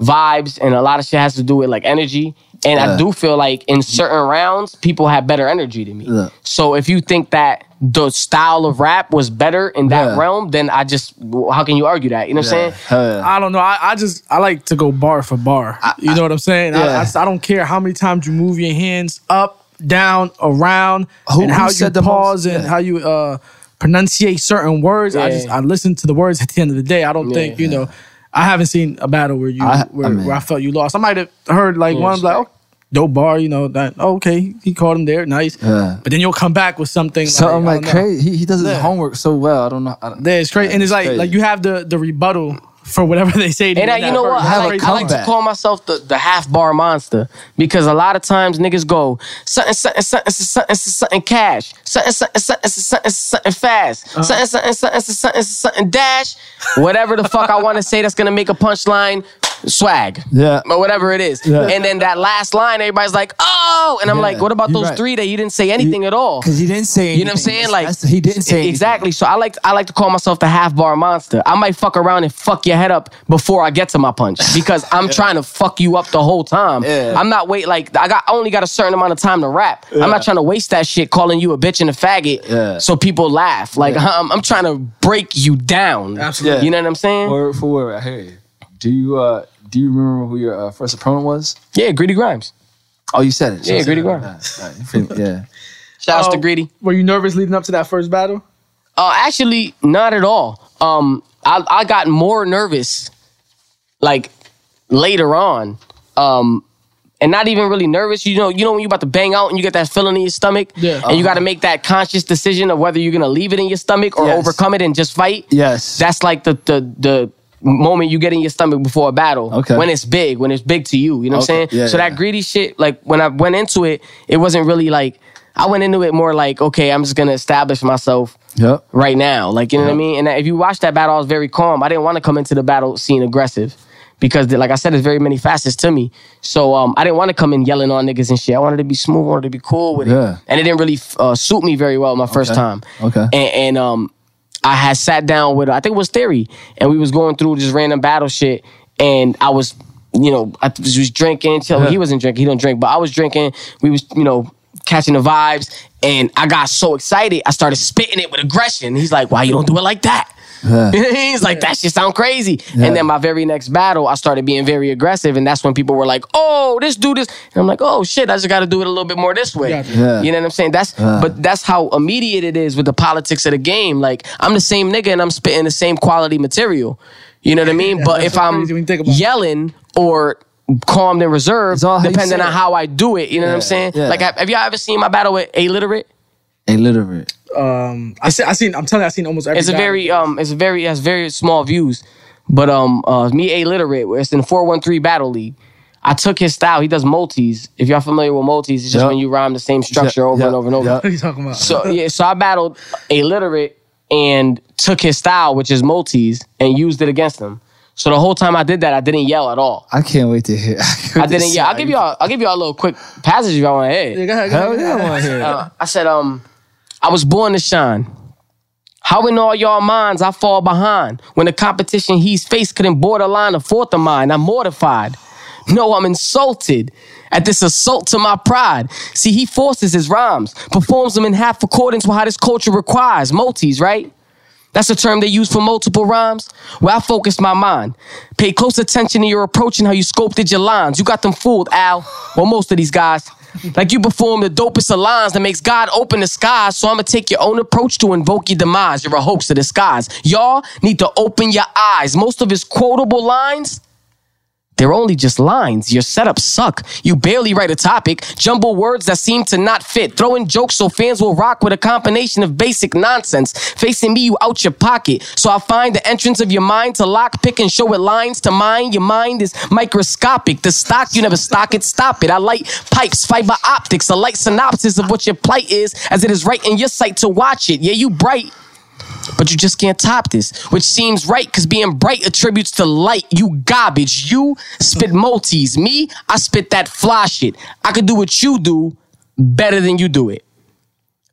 vibes, and a lot of shit has to do with like energy. And I do feel like in certain rounds, people have better energy than me. Yeah. So if you think that the style of rap was better in that Yeah. realm, then I just how can you argue that? You know what I'm saying? Hell yeah. I don't know. I, I just I like to go bar for bar. you know what I'm saying? I, Yeah. I, I don't care how many times you move your hands up, down, around, Who- and who how you said the pause and yeah. how you uh pronunciate certain words. I just I listen to the words at the end of the day. I don't think you know. I haven't seen a battle where you I- where, I mean- where I felt you lost. I might have heard like Yeah, one like oh, dope bar. You know that oh, okay he caught him there nice. Yeah. But then you'll come back with something Something like, like crazy. He, he does his Yeah. homework so well. I don't know. I don't, Yeah, it's crazy, and it's like crazy. like you have the the rebuttal for whatever they say. To And you I, you know what? I like. I like to call myself the, the half bar monster because a lot of times niggas go something, something, something, something, something cash, something, something, something, something, something fast, Uh-huh. something, something, something, something, something dash, whatever the fuck I want to say that's gonna make a punchline. Swag, Yeah. but whatever it is, Yeah. and then that last line, everybody's like, "Oh," and I'm Yeah, like, "What about those right. three that you didn't say anything at all?" Because he didn't say anything. You know what I'm saying? Like that's- he didn't say anything. exactly. So I like I like to call myself the half bar monster. I might fuck around and fuck your head up before I get to my punch because I'm trying to fuck you up the whole time. Yeah. I'm not wait like I got I only got a certain amount of time to rap. I'm not trying to waste that shit calling you a bitch and a faggot Yeah. so people laugh. Like I'm, I'm trying to break you down. Absolutely. You know what I'm saying? Word for word. I hear you. Do you uh do you remember who your uh, first opponent was? yeah, Greedy Grimes. Oh, you said it. Yeah, You Greedy it. Grimes. Right, right. You feel- Yeah. Shouts to Um, Greedy. Were you nervous leading up to that first battle? Uh, actually, not at all. Um, I, I got more nervous, like later on. Um, and not even really nervous. You know, you know when you're about to bang out and you get that feeling in your stomach, Yeah. and you got to make that conscious decision of whether you're gonna leave it in your stomach or Yes. overcome it and just fight. Yes. That's like the the the moment you get in your stomach before a battle. Okay. When it's big, when it's big to you. You know what I'm saying? Yeah, so yeah. that greedy shit, like when I went into it, it wasn't really like I went into it more like, okay, I'm just gonna establish myself Yep. right now. Like, you know what I mean? And if you watch that battle, I was very calm. I didn't want to come into the battle scene aggressive because, like I said, there's very many facets to me. So um, I didn't want to come in yelling on niggas and shit. I wanted to be smooth, I wanted to be cool with it. And it didn't really uh, suit me very well my first Okay. time. Okay. And, and um, I had sat down with, I think it was Theory, and we was going through just random battle shit. and I was, you know, I was, drinking. Chill. Uh-huh. He wasn't drinking. He don't drink, but I was drinking. We was, you know, catching the vibes, and I got so excited, I started spitting it with aggression. He's like, "Why you don't do it like that?" He's like, that shit sound crazy. And then my very next battle, I started being very aggressive, and that's when people were like, "Oh, this dude is," and I'm like, "Oh shit, I just got to do it a little bit more this way." Gotcha. Yeah. You know what I'm saying? That's but that's how immediate it is with the politics of the game. Like I'm the same nigga, and I'm spitting the same quality material. You know what I mean? but if so I'm crazy when you think about it. yelling or calmed and reserved, It's all how you depending on it. how I do it, you know what I'm saying? yeah. Like, have, have y'all ever seen my battle with illiterate? Illiterate. Um, I see. I seen. I'm telling you, I seen almost every. It's a battle. very um, it's a very it has very small views, but um, uh, me illiterate. where It's in four one three battle league. I took his style. He does multis. If y'all familiar with multis, it's just Yep. when you rhyme the same structure Yeah, over and over and over. yeah. What are you talking about? So yeah, so I battled illiterate and took his style, which is multis, and used it against him. So the whole time I did that, I didn't yell at all. I can't wait to hear. I didn't yell. I'll give y'all. I'll give y'all a little quick passage if y'all want to hear. Yeah, go ahead, go Hell yeah, I want to hear. Uh, I said, um, I was born to shine. How in all y'all minds I fall behind when the competition he's faced couldn't borderline a fourth of mine? I'm mortified. No, I'm insulted at this assault to my pride. See, he forces his rhymes, performs them in half accordance with how this culture requires. Multis, right? That's a term they use for multiple rhymes. Where I focused my mind. Pay close attention to your approach and how you sculpted your lines. You got them fooled, Al. Well, most of these guys. Like you perform the dopest of lines that makes God open the skies. So I'm gonna take your own approach to invoke your demise. You're a hoax of disguise. Y'all need to open your eyes. Most of his quotable lines, they're only just lines. Your setups suck. You barely write a topic, jumble words that seem to not fit, throw in jokes so fans will rock with a combination of basic nonsense. Facing me, you out your pocket. So I find the entrance of your mind to lock, pick, and show it lines to mine. Your mind is microscopic. The stock, you never stock it, stop it. I light pipes, fiber optics, a light synopsis of what your plight is, as it is right in your sight to watch it. Yeah, you bright but you just can't top this, which seems right because being bright attributes to light. You garbage. You spit multis. Me, I spit that fly shit. I could do what you do better than you do it.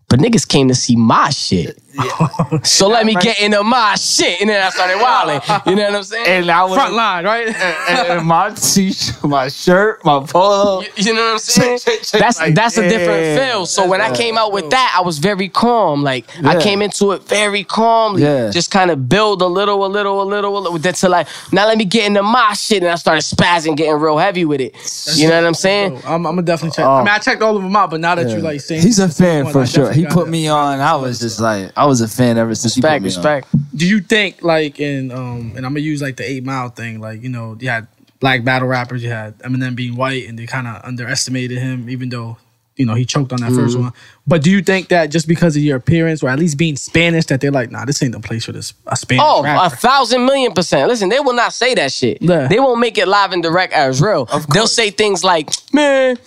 But niggas came to see my shit. so let me get into my shit. And then I started wilding. You know what I'm saying? And I was Front line, right? and my t-shirt, my shirt, my polo. You, you know what I'm saying? That's like, that's a different yeah. feel. So when I came out with that, I was very calm. Like I came into it very calmly. Yeah. Just kind of build a little, a little, a little, a little. That's to like now let me get into my shit, and I started spazzing, getting real heavy with it. You know what I'm saying? I'm, I'm gonna definitely check. I oh. mean, I checked all of them out, but now that you like saying Oh. He's a fan for sure. He put it. me on. I was just like, I was a fan ever since Respect, he put me respect. Do you think like in um and I'm gonna use like the eight mile thing, like you know you had black battle rappers, you had Eminem being white, and they kind of underestimated him, even though you know he choked on that first Mm-hmm. one. But do you think that just because of your appearance or at least being Spanish, that they're like, nah, this ain't the place for this a Spanish Oh, a thousand million percent. Listen, they will not say that shit. Yeah. They won't make it live and direct as real. They'll say things like, man,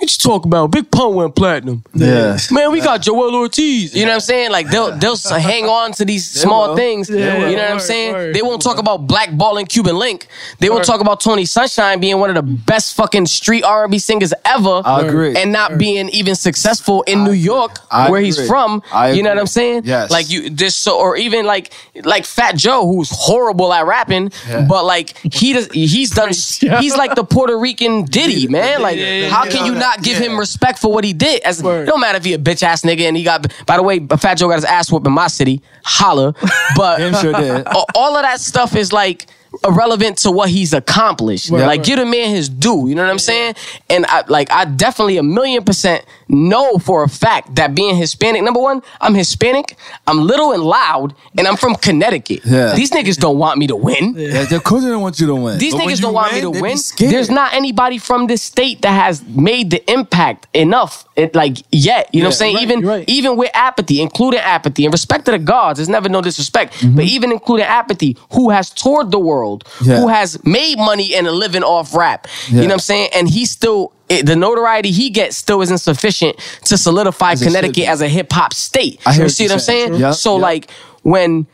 you just talk about Big Pun went platinum. Yeah. Man, we got Joel Ortiz. You know what I'm saying? Like they'll they'll hang on to these small things. Yeah, you know what I'm saying? word. They won't talk about blackballing Cuban Link. They won't Word. talk about Tony Sunshine being one of the best fucking street R&B singers ever. I agree. And not being even successful in New York, I where he's from. I you know what. I'm saying? Yes. Like you this so or even like like Fat Joe, who's horrible at rapping, but like he does he's done he's like the Puerto Rican Diddy, man. Like yeah, yeah, how yeah. can you not give him respect for what he did? As Word. it don't matter if he a bitch ass nigga and he got by the way, Fat Joe got his ass whooped in my city. Holla. But Damn sure did. all of that stuff is like irrelevant to what he's accomplished. Right, like right. give the man his due. You know what I'm saying? And I like I definitely a million percent know for a fact that being Hispanic, number one, I'm Hispanic, I'm little and loud, and I'm from Connecticut. Yeah. These niggas don't want me to win. Yeah, of course they don't want you to win. These But niggas don't want me to win. scared. There's not anybody from this state that has made the impact enough, it, like yet. You know what I'm saying? right, even right. even with Apathy, including Apathy, and respect to the gods, there's never no disrespect. Mm-hmm. But even including Apathy, who has toured the world, Yeah. who has made money and a living off rap. You know what I'm saying? And he still. It, the notoriety he gets still isn't sufficient to solidify As Connecticut as a hip hop state. I hear you see you're what I'm saying. saying? Yep, so yep. like when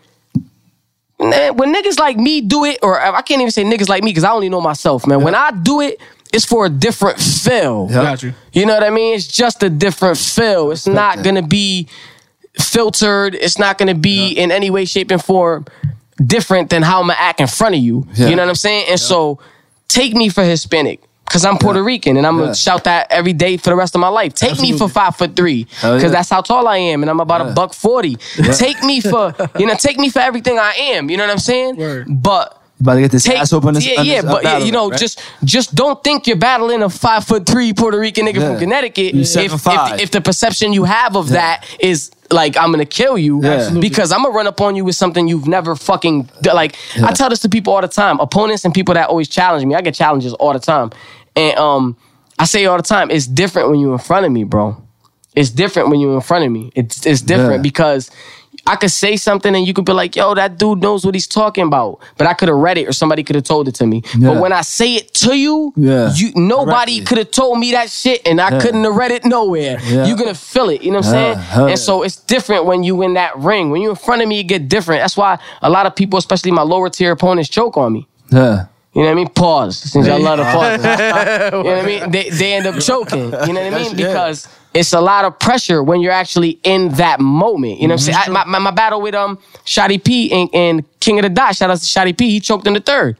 when niggas like me do it, or I can't even say niggas like me because I only know myself, man. When I do it, it's for a different feel. Yeah. Got you. You know what I mean? It's just a different feel. It's not that. gonna be filtered. It's not gonna be in any way, shape, and form different than how I'm gonna act in front of you. Yeah. You know what I'm saying? And so take me for Hispanic. Cause I'm Puerto Rican and I'm gonna shout that every day for the rest of my life. Take me for five foot three, Hell cause yeah. that's how tall I am, and I'm about Yeah. a buck forty. Take me for you know, take me for everything I am. You know what I'm saying? Word. But about to get this take ass open. yeah, yeah, uh, but yeah, you know, just just don't think you're battling a five foot three Puerto Rican nigga Yeah. from Connecticut. If, if, if the perception you have of that is like I'm gonna kill you Yeah. Because I'm gonna run up on you with something you've never fucking d- like. I tell this to people all the time, opponents and people that always challenge me. I get challenges all the time, and um, I say all the time, it's different when you're in front of me, bro. It's different when you're in front of me. It's it's different Yeah. because I could say something and you could be like, yo, that dude knows what he's talking about. But I could have read it or somebody could have told it to me. Yeah. But when I say it to you, Yeah. you nobody could have told me that shit and I Yeah. couldn't have read it nowhere. Yeah. You're gonna feel it, you know what I'm saying? hell yeah. And so it's different when you in that ring. When you're in front of me, it get different. That's why a lot of people, especially my lower tier opponents, choke on me. yeah. You know what I mean? Pause. Since y'all love to pause. you know what I mean? They, they end up choking. You know what I mean? yeah. Because it's a lot of pressure when you're actually in that moment. You know what I'm saying? I, my, my, my battle with um Shotty P and, and King of the Dot, shout out to Shotty P, he choked in the third.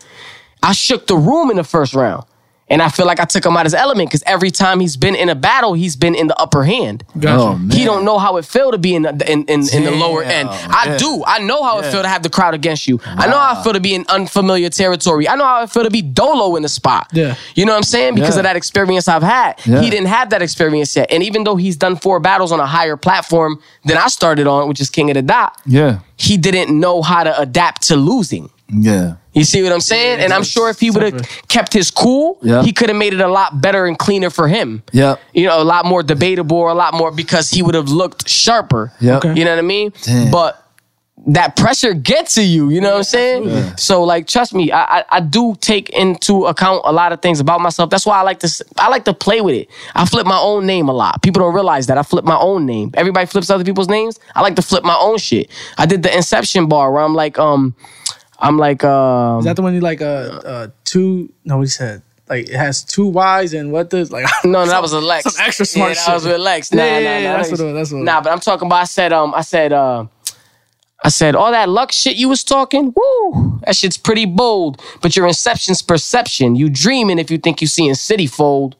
I shook the room in the first round. And I feel like I took him out of his element because every time he's been in a battle, he's been in the upper hand. Gotcha. Oh, man. He don't know how it feel to be in the, in, in, in the lower end. I yeah. do. I know how it feel to have the crowd against you. I know how it feel to be in unfamiliar territory. I know how it feel to be dolo in the spot. Yeah. You know what I'm saying? Because Yeah. of that experience I've had. Yeah. He didn't have that experience yet. And even though he's done four battles on a higher platform than I started on, which is King of the Dot, Yeah. he didn't know how to adapt to losing. Yeah. You see what I'm saying? And I'm sure if he would have kept his cool, Yeah. he could have made it a lot better and cleaner for him. Yep. You know, a lot more debatable, or a lot more because he would have looked sharper. Yep. Okay. You know what I mean? Damn. But that pressure gets to you. You know what I'm saying? So like, trust me, I, I I do take into account a lot of things about myself. That's why I like to I like to play with it. I flip my own name a lot. People don't realize that I flip my own name. Everybody flips other people's names. I like to flip my own shit. I did the Inception bar where I'm like, um, I'm like, um, Is that the one you like uh uh two no he said? Like it has two Y's and what does like No, no, that was a Lex. some extra smart yeah, that shit. was with Lex. Nah, Yeah, yeah, nah, yeah, nah, that's what it was- was, that's what Nah, but I'm talking about. I said, um, I said, uh, I said all that luck shit you was talking. Woo, that shit's pretty bold. But your inception's perception. You dreaming if you think you seeing city fold.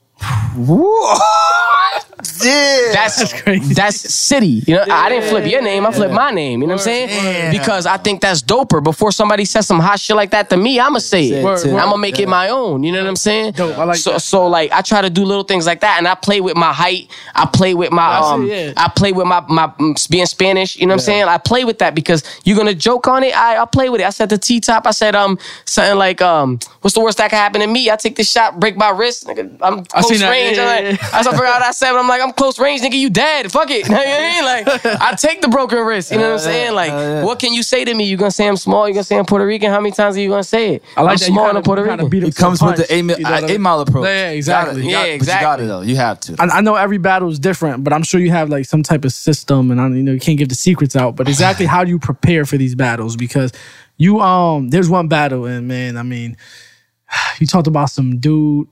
Yeah. That's crazy. That's city. You know, I didn't flip your name. I flipped my name. You know what I'm saying? Damn. Because I think that's doper. Before somebody says some hot shit like that to me, I'ma say it. Word, word. I'ma make it my own. You know what I'm saying? Dope. I like so, that. so like I try to do little things like that, and I play with my height. I play with my um. yeah. I play with my my mm, being Spanish. You know what I'm saying? I play with that because you're gonna joke on it. I I play with it. I said the T-Top. I said um something like um what's the worst that could happen to me? I take this shot, break my wrist. Nigga, I'm I close seen that. range. Yeah, I'm yeah, like, yeah. I forgot what I said, but I'm like I'm close range, nigga. You dead? Fuck it. You know what I mean? Like I take the broken wrist. You know what I'm saying? Like hell yeah. what can you say to me? You gonna say I'm small? You gonna say I'm Puerto Rican? How many times are you gonna say it? I like I'm that. Small kinda- and Puerto you Rican. beat It comes the with the punch. eight, You know what I eight mile approach. Yeah, yeah, exactly. You gotta- Yeah, you got- But you got it though. You have to. I, I know every battle is different, but I'm sure you have like some type of system, and I you know you can't give the secrets out. But exactly how do you prepare for these battles? Because you um, there's one battle, and man, I mean, you talked about some dude.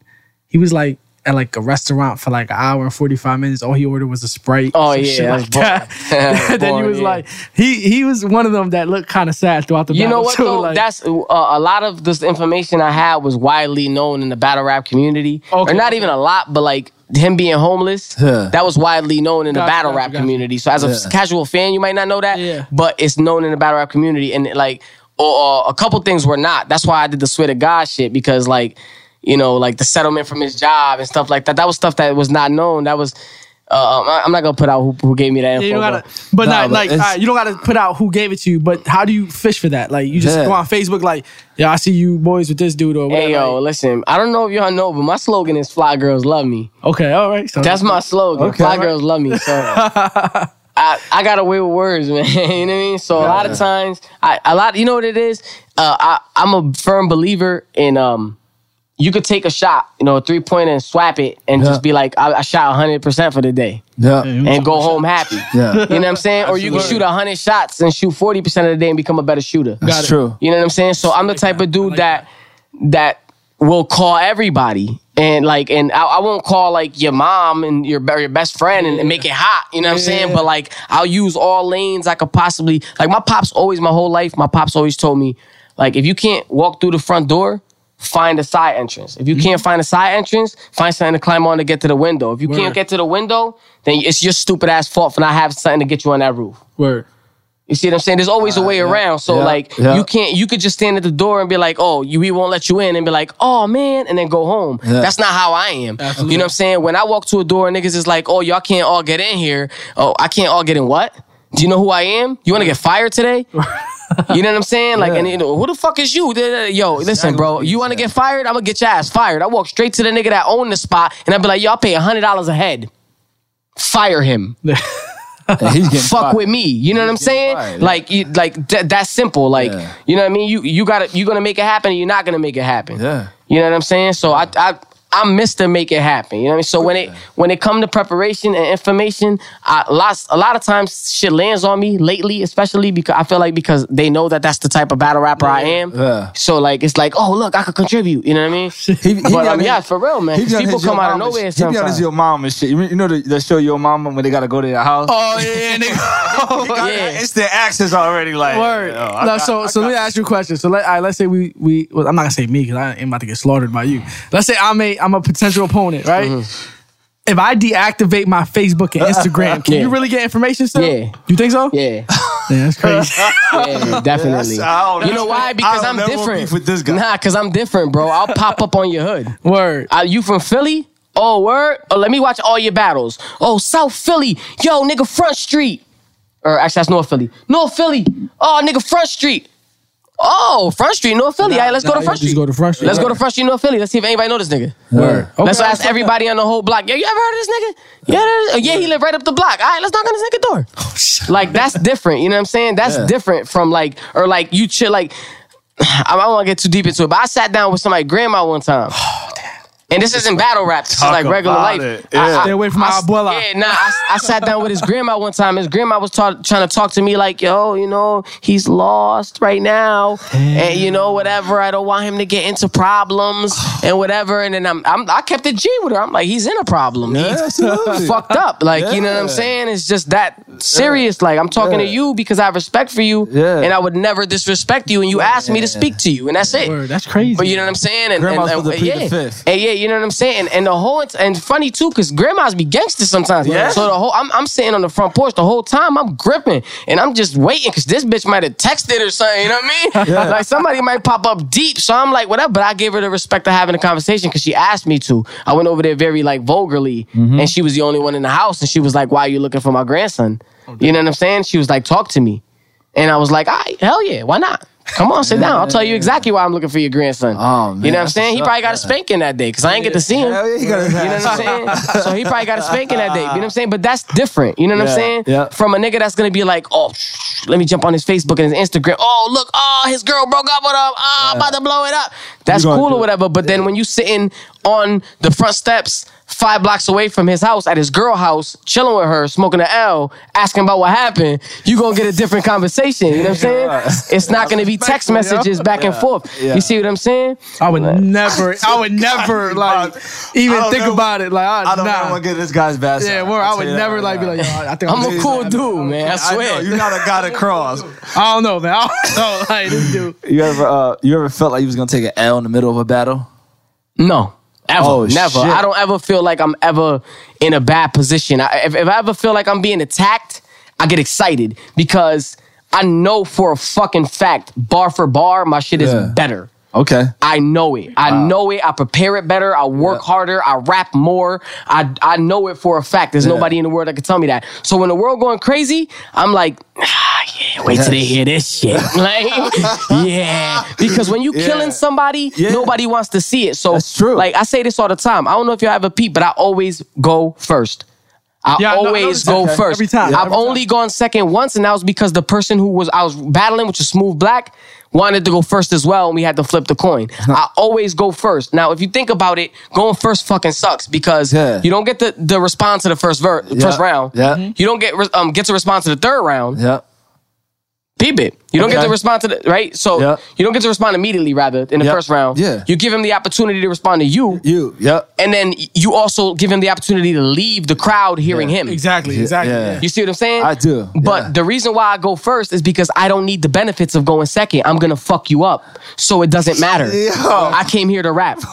He was like at like a restaurant for like an hour and 45 minutes. All he ordered was a sprite. Oh, yeah, shit like that. Then he was yeah. like, he he was one of them that looked kind of sad throughout the You know what too, though? like- That's uh, a lot of this information I had was widely known in the battle rap community, Okay, or not even a lot, but like him being homeless, Yeah. that was widely known in the Gotcha, battle gotcha, rap gotcha. community. So as a Yeah. casual fan, you might not know that, Yeah. but it's known in the battle rap community, and like, or, or a couple things were not. That's why I did the swear to God shit because like, you know, like the settlement from his job and stuff like that. That was stuff that was not known. That was. Uh, I'm- I'm not gonna put out who, who gave me that Yeah, info. you gotta, but- but Nah, not but like right, you don't gotta put out who gave it to you. But how do you fish for that? Like you just Yeah. go on Facebook, like, yeah, I see you boys with this dude or whatever. Hey yo, like- listen. I don't know if y'all know, but my slogan is "Fly girls love me." okay, all right. So That's my slogan. Okay. Fly girls love me. So I, I got away with words, man. you know what I mean? So a lot of times, I a lot. You know what it is? Uh, I I'm a firm believer in um. You could take a shot, you know, a three pointer and swap it, and Yeah. just be like, I, I shot 100 percent for the day, Yeah. and go home happy. Yeah. You know what I'm saying? Or you can shoot 100 shots and shoot 40 percent of the day and become a better shooter. That's it. true. You know what I'm saying? So I'm the type of dude that that will call everybody. And like, and I, I won't call like your mom and your your best friend and, and make it hot. You know what I'm saying? But like, I'll use all lanes I could possibly. Like, my pops always, my whole life, my pops always told me, like, if you can't walk through the front door, find a side entrance. If you can't mm-hmm. find a side entrance, find something to climb on to get to the window. If you can't get to the window, then it's your stupid ass fault for not having something to get you on that roof. Word. You see what I'm saying? There's always a way around. So yeah, like yeah. you can't you could just stand at the door and be like, oh, you we won't let you in and be like, oh man, and then go home. Yeah. That's not how I am. Absolutely. You know what I'm saying? When I walk to a door, niggas is like, oh, y'all can't all get in here. Oh, I can't all get in what? Do you know who I am? You want to get fired today? you know what I'm saying? Like, Yeah. and you know, who the fuck is you? Yo, listen, bro. You want to get fired? I'm gonna get your ass fired. I walk straight to the nigga that owned the spot, and I'd be like, yo, I'll pay hundred dollars a head. Fire him he's getting fuck fired. with me. You know what I'm saying? fired, yeah. Like, you, like th- that's simple. Like, Yeah. you know what I mean? You you got to you gonna make it happen. or You're not gonna make it happen. Yeah. You know what I'm saying? So I I. I'm Mr. Make It Happen. You know what I mean? So when it when it come to preparation and information, I, lots a lot of times shit lands on me lately, especially because I feel like because they know that that's the type of battle rapper I am. Yeah. So like it's like, oh look, I could contribute. You know what I mean? He, he But um, done yeah, for real, man. he 'cause done People come out of Mama nowhere. shit. He be on his sometimes. your mom and shit. You, you know the, the show your mama when they gotta go to their house. Oh yeah, nigga. Yeah. Instant access already. Like Word. yo, I no, got- so I so got let me ask you a question. So let all right, let's say we we well, I'm not gonna say me because I am about to get slaughtered by you. Let's say I'm a I'm a potential opponent, right? Mm-hmm. If I deactivate my Facebook and Instagram, can Yeah. you really get information still? Yeah. You think so? Yeah. Yeah, that's crazy. Yeah, definitely. I don't- You know why? Because don't I'm different. beef with this guy. Nah, because I'm different, bro. I'll pop up on your hood. Word. Uh, you from Philly? Oh, word? Oh, let me watch all your battles. Oh, South Philly. Yo, nigga, Front Street. Or actually, that's North Philly. North Philly. Oh, nigga, Front Street. Oh, Front Street, North Philly. All right, let's nah, go to Front just Street. go to Front Street. Let's go to Front Street, North Philly. Let's see if anybody know this nigga. Word. let's Okay, ask everybody on the whole block. Yeah, you ever heard of this nigga? Yeah, yeah, he lived right up the block. All right, let's knock on this nigga door. Oh, shit. like that's different. You know what I'm saying? That's Yeah. different from like or like you chill like. I don't want to get too deep into it, but I sat down with somebody's grandma one time. Oh, And this isn't battle rap. This is like regular life. it. I- Yeah. I- Stay away from my I- abuela. Yeah, nah. I, I sat down with his grandma one time. His grandma was ta- trying to talk to me like, yo, you know, he's lost right now, and you know, whatever. I don't want him to get into problems and whatever. And then I'm, I'm I kept it G with her. I'm like, he's in a problem. Yeah, he's absolutely. fucked up. Like, you know what I'm saying? It's just that serious. Like, I'm talking to you because I have respect for you, Yeah. and I would never disrespect you. And you asked me to speak to you, and that's it. Word. That's crazy. But you know what I'm saying? And, Grandma's and, for the and, the yeah. fifth. And yeah, you know what I'm saying? And, the whole and funny too, because grandmas be gangsters sometimes. Yeah. So the whole I'm, I'm sitting on the front porch the whole time. I'm gripping and I'm just waiting because this bitch might have texted or something. You know what I mean? Yeah. Like somebody might pop up deep. So I'm like, whatever. But I gave her the respect of having a conversation because she asked me to. I went over there very like vulgarly, Mm-hmm. and she was the only one in the house, and she was like, "Why are you looking for my grandson?" Oh, You know what I'm saying? She was like, "Talk to me," and I was like, "All right, hell yeah, why not?" Come on, sit down. I'll tell you exactly why I'm looking for your grandson. Oh, man, you know what I'm saying? He probably got a spanking that day because I ain't get to see him. Hell yeah, he got his You know what I'm saying? so he probably got a spanking that day. You know what I'm saying? But that's different. You know what Yeah, I'm saying? yeah. From a nigga that's gonna be like, oh, let me jump on his Facebook and his Instagram. Oh, look, oh, his girl broke up with him. Oh, I'm about to blow it up. That's cool or whatever. But then when you sitting on the front steps five blocks away from his house at his girl house, chilling with her, smoking an L, asking about what happened, you gonna get a different conversation. You know what I'm saying? It's not gonna be text messages back and forth. Yeah. You see what I'm saying? I would never, I would never like even think know- about it. Like, I, I don't nah. want to get this guy's bad side. Yeah, word, I'll would tell you that never like be like, yo, I think I'm a cool guy. dude, man. I I swear. know you're not a guy to cross. I don't know, man. I don't know. Like this dude. You ever uh, you ever felt like you was gonna take an L in the middle of a battle? No. Ever. Oh, Never. shit. I don't ever feel like I'm ever in a bad position. I, if, if I ever feel like I'm being attacked, I get excited because I know for a fucking fact, bar for bar, my shit is better. Okay. I know it. I know it. I prepare it better. I work Yeah. harder. I rap more. I I know it for a fact. There's Yeah. nobody in the world that can tell me that. So when the world going crazy, I'm like, yeah, wait till they hear this shit. like, yeah, because when you Yeah. killing somebody, Yeah. nobody wants to see it. So That's true. Like I say this all the time. I don't know if you ever peep, but I always go first. I Yeah, I know- I always go that. first. Every time. Yeah, I've every time. only gone second once, and that was because the person who was I was battling, which was Smooth Black, wanted to go first as well, and we had to flip the coin. I always go first. Now, if you think about it, going first fucking sucks because Yeah. you don't get the, the response to the first ver- first round. Yeah. You don't get re- um get to respond to the third round. Yeah. Peep it. You don't get to respond to the right. So Yeah. you don't get to respond immediately. Rather in the Yeah. first round, Yeah. you give him the opportunity to respond to you, You, yep. and then you also give him the opportunity to leave the crowd hearing Yeah. him. Exactly. Exactly. yeah. Yeah. You see what I'm saying? I do, But yeah. the reason why I go first is because I don't need the benefits of going second. I'm gonna fuck you up, so it doesn't matter. Yo. I came here to rap.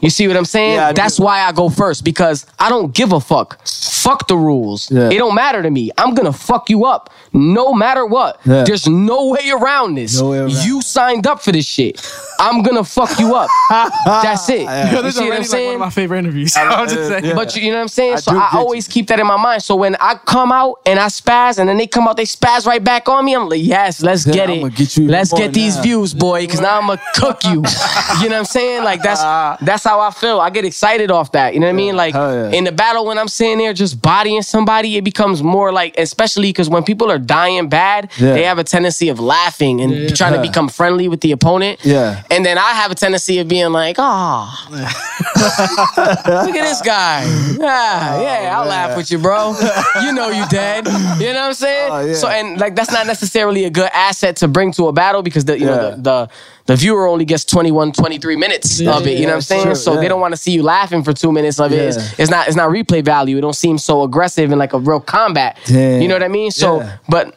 You see what I'm saying? Yeah, I do. That's why I go first because I don't give a fuck. Fuck the rules. Yeah. It don't matter to me. I'm gonna fuck you up no matter what. Yeah. There's no way around this. No way around. You signed up for this shit. I'm gonna fuck you up. That's it. Yo, You this is see what already I'm like one saying? of my favorite interviews. I'm just saying. Yeah. But you, you know what I'm saying? I so I get you. always keep that in my mind. So when I come out and I spaz and then they come out, they spaz right back on me, I'm like, yes, let's Yeah, get I'ma it. get you let's get these now. views, boy, because now I'm gonna cook you. you know what I'm saying? Like that's uh, that's how I feel. I get excited off that. You know what I mean? Like yeah. in the battle when I'm sitting there just bodying somebody, it becomes more like, especially because when people are dying bad, Yeah. they have a tendency of laughing and yeah. trying to become friendly with the opponent. Yeah. And then I have a tendency of being like, oh, look at this guy. Yeah, yeah, I'll laugh with you, bro. You know you dead. You know what I'm saying? Oh, yeah. So and like that's not necessarily a good asset to bring to a battle because the you know the, the the viewer only gets 21, 23 minutes Yeah, of it. You know what I'm saying? true, so yeah. they don't want to see you laughing for two minutes of it. It's, it's not it's not replay value. It don't seem so aggressive and like a real combat. Damn. You know what I mean? So but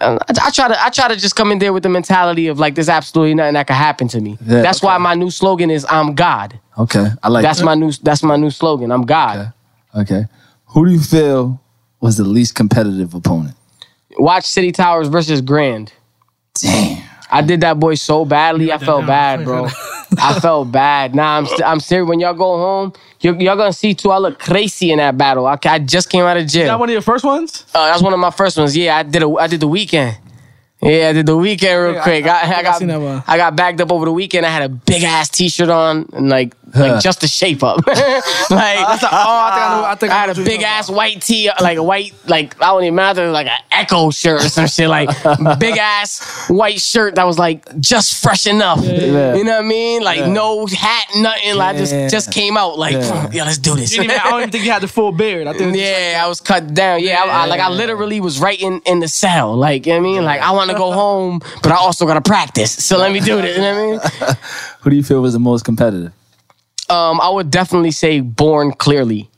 uh, I, I try to I try to just come in there with the mentality of like there's absolutely nothing that could happen to me. That's okay. why my new slogan is I'm God. Okay. I like That's that. my new that's my new slogan. I'm God. Okay. Who do you feel was the least competitive opponent? Watch City Towers versus Grand. Damn. I did that boy so badly. I felt bad, bro. I felt bad. Nah, I'm I'm serious. When y'all go home, you y'all gonna see too. I look crazy in that battle. I, I just came out of jail. that one of your first ones? Uh, was one of my first ones. Yeah, I did. A, I did the weekend. Yeah, I did the weekend real quick. I- I, I I, think I got seen that one. I got bagged up over the weekend. I had a big ass t shirt on and like like just to shape up. like oh, I think I know. I think I I had a big you're ass white tee, like a white, like I don't even matter, like an Ecko shirt or some shit, like big ass white shirt that was like just fresh enough. yeah. You know what I mean? Like no hat, nothing. Like just Yeah. just came out like, Yeah. yeah, let's do this. You didn't even, I don't even think you had the full beard. I think. it was just Yeah, I was cut down. Yeah, I, I, like I literally was right in, in the cell. Like, you know what I mean? Like, I want to go home, but I also got to practice. So let me do this. You know what I mean? Who do you feel was the most competitive? Um, I would definitely say Born Clearly.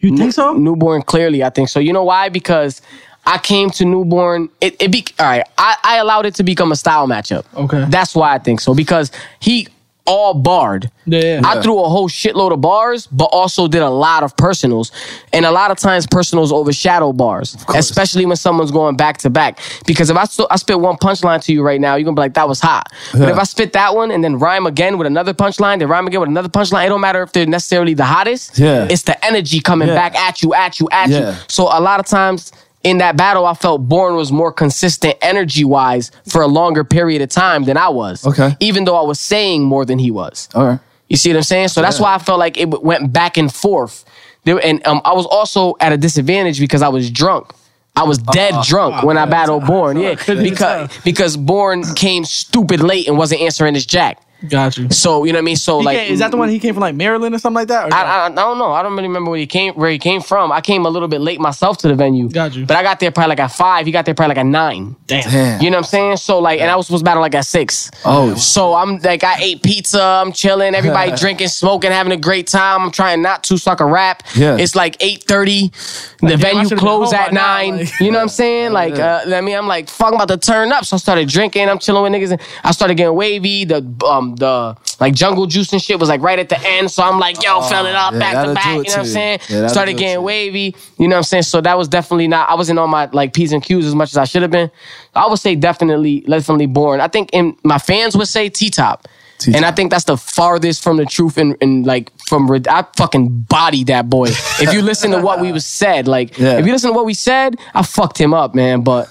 You think so? Newborn Clearly, I think so. You know why? Because I came to Newborn. It, it be all right. I, I allowed it to become a style matchup. Okay. That's why I think so. Because he all barred. Yeah. I threw a whole shitload of bars, but also did a lot of personals. And a lot of times personals overshadow bars, especially when someone's going back to back. Because if I, st- I spit one punchline to you right now, you're going to be like, that was hot. But if I spit that one and then rhyme again with another punchline, then rhyme again with another punchline, it don't matter if they're necessarily the hottest. Yeah. It's the energy coming back at you, at you, at you. So a lot of times in that battle, I felt Born was more consistent energy wise for a longer period of time than I was. Okay. Even though I was saying more than he was. All right. You see what I'm saying? So that's Yeah. why I felt like it went back and forth. There, and um, I was also at a disadvantage because I was drunk. I was dead drunk when I battled Born. Yeah, because because Born came stupid late and wasn't answering his jack. Got you. So you know what I mean. So He like, came- is that the one he came from like Maryland or something like that? Or I, I, I don't know. I don't really remember where he came where he came from. I came a little bit late myself to the venue. Got you. But I got there probably like at five. He got there probably like at nine. damn. Damn. You know what I'm saying? So like, and I was supposed to battle like at six. Oh, So I'm like, I ate pizza, I'm chilling, everybody drinking, smoking, having a great time. I'm trying not to so I can rap. Yeah. It's like 8:30. The damn, venue should've closed at by now, nine. like- you know what I'm saying? Like, uh, I mean, I'm like, fuck, I'm about to turn up. So I started drinking. I'm chilling with niggas. And I started getting wavy. The um the like jungle juice and shit was like right at the end. So I'm like, yo, fill it up yeah, back to back. You know what I'm saying? Yeah, started getting wavy. You know what I'm saying? So that was definitely not. I wasn't on my like p's and q's as much as I should have been. I would say definitely, definitely born. I think in my fans would say T top. T-Top. And I think that's the farthest from the truth and, and like from I fucking bodied that boy. if you listen to what we was said, like Yeah. if you listen to what we said, I fucked him up, man. But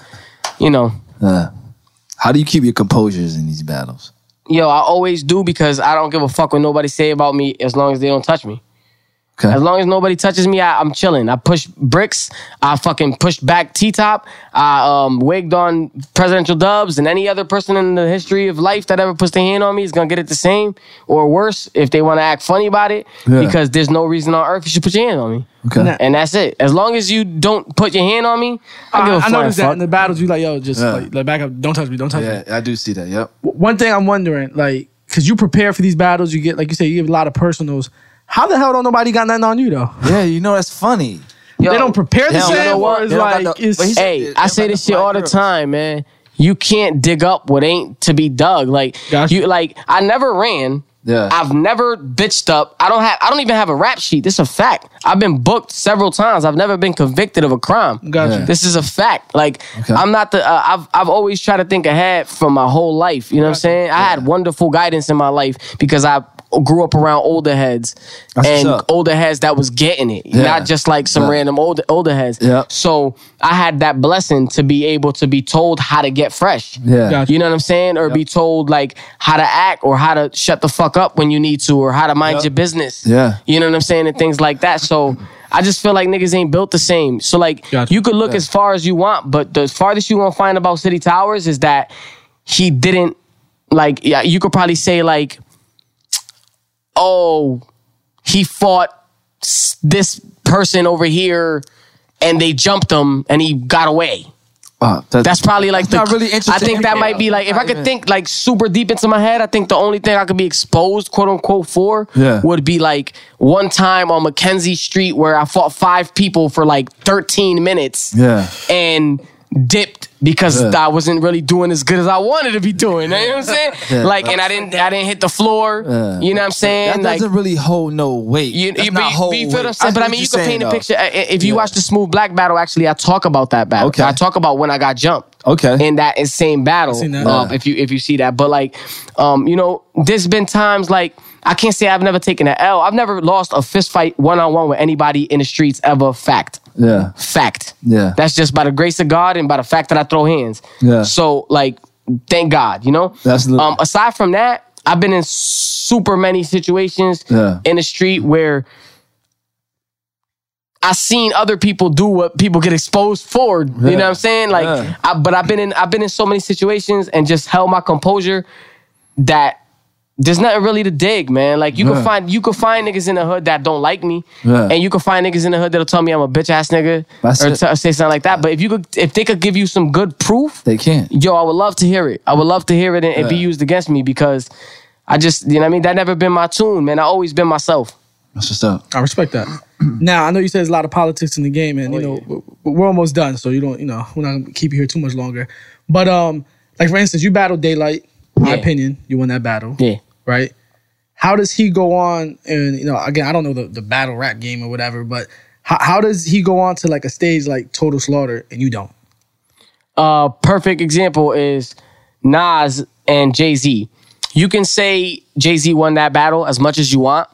you know, Uh, how do you keep your composures in these battles? Yo, I always do because I don't give a fuck what nobody say about me as long as they don't touch me. Okay. As long as nobody touches me, I, I'm chilling. I push bricks. I fucking pushed back T-Top. I um, wigged on presidential dubs, and any other person in the history of life that ever puts their hand on me is gonna get it the same or worse if they want to act funny about it. Yeah. Because there's no reason on earth you should put your hand on me. Okay. Nah. and that's it. As long as you don't put your hand on me, I I, give a I flying noticed that fuck. in the battles, you like, yo, just Yeah. like, like back up, don't touch me, don't touch me. Yeah, I do see that. Yep. One thing I'm wondering, like, cause you prepare for these battles, you get, like you say, you give a lot of personals. How the hell don't nobody got nothing on you though? Yeah, you know that's funny. Yo, they don't prepare the they don't- same, you know or what? it's They don't got like the- it's. Hey, They I say this shit black all the time, man. You can't dig up what ain't to be dug. Like Gotcha. you, like I never ran. Yeah. I've never bitched up. I don't have. I don't even have a rap sheet. This is a fact. I've been booked several times. I've never been convicted of a crime. Gotcha. Yeah. This is a fact. Like Okay. I'm not the. Uh, I've I've always tried to think ahead for my whole life. You know what I'm saying? I had wonderful guidance in my life because I grew up around older heads That's and older heads that was getting it, Yeah. not just like some Yeah. random older older heads. Yeah. So I had that blessing to be able to be told how to get fresh. Yeah. Gotcha. You know what I'm saying? Or be told like how to act or how to shut the fuck up when you need to or how to mind Yep. your business. Yeah. You know what I'm saying? And things like that. So I just feel like niggas ain't built the same. So like Gotcha. you could look as far as you want, but the farthest you gonna find about City Towers is that he didn't like yeah, you could probably say like, oh, he fought this person over here and they jumped him and he got away. Wow, that- That's probably like the. not really interesting. I think that might be like if I could think like super deep into my head. I think the only thing I could be exposed, quote unquote, for Yeah. would be like one time on Mackenzie Street where I fought five people for like 13 minutes. Yeah. and dipped because Yeah. I wasn't really doing as good as I wanted to be doing. You know what I'm saying? Yeah. Like, and I didn't, I didn't hit the floor. Yeah. You know what I'm saying? That like, doesn't really hold no weight. you, That's you, not but, hold you feel weight. what I'm saying? But I mean, you can you're paint a picture. If you Yeah. watch the Smooth Black battle, actually, I talk about that battle. Okay. I talk about when I got jumped. Okay. In that same battle. that. Um, Yeah. If you if you see that, but like, um, you know, there's been times like I can't say I've never taken an L. I've never lost a fist fight one on one with anybody in the streets ever. Fact. Yeah. Fact. Yeah. That's just by the grace of God and by the fact that I throw hands. Yeah. So like, thank God, you know. Absolutely. Um, aside from that, I've been in super many situations Yeah. in the street where I seen other people do what people get exposed for. You know what I'm saying? Like, Yeah. I, but I've been in I've been in so many situations and just held my composure that there's nothing really to dig, man. Like you Yeah. can find you can find niggas in the hood that don't like me, Yeah. and you can find niggas in the hood that'll tell me I'm a bitch ass nigga That's or it. t- say something like that. But if you could, if they could give you some good proof, They can't. yo, I would love to hear it. I would love to hear it and, and be used against me because I just, you know what I mean? That never been my tune, man. I always been myself. That's what's up. I respect that. now I know you said there's a lot of politics in the game, and you know we're- we're almost done, so you don't, you know, we're not gonna keep you here too much longer. But um, like for instance, you battled Daylight. My Yeah. opinion, you won that battle. Yeah. Right. How does he go on? And you know, again, I don't know the, the battle rap game or whatever, but how, how does he go on to like a stage like Total Slaughter and you don't? uh, perfect example is Nas and Jay Z. You can say Jay Z won that battle as much as you want,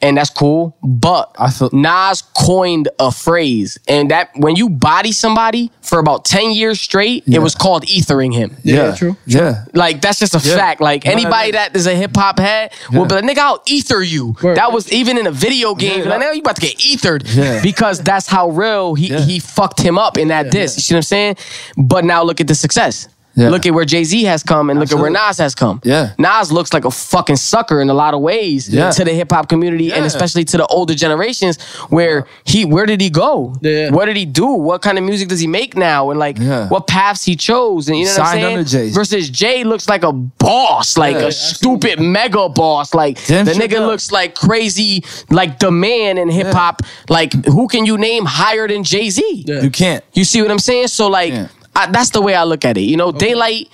and that's cool. But I feel- Nas coined a phrase, and that when you body somebody for about ten years straight, it was called ethering him. Yeah, true. Yeah. Like that's just a fact. Like No, anybody that that is a hip hop head will be like, "Nigga, I'll ether you." Word. That was even in a video game. Yeah, like, that- "Nigga, you about to get ethered," Yeah. because that's how real he Yeah. he fucked him up in that diss. You see what I'm saying? But now look at the success. Yeah. Look at where Jay Z has come, and look at where Nas has come. Yeah. Nas looks like a fucking sucker in a lot of ways Yeah. to the hip hop community, and especially to the older generations. Where he, where did he go? Yeah. What did he do? What kind of music does he make now? And like, Yeah. what paths he chose? And you know what I'm saying? under. Versus Jay looks like a boss, like Yeah, a stupid mega boss. Like Damn the nigga does. looks like crazy, like the man in hip hop. Like who can you name higher than Jay Z? Yeah. You can't. You see what I'm saying? So like, Yeah. I, that's the way I look at it. You know, Daylyt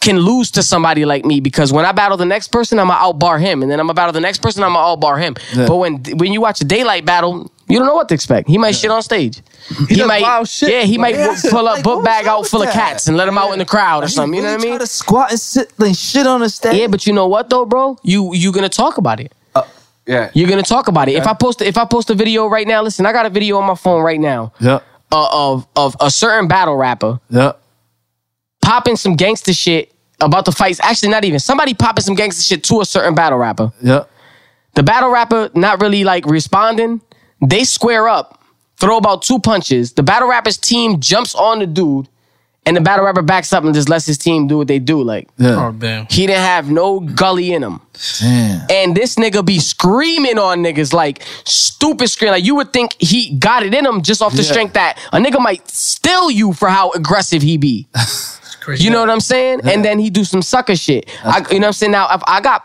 can lose to somebody like me because when I battle the next person, I'm gonna outbar him, and then I'm gonna battle the next person, I'm gonna outbar him. Yeah. But when when you watch a Daylyt battle, you don't know what to expect. He might shit on stage. He, does might, wild shit. yeah, he might Yeah. pull a Like, book bag out with full of cats and let him out in the crowd or something. You know what I mean? Try to squat and sit and shit on the stage. Yeah, but you know what though, bro? You you gonna talk about it. Uh, yeah. You're gonna talk about it. If I post if I post a video right now, listen, I got a video on my phone right now Yeah. Uh, of of a certain battle rapper Yeah. popping some gangster shit about the fights. Actually, not even somebody popping some gangster shit to a certain battle rapper. Yeah. The battle rapper not really like responding. They square up, throw about two punches. The battle rapper's team jumps on the dude and the battle rapper backs up and just lets his team do what they do. Like Yeah. Oh damn. he didn't have no gully in him. Damn. And this nigga be screaming on niggas like stupid scream. Like you would think he got it in him just off the Yeah. strength that a nigga might steal you for how aggressive he be. You know what I'm saying? And then he do some sucker shit. I, you know what I'm saying? Now, if I got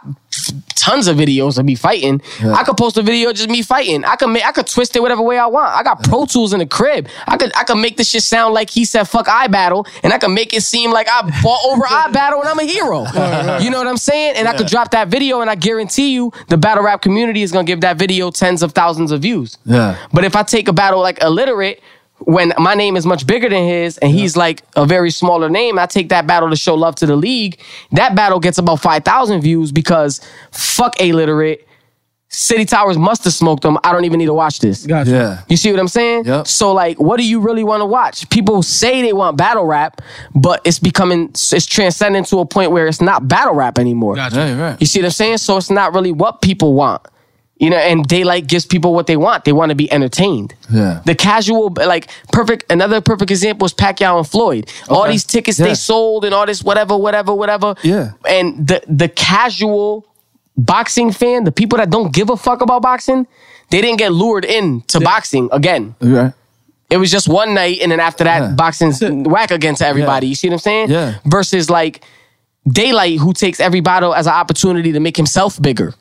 tons of videos of me fighting, I could post a video of just me fighting. I could make, I could twist it whatever way I want. I got Pro Tools in the crib. I could, I could make this shit sound like he said fuck I battle, and I could make it seem like I fought over I battle and I'm a hero. You know what I'm saying? And I could drop that video, and I guarantee you, the battle rap community is gonna give that video tens of thousands of views. Yeah. But if I take a battle like illiterate, when my name is much bigger than his and he's like a very smaller name, I take that battle to show love to the league. That battle gets about 5,000 views because fuck illiterate. City Towers must have smoked them. I don't even need to watch this. Gotcha. Yeah. You see what I'm saying? Yep. So like, what do you really want to watch? People say they want battle rap, but it's becoming it's transcending to a point where it's not battle rap anymore. Gotcha. Yeah, you're right. You see what I'm saying? So it's not really what people want. You know, and Daylyt gives people what they want. They want to be entertained. Yeah. The casual, like perfect. Another perfect example is Pacquiao and Floyd. All these tickets Yeah. they sold and all this whatever, whatever, whatever. Yeah. And the the casual boxing fan, the people that don't give a fuck about boxing, they didn't get lured in to boxing again. Right. It was just one night, and then after that, Yeah. boxing's whack again to everybody. Yeah. You see what I'm saying? Yeah. Versus like Daylyt, who takes every battle as an opportunity to make himself bigger.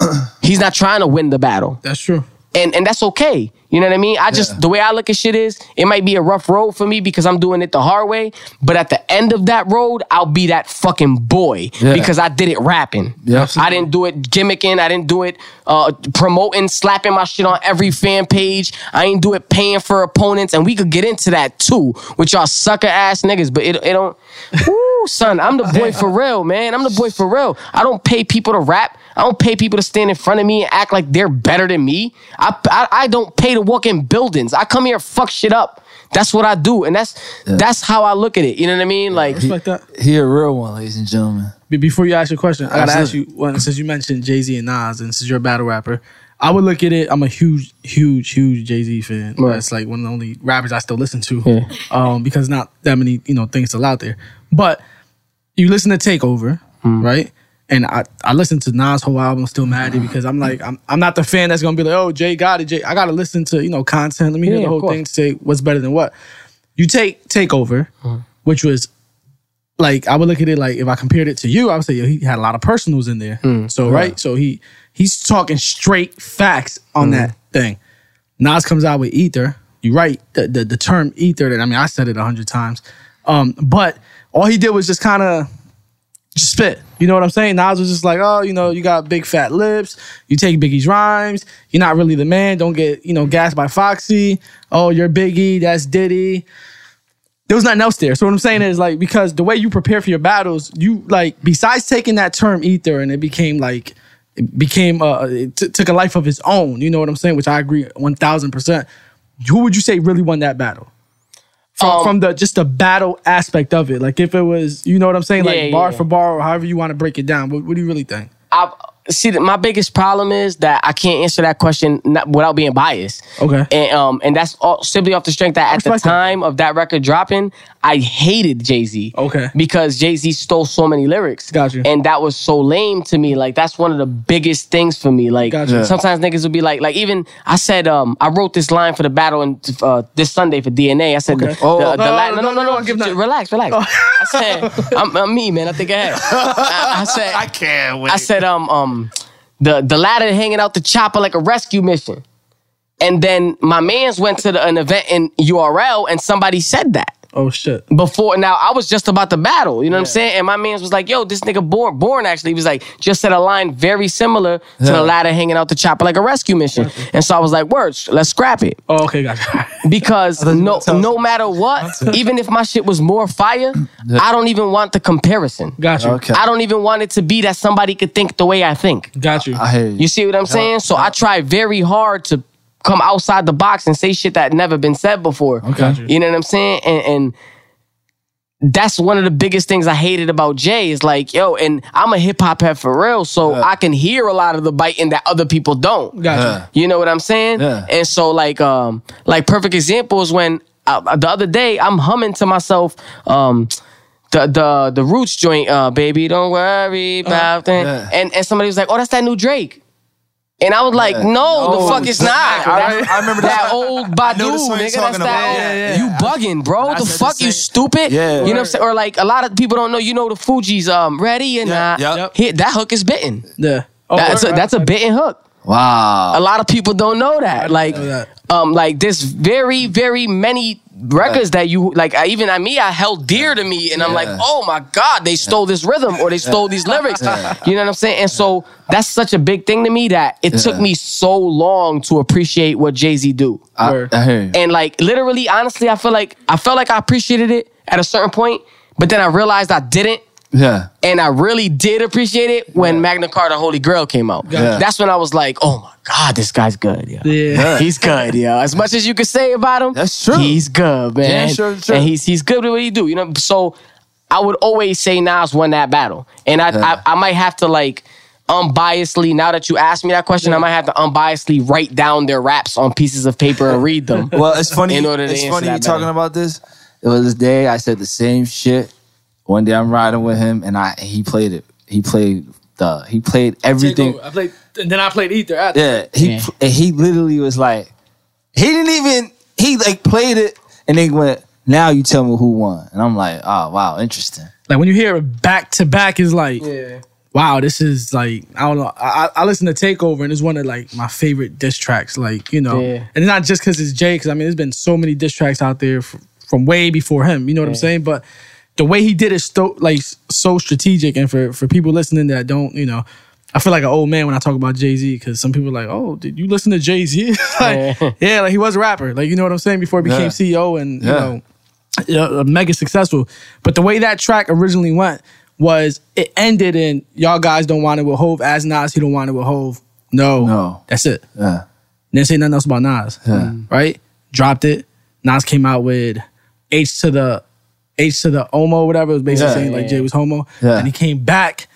He's not trying to win the battle, That's true. and and that's okay. You know what I mean? I just Yeah. the way I look at shit is, it might be a rough road for me because I'm doing it the hard way. But at the end of that road, I'll be that fucking boy Yeah. because I did it rapping. Yeah. I didn't do it gimmicking. I didn't do it uh, promoting, slapping my shit on every fan page. I ain't do it paying for opponents, and we could get into that too with y'all sucker ass niggas. But it, it don't. Woo, son, I'm the boy for real, man. I'm the boy for real. I don't pay people to rap. I don't pay people to stand in front of me and act like they're better than me. I I, I don't pay to walk in buildings. I come here fuck shit up. That's what I do, and that's that's how I look at it. You know what I mean? Like, Respect that. He a real one, ladies and gentlemen. Be- Before you ask your question, I gotta ask you. Absolutely. Well, since you mentioned Jay Z and Nas, and since you're a battle rapper, I would look at it. I'm a huge, huge, huge Jay Z fan. Right. It's like one of the only rappers I still listen to, Yeah. um, because not that many you know things still out there. But you listen to Takeover, Hmm. right? And I, I listened to Nas' whole album, still mad at because I'm like, I'm, I'm not the fan that's gonna be like, oh, Jay got it. Jay, I gotta listen to, you know, content. Let me hear the whole thing to say what's better than what. You take Takeover, Hmm. which was like I would look at it like if I compared it to you, I would say yo, he had a lot of personals in there. So right, so he he's talking straight facts on that thing. Nas comes out with ether. You right, the, the the term ether. That I mean, I said it a hundred times. Um, but all he did was just kind of spit. You know what I'm saying? Nas was just like, oh, you know, you got big fat lips. You take Biggie's rhymes. You're not really the man. Don't get you know gassed by Foxy. Oh, you're Biggie. That's Diddy there was nothing else there. So what I'm saying is like because the way you prepare for your battles, you like besides taking that term ether and it became like it became uh it t- took a life of its own. You know what I'm saying? Which I agree one thousand percent. Who would you say really won that battle? From, Um, from the just the battle aspect of it, like if it was, you know what I'm saying, like Yeah, bar yeah. for bar, or however you want to break it down. What, what do you really think? I see my biggest problem is that I can't answer that question not, without being biased. Okay. And um and that's all, simply off the strength that at the that. time of that record dropping, I hated Jay Z. Okay. Because Jay Z stole so many lyrics. Gotcha. And that was so lame to me. Like that's one of the biggest things for me. Like Gotcha. Yeah. sometimes niggas will be like, like even I said, um, I wrote this line for the battle and uh, this Sunday for DNA. I said, Okay. the, Oh. the, the No, la- no, no, no, no, no, no, no, give j- that- relax, relax. I said, I'm, I'm me, man. I think ahead. I, I said, I can't wait. I said, um, um, the the ladder hanging out the chopper like a rescue mission. And then my man's went to the, an event in URL and somebody said that Oh shit. before. Now I was just about to battle, you know what I'm saying? And my man's was like, "Yo, this nigga born, born actually." He was like, just said a line very similar to Yeah. the ladder hanging out the chopper like a rescue mission. And so I was like, "Words, let's scrap it." Oh, okay, gotcha. Because no, no matter what, even if my shit was more fire, I don't even want the comparison. Got you. Okay. I don't even want it to be that somebody could think the way I think. Got you. I hear you. You see what I'm saying? So I try very hard to come outside the box and say shit that never been said before. Okay. You know what I'm saying? And, and that's one of the biggest things I hated about Jay is like, yo, and I'm a hip hop head for real, so I can hear a lot of the biting that other people don't. Got Yeah. you. You know what I'm saying? Yeah. And so like um like perfect example is when uh, the other day I'm humming to myself. Um, the the the roots joint, uh, baby, don't worry about that. yeah. And and somebody was like, "Oh, that's that new Drake." And I was like, Yeah. no, No, the fuck it's it's not. not. I- I remember that that. old know Badu, you're nigga. That's that about. old. Yeah, yeah, You bugging, bro. I the said the fuck, you stupid. Yeah. You know what I'm saying? Or like a lot of people don't know. You know the Fugees um ready and Yeah, not. yep. Here, that hook is bitten. Yeah. Oh, That's a, right, that's a right. bitten hook. Wow. A lot of people don't know that. Like, know that. um, like there's very, very many records that you like. I, even I me, I held dear to me, and I'm like, oh my god, they stole this rhythm or they stole these lyrics. You know what I'm saying? And so that's such a big thing to me that it took me so long to appreciate what Jay Z do. I, I. And like literally, honestly, I feel like I felt like I appreciated it at a certain point, but then I realized I didn't. Yeah. And I really did appreciate it when Magna Carta Holy Grail came out. Yeah. That's when I was like, oh my God, this guy's good. Yeah. Yeah. He's good, yeah. As much as you can say about him, That's true. He's good, man. Yeah, sure, sure. And he's he's good with what he do. You know, so I would always say Nas won that battle. And I Yeah. I, I might have to like unbiasedly, now that you asked me that question, I might have to unbiasedly write down their raps on pieces of paper and read them. Well, it's funny. In order to it's answer funny you that talking about this. It was this day I said the same shit. One day I'm riding with him and I he played it. He played the he played everything. I played, and then I played Ether after. Yeah, he Yeah. and he literally was like, he didn't even he like played it and then went. Now you tell me who won, and I'm like, oh wow, interesting. Like when you hear it back to back, is like, wow, this is like I don't know. I, I I listen to Takeover and it's one of like my favorite diss tracks. Like you know, Yeah. and it's not just because it's Jay. Because I mean, there's been so many diss tracks out there f- from way before him. You know what I'm saying? But the way he did it, sto- like so strategic, and for for people listening that don't, you know. I feel like an old man when I talk about Jay Z because some people are like, "Oh, did you listen to Jay Z?" like, Yeah. yeah. like he was a rapper, like you know what I'm saying before he became Yeah. CEO and you know mega successful. But the way that track originally went was it ended in y'all guys don't want it with Hove as Nas, he don't want it with Hove. No, No. that's it. Yeah, Didn't say nothing else about Nas. Yeah. Right? Dropped it. Nas came out with H to the H to the homo, whatever. It was basically Yeah. saying like Jay was homo. Yeah. And he came back,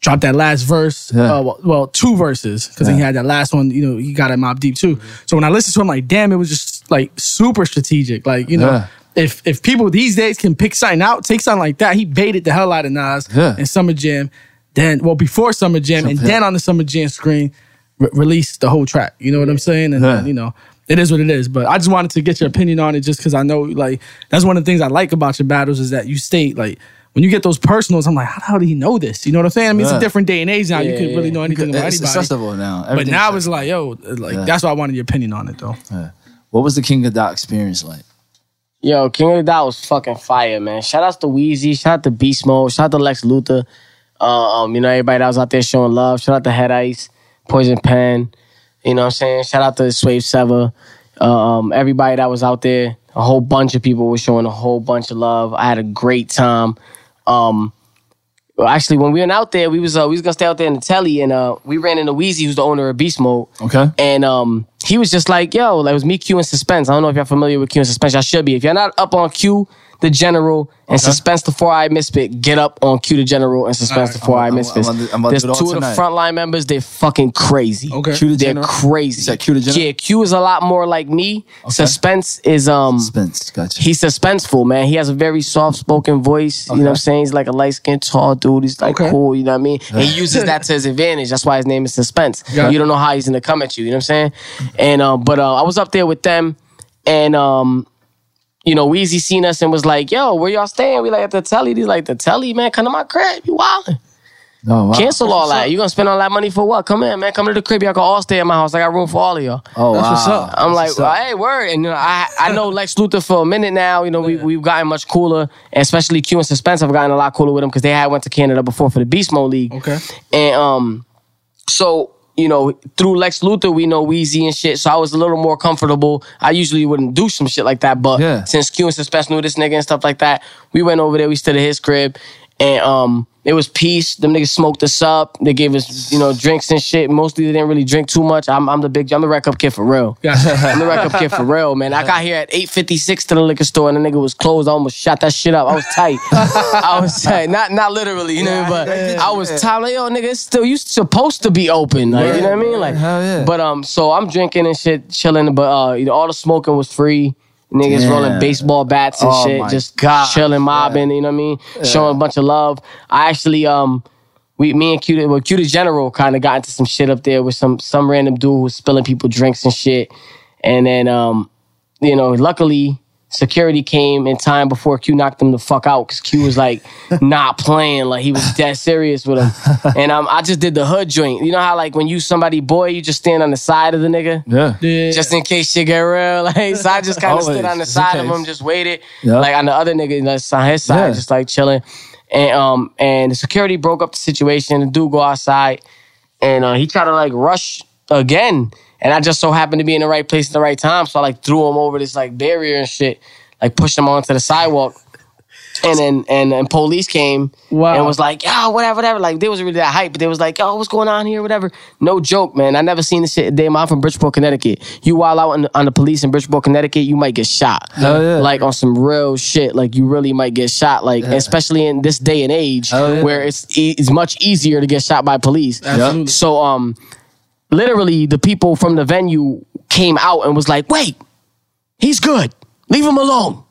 dropped that last verse. Yeah. Uh, well, well, two verses because he had that last one. You know, he got it Mobb Deep too. So when I listened to him, like, damn, it was just like super strategic. Like, you know. Yeah. If, if people these days can pick something out, take something like that, he baited the hell out of Nas Yeah. in Summer Jam, then well before Summer Jam, and then on the Summer Jam screen, re- release the whole track. You know what I'm saying? And Yeah. you know, it is what it is. But I just wanted to get your opinion on it, just because I know like that's one of the things I like about your battles is that you state like when you get those personals, I'm like, how the hell did he know this? You know what I'm saying? I mean, it's a different day and age now. you Yeah, could really know anything about it's anybody. accessible now. But now it's like, yo, like Yeah. that's why I wanted your opinion on it though. Yeah. What was the King of Dot experience like? Yo, King of the Dot was fucking fire, man. Shout out to Wheezy, shout out to Beast Mode, shout out to Lex Luthor. Uh, um, you know, everybody that was out there showing love. Shout out to Head Ice, Poison Pen. You know what I'm saying? Shout out to Swave Sever. Uh, um, everybody that was out there, a whole bunch of people were showing a whole bunch of love. I had a great time. Um, well, actually, when we went out there, we was uh, we was gonna stay out there in the telly, and uh, we ran into Wheezy, who's the owner of Beast Mode. Okay. And um, he was just like, yo, it was me, Q, and Suspense. I don't know if you're familiar with Q and Suspense. I should be. If you're not up on Q, the General, and Suspense the Four Eye Misfit, get up on Q the General and Suspense the Four Eye I'm- I'm- I'm I'm There's do it all two of the tonight. frontline members. They're fucking crazy. Okay. Q the They're General? crazy. Is that Q the General? Yeah, Q is a lot more like me. Suspense is um Spence, gotcha. he's suspenseful, man. He has a very soft spoken voice. You know what I'm saying? He's like a light skinned tall dude. He's like Okay. cool, you know what I mean? And he uses that to his advantage. That's why his name is Suspense. Got. You don't know how he's gonna come at you, you know what I'm saying? And um, but uh, I was up there with them and um you know, Weezy seen us and was like, yo, where y'all staying? We like at the telly. He's like, the telly, man, come to my crib. You wildin'. oh, wow. Cancel all that. You gonna spend all that money for what? Come in, man. Come to the crib. Y'all can all stay at my house. I got room for all of y'all. Oh, wow. what's up. I'm That's like, what's up. hey, word. And you know, I I know Lex Luthor for a minute now. You know, we we've gotten much cooler, and especially Q and Suspense have gotten a lot cooler with them because they had went to Canada before for the Beast Mode League. Okay. And um, so you know, through Lex Luthor, we know Weezy and shit. So I was a little more comfortable. I usually wouldn't do some shit like that, but Yeah. since Q and Suspense knew this nigga and stuff like that, we went over there. We stood at his crib, and um, it was peace. Them niggas smoked us up. They gave us, you know, drinks and shit. Mostly they didn't really drink too much. I'm, I'm the big, I'm the rack up kid for real. I'm the rack up kid for real, man. I got here at 8:56 to the liquor store, and the nigga was closed. I almost shot that shit up. I was tight. I was tight. Not not literally, you know, but I was tight. Like, yo, nigga, it's still you supposed to be open. Like, you know what I mean? Like, Hell yeah. but um, so I'm drinking and shit, chilling. But uh, you know, all the smoking was free. Niggas Damn. rolling baseball bats and Oh shit, just God, chilling, mobbing. You know what I mean? Showing a bunch of love. I actually, um, we, me and Q, well, the General kind of got into some shit up there with some some random dude who was spilling people drinks and shit. And then, um, you know, luckily security came in time before Q knocked him the fuck out because Q was like not playing, like he was dead serious with him. And um, I just did the hood joint. You know how like when you somebody boy, you just stand on the side of the nigga. Yeah. Yeah. Just in case shit get real, like so I just kind of stood on the side of him, just waited, Yeah. like on the other nigga, like, on his side, Yeah. just like chilling. And um, and the security broke up the situation. The dude go outside, and uh, he tried to like rush again. And I just so happened to be in the right place at the right time, so I like threw him over this like barrier and shit, like pushed him onto the sidewalk. And then and and police came Wow. and was like, yo, whatever, whatever. Like they was really that hype, but they was like, yo, what's going on here, whatever. No joke, man. I never seen this shit a day. I'm from Bridgeport, Connecticut. You wild out on the, on the police in Bridgeport, Connecticut, you might get shot. Hell yeah. Like on some real shit. Like you really might get shot. Like especially in this day and age Hell yeah. where it's e- it's much easier to get shot by police. Absolutely. So um, literally the people from the venue came out and was like, wait, he's good. Leave him alone.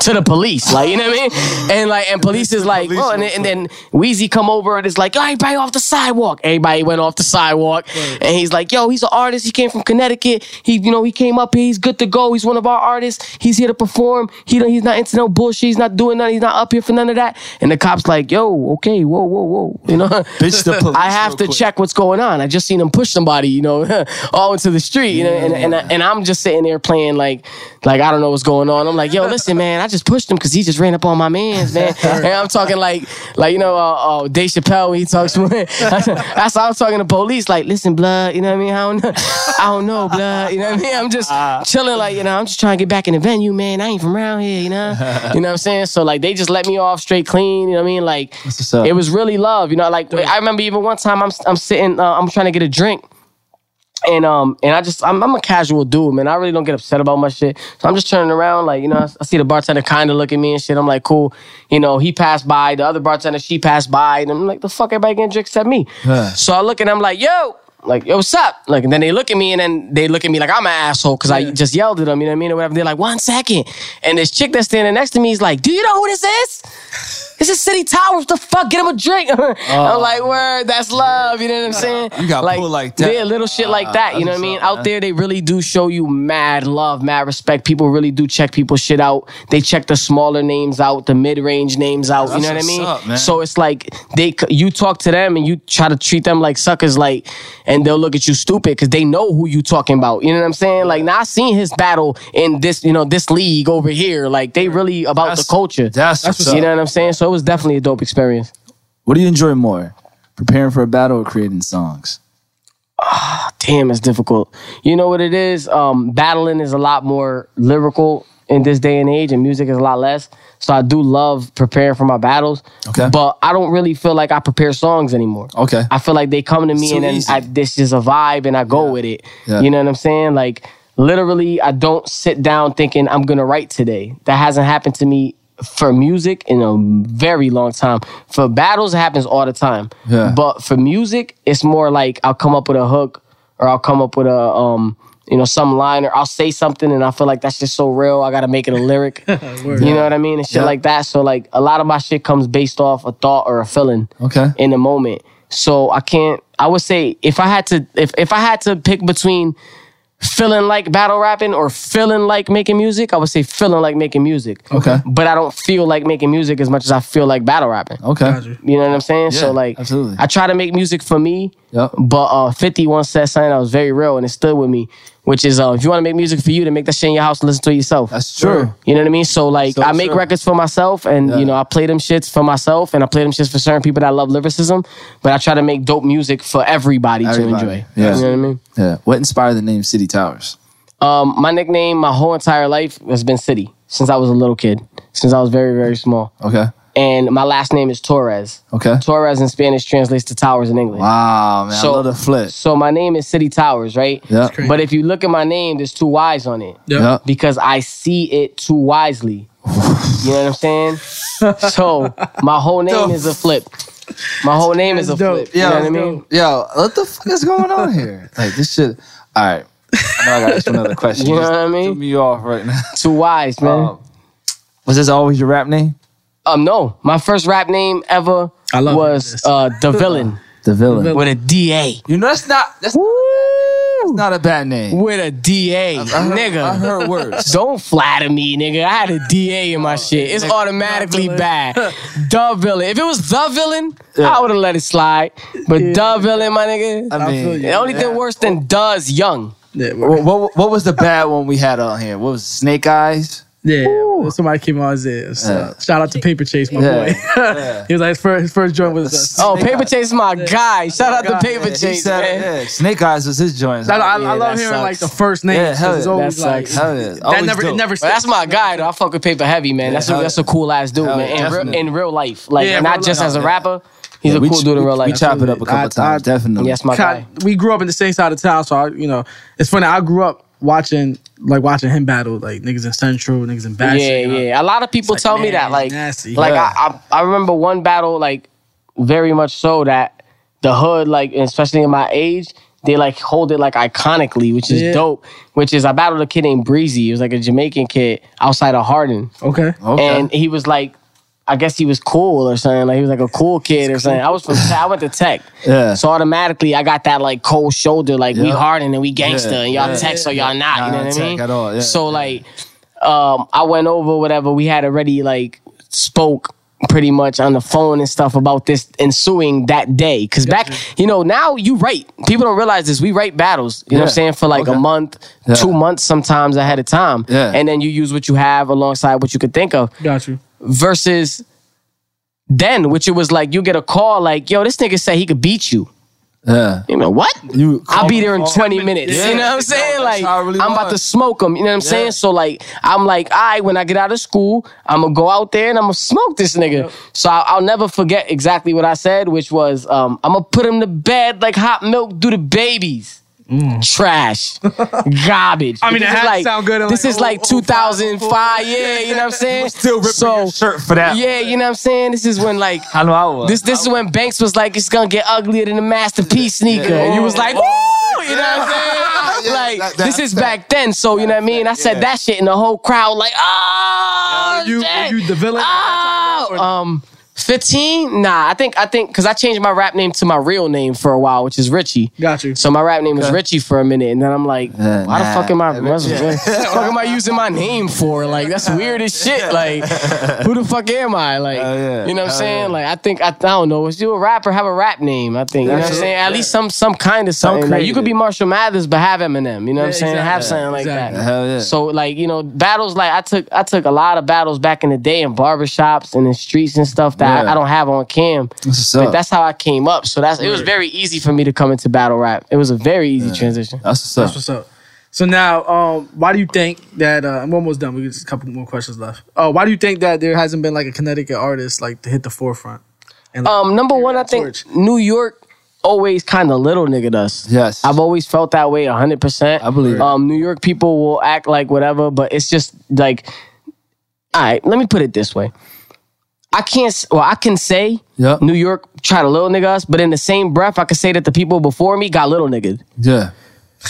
To the police, like you know what I mean, and like and police is like, oh, and then, and then Wheezy come over and it's like, oh, everybody off the sidewalk. Everybody went off the sidewalk, and he's like, yo, he's an artist. He came from Connecticut. He, you know, he came up here. He's good to go. He's one of our artists. He's here to perform. He he's not into no bullshit. He's not doing nothing. He's not up here for none of that. And the cops like, yo, okay, whoa, whoa, whoa, you know, Bitch the police I have to quick. check what's going on. I just seen him push somebody, you know, all into the street, you know, and, and, and I'm just sitting there playing like, like I don't know what's going on. I'm like, yo, listen, man, I just pushed him because he just ran up on my man's, man. and I'm talking like, like you know, uh, uh, Dave Chappelle when he talks to him. That's how I'm talking to police. Like, listen, blood, you know what I mean? I don't know, I don't know, blood. You know what I mean? I'm just chilling, like you know, I'm just trying to get back in the venue, man. I ain't from around here, you know. You know what I'm saying? So like, they just let me off straight clean. You know what I mean? Like, it was really love. You know, like I remember even one time I'm I'm sitting, uh, I'm trying to get a drink. And um and I just I'm, I'm a casual dude, man. I really don't get upset about my shit. So I'm just turning around, like you know, I, I see the bartender kind of look at me and shit. I'm like, cool. You know, he passed by. The other bartender, she passed by, and I'm like, the fuck, everybody getting drinks except me. Yeah. So I look and I'm like, yo. Like, yo, what's up? Like, and then they look at me and then they look at me like I'm an asshole because I just yelled at them, you know what I mean? Or whatever. They're like, one second. And this chick that's standing next to me is like, do you know who this is? This is City Towers. The fuck? Get him a drink. I'm oh. like, word, that's love. You know what I'm saying? You got pulled like that. Yeah, little shit like that. You know what I mean? Out there, they really do show you mad love, mad respect. People really do check people's shit out. They check the smaller names out, the mid range names out. you know what I mean? up. So it's like they, you talk to them and you try to treat them like suckers, like, and they'll look at you stupid because they know who you talking about. You know what I'm saying? Like, now I seen his battle in this, you know, this league over here. Like, they really about That's- the culture. That's, what's you know what I'm saying? So was definitely a dope experience. What do you enjoy more? Preparing for a battle or creating songs? Ah, damn, it's difficult. You know what it is? Um, battling is a lot more lyrical in this day and age, and music is a lot less. So I do love preparing for my battles. Okay. But I don't really feel like I prepare songs anymore. Okay. I feel like they come to me too and then. I, this is a vibe and I go with it. Yeah. You know what I'm saying? Like literally, I don't sit down thinking I'm gonna write today. That hasn't happened to me for music in a very long time. For battles, it happens all the time. Yeah. But for music, it's more like I'll come up with a hook or I'll come up with a um you know some line or I'll say something and I feel like that's just so real. I gotta make it a lyric. you know what I mean? And shit Yeah. like that. So like a lot of my shit comes based off a thought or a feeling Okay. in the moment. So I can't. I would say if I had to, if if I had to pick between feeling like battle rapping or feeling like making music, I would say feeling like making music. Okay. But I don't feel like making music as much as I feel like battle rapping. Okay. Gotcha. You know what I'm saying? Yeah, so like, absolutely. I try to make music for me. Yep. But uh, 50 once said something that was very real and it stood with me, which is uh, if you want to make music for you, then make that shit in your house and listen to it yourself. That's true. You know what I mean? So like So I make true. records for myself and Yeah. you know, I play them shits for myself and I play them shits for certain people that love lyricism, but I try to make dope music for everybody, Everybody. to enjoy. Yeah. You know what I mean? Yeah. What inspired the name City Towers? Um, my nickname my whole entire life has been City since I was a little kid, since I was very, very small. Okay. And my last name is Torres. Okay. Torres in Spanish translates to towers in English. Wow, man. So- I love the flip. So my name is City Towers, right? Yeah. But if you look at my name, there's two Y's on it. Yep. Yeah. because I see it too wisely. You know what I'm saying? So my whole name is a flip. My whole name is a dope. flip. You know what I mean? Yo, what the fuck is going on here? Like this shit. All right. I know I got another question. You know what I mean? Threw me off right now. Too wise, man. Um, was this always your rap name? Um, no, my first rap name ever I love was this. uh, the villain The villain. villain. with a D You know that's not that's A. not a bad name. With a DA, nigga. I heard words. Don't flatter me, nigga. I had a DA in my shit. It's automatically bad. The villain. If it was the villain, I would have let it slide. But the villain, my nigga. I mean, feel you. the only thing worse than does young. Yeah, What, what, what was the bad one we had on here? What was it, Snake Eyes? Yeah. Somebody came on his ears. Uh, shout out to Paper Chase, my Yeah. boy. he was like his first, his first joint was. Uh, Oh, Paper Chase is my guy. Shout out to Paper Yeah, Chase, said- man. yeah, Snake Eyes was his joint. I, I, I Yeah, love that hearing like the first name. Yeah, hell it's yeah. always That like. Hell yeah. that never, it never. But that's my guy, though. I fuck with Paper Heavy, man. That's a, that's a cool ass dude, Hell man. In, real, in real life, like Yeah, not just as a rapper. He's Yeah, a we cool ch- dude in real life. we chop it up a couple I- I- times, definitely. Yes, my guy. We grew up in the same side of town, so I, you know, it's funny. I grew up watching, like watching him battle, like niggas in Central, niggas in Bash. Yeah, yeah. A lot of people It's tell like, me that. Like, nasty. like Yeah. I, I, I remember one battle, like very much so that the hood, like especially in my age, they like hold it like iconically, which is Yeah. dope. Which is I battled a kid named Breezy. He was like a Jamaican kid outside of Harding, Okay. Okay. and he was like. I guess he was cool or something. Like he was like a cool kid or something. I was from Tech. I went to tech. Yeah. So automatically I got that like cold shoulder, like we Yeah. Harding and we gangster Yeah, and y'all yeah. tech, so y'all not. Nah, you know what I tech mean? at all, yeah. So like um, I went over whatever we had already like spoke pretty much on the phone and stuff about this ensuing that day. Cause back, you know, now you write. People don't realize this. We write battles. You know what I'm saying? For like Okay. a month, Yeah. two months sometimes ahead of time. Yeah. And then you use what you have alongside what you could think of. Got you. Versus then, which it was like you get a call like, yo, this nigga said he could beat you. yeah. You know what? You I'll be there in call- 20 minutes. Yeah. You know what I'm saying? That's Like, really I'm about to smoke them. You know what I'm saying? So, like, I'm like, all right, when I get out of school, I'm going to go out there and I'm going to smoke this nigga. So, I'll, I'll never forget exactly what I said, which was, um, I'm going to put him to bed like hot milk do the babies. Trash, garbage. I mean, This it had like, sound good This like is like 05, 2005, yeah. You know what I'm saying? Still ripping so, your shirt for that. Yeah, you know what I'm saying. This is when like I know I was. this this is when Banks was like, it's gonna get uglier than the masterpiece sneaker. And you was like, woo! You know what I'm saying? Yeah, like that- this that's is back then. So you know what I mean? I said yeah. that shit and the whole crowd like, oh you- you the villain Oh, um 15? Nah, I think I think because I changed my rap name to my real name for a while, which is Richie. Got you. So my rap name was Richie for a minute, and then I'm like, Yeah, why the fuck am I? What's, what the fuck am I using my name for? Like that's weird as shit. Like who the fuck am I? Like Hell yeah. you know what I'm Hell saying? yeah. Like I think I, I don't know. If you a rapper, have a rap name. I think you know what I'm saying. At Yeah. least some some kind of something. Like you could be. Marshall Mathers, but have Eminem. You know what I'm Yeah, saying? Have something like Exactly. that. Hell yeah. So like you know battles like I took I took a lot of battles back in the day in barbershops and in streets and stuff that Yeah. I, I don't have on cam. what's But up. that's how I came up. So that's it was very easy for me to come into battle rap. It was a very easy transition. That's what's That's up. what's up. So now, um, why do you think that uh, I'm almost done? We got just a couple more questions left. Uh, why do you think that there hasn't been like a Connecticut artist like to hit the forefront? And like, Um, number one, I think torch. New York always kind of little nigga us. Yes. I've always felt that way hundred percent. I believe. Um, New York people will act like whatever, but it's just like, all right. Let me put it this way. I can't. Well, I can say Yeah. New York tried to little nigga us, but in the same breath, I could say that the people before me got little nigga. Yeah.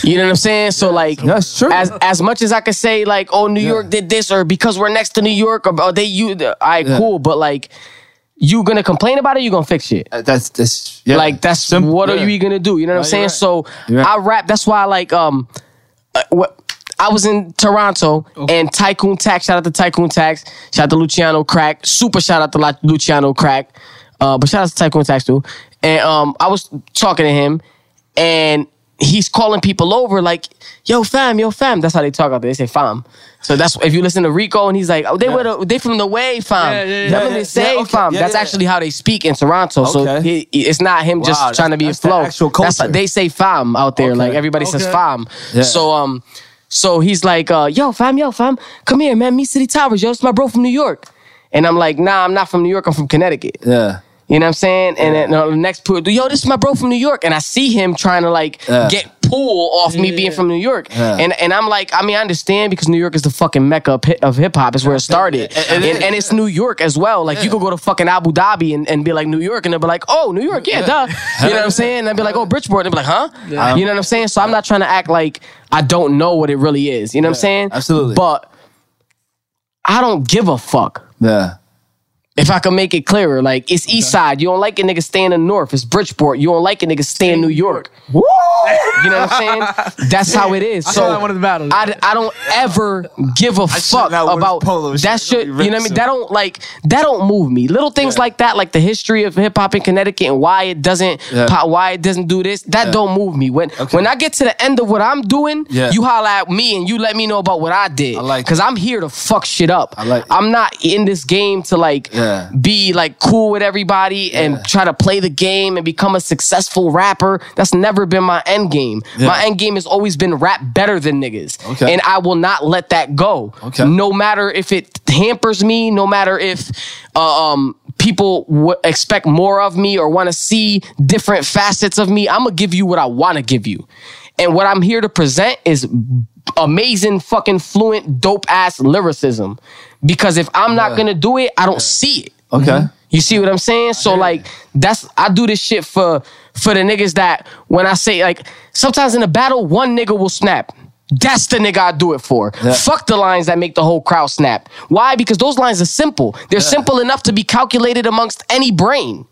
You know what I'm saying? So like, That's true. As as much as I could say like, oh, New York did this, or because we're next to New York, or, or they you, all right, Yeah. cool. But like, you gonna complain about it? You gonna fix it? Uh, That's that's yeah. Like that's Simple, what are you gonna do? You know what I'm saying? you're So right. I rap. That's why I like um, uh, what I was in Toronto and Tycoon Tax. Shout out to Tycoon Tax. Shout out to Luciano Crack. Super shout out to Luciano Crack. Uh, but shout out to Tycoon Tax too. And um, I was talking to him, and he's calling people over like, "Yo, fam, yo, fam." That's how they talk out there. They say fam. So that's if you listen to Rico and he's like, "Oh, they were the, they from the way, fam." Yeah, yeah, yeah. Yeah, they say, yeah, okay. fam. Yeah, that's yeah. actually how they speak in Toronto. So Okay. he, it's not him just trying to be a flow. the actual That's they say fam out there. Okay. Like everybody says fam. Yeah. So um, so he's like, uh, yo, fam, yo, fam, come here, man. Meet City Towers, yo. It's my bro from New York. And I'm like, nah, I'm not from New York. I'm from Connecticut. Yeah. You know what I'm saying? And then uh, the next put, yo, this is my bro from New York. And I see him trying to like Yeah. get pull off me being from New York. Yeah. And and I'm like, I mean, I understand because New York is the fucking mecca of hip hop. It's where it started, and, and it's New York as well. Like you could go to fucking Abu Dhabi and, and be like New York, and they'll be like, oh, New York, yeah, duh. You know what I'm saying? And they'll be like, oh, Bridgeport, and they'll be like, huh? You know what I'm saying? So I'm not trying to act like I don't know what it really is. You know what I'm saying? absolutely. But I don't give a fuck. Yeah. If I can make it clearer, like it's East Side. You don't like a nigga stay in the North. It's Bridgeport. You don't like a nigga stay in New York. Woo! You know what I'm saying? That's how it is. I so saw that one of the battles. I, I don't ever give a fuck about polo that shit. You know what I mean? soon. That don't like that don't move me. Little things like that, like the history of hip hop in Connecticut and why it doesn't Yeah. pop, why it doesn't do this. That don't move me. When when I get to the end of what I'm doing, Yeah. you holler at me and you let me know about what I did. I like because I'm here to fuck shit up. I like it. I'm not in this game to like Yeah. be like cool with everybody and try to play the game and become a successful rapper. That's never been my end game. Yeah. My end game has always been rap better than niggas. Okay. And I will not let that go. Okay. No matter if it hampers me, no matter if uh, um people w- expect more of me or want to see different facets of me, I'm gonna give you what I want to give you. And what I'm here to present is amazing fucking fluent dope ass lyricism. Because if I'm not Yeah. gonna do it, I don't see it. Okay. You see what I'm saying? So like that's I do this shit for for the niggas that when I say like sometimes in a battle one nigga will snap. That's the nigga I do it for. Yeah. Fuck the lines that make the whole crowd snap. Why? Because those lines are simple. They're simple enough to be calculated amongst any brain.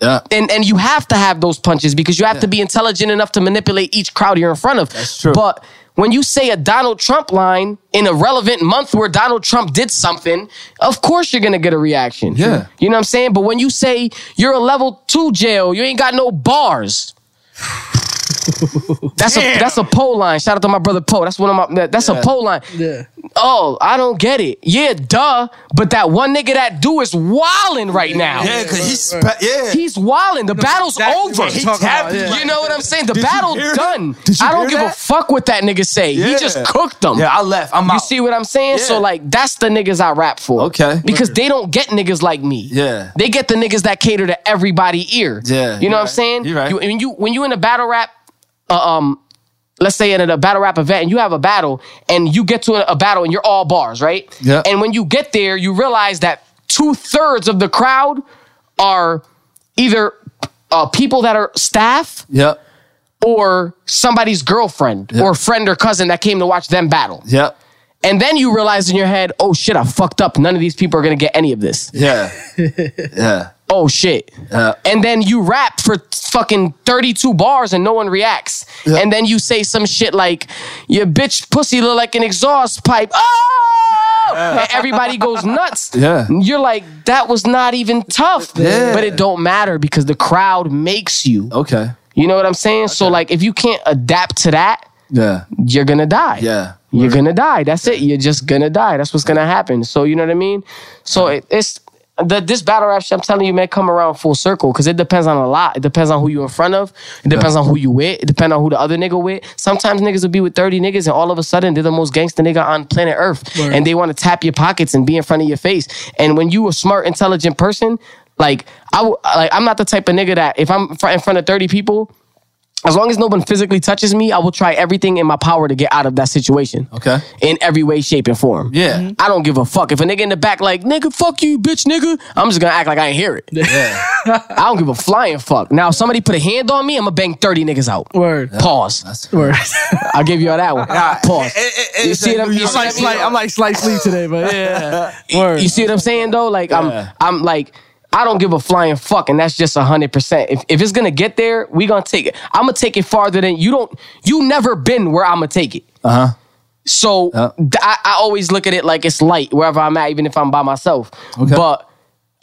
Yeah. And and you have to have those punches because you have to be intelligent enough to manipulate each crowd you're in front of. That's true. But when you say a Donald Trump line in a relevant month where Donald Trump did something, of course you're gonna get a reaction. Yeah. You know what I'm saying? But when you say you're a level two jail, you ain't got no bars. That's a that's a pole line. Shout out to my brother Poe. That's one of my that's a pole line. Yeah. Oh, I don't get it. Yeah, duh. But that one nigga that do is wilding right now. Yeah, cause he's spe- yeah. He's wilding. The battle's exactly over. what I'm talking about, tapped yeah. You know what I'm saying? The Did you battle hear that? done. Did you I don't hear give a that? fuck what that nigga say. He Yeah. just cooked them. Yeah, I left. I'm out. You see what I'm saying? So Yeah. like that's the niggas I rap for. Okay. Because they don't get niggas like me. Yeah. They get the niggas that cater to everybody ear. Yeah, You know you're what I'm right. saying? You're right. You, when you when you in a battle rap, uh, um, let's say in a battle rap event and you have a battle and you get to a, battle and you're all bars, right? Yeah. And when you get there, you realize that two thirds of the crowd are either uh, people that are staff Yep. or somebody's girlfriend or friend or cousin that came to watch them battle. Yep. And then you realize in your head, oh shit, I fucked up. None of these people are gonna get any of this. Yeah. yeah. Oh shit. Yeah. And then you rap for fucking 32 bars and no one reacts. Yeah. And then you say some shit like, your bitch pussy look like an exhaust pipe. Oh! And everybody goes nuts. Yeah. You're like, that was not even tough. Yeah. But it don't matter because the crowd makes you. Okay. You know what I'm saying? So like if you can't adapt to that, Yeah. you're gonna die. Yeah. You're gonna die. That's it. You're just gonna die. That's what's gonna happen. So you know what I mean. So it, it's the this battle rap shit. I'm telling you, may come around full circle because it depends on a lot. It depends on who you're in front of. It depends on who you with. It depends on who the other nigga with. Sometimes niggas will be with 30 niggas and all of a sudden they're the most gangster nigga on planet Earth, and they want to tap your pockets and be in front of your face. And when you a smart, intelligent person, like I w- like I'm not the type of nigga that if I'm in front of 30 people. As long as no one physically touches me, I will try everything in my power to get out of that situation. Okay. In every way, shape, and form. Yeah. Mhm. I don't give a fuck. If a nigga in the back like, nigga, fuck you, bitch, nigga, I'm just gonna act like I ain't hear it. Yeah. I don't give a flying fuck. Now, if somebody put a hand on me, I'm gonna bang 30 niggas out. Word. Pause. Word. I'll give you all that one. Pause. You see what I'm, you I'm like what I mean? slight, I'm like slight sleep today, but yeah. Word. You see what I'm saying though? Like Yeah. I'm I'm like I don't give a flying fuck, and that's just hundred percent. If if it's gonna get there, we gonna take it. I'm gonna take it farther than you don't. You never been where I'm gonna take it. Uh huh. So. I, I always look at it like it's light wherever I'm at, even if I'm by myself. Okay. But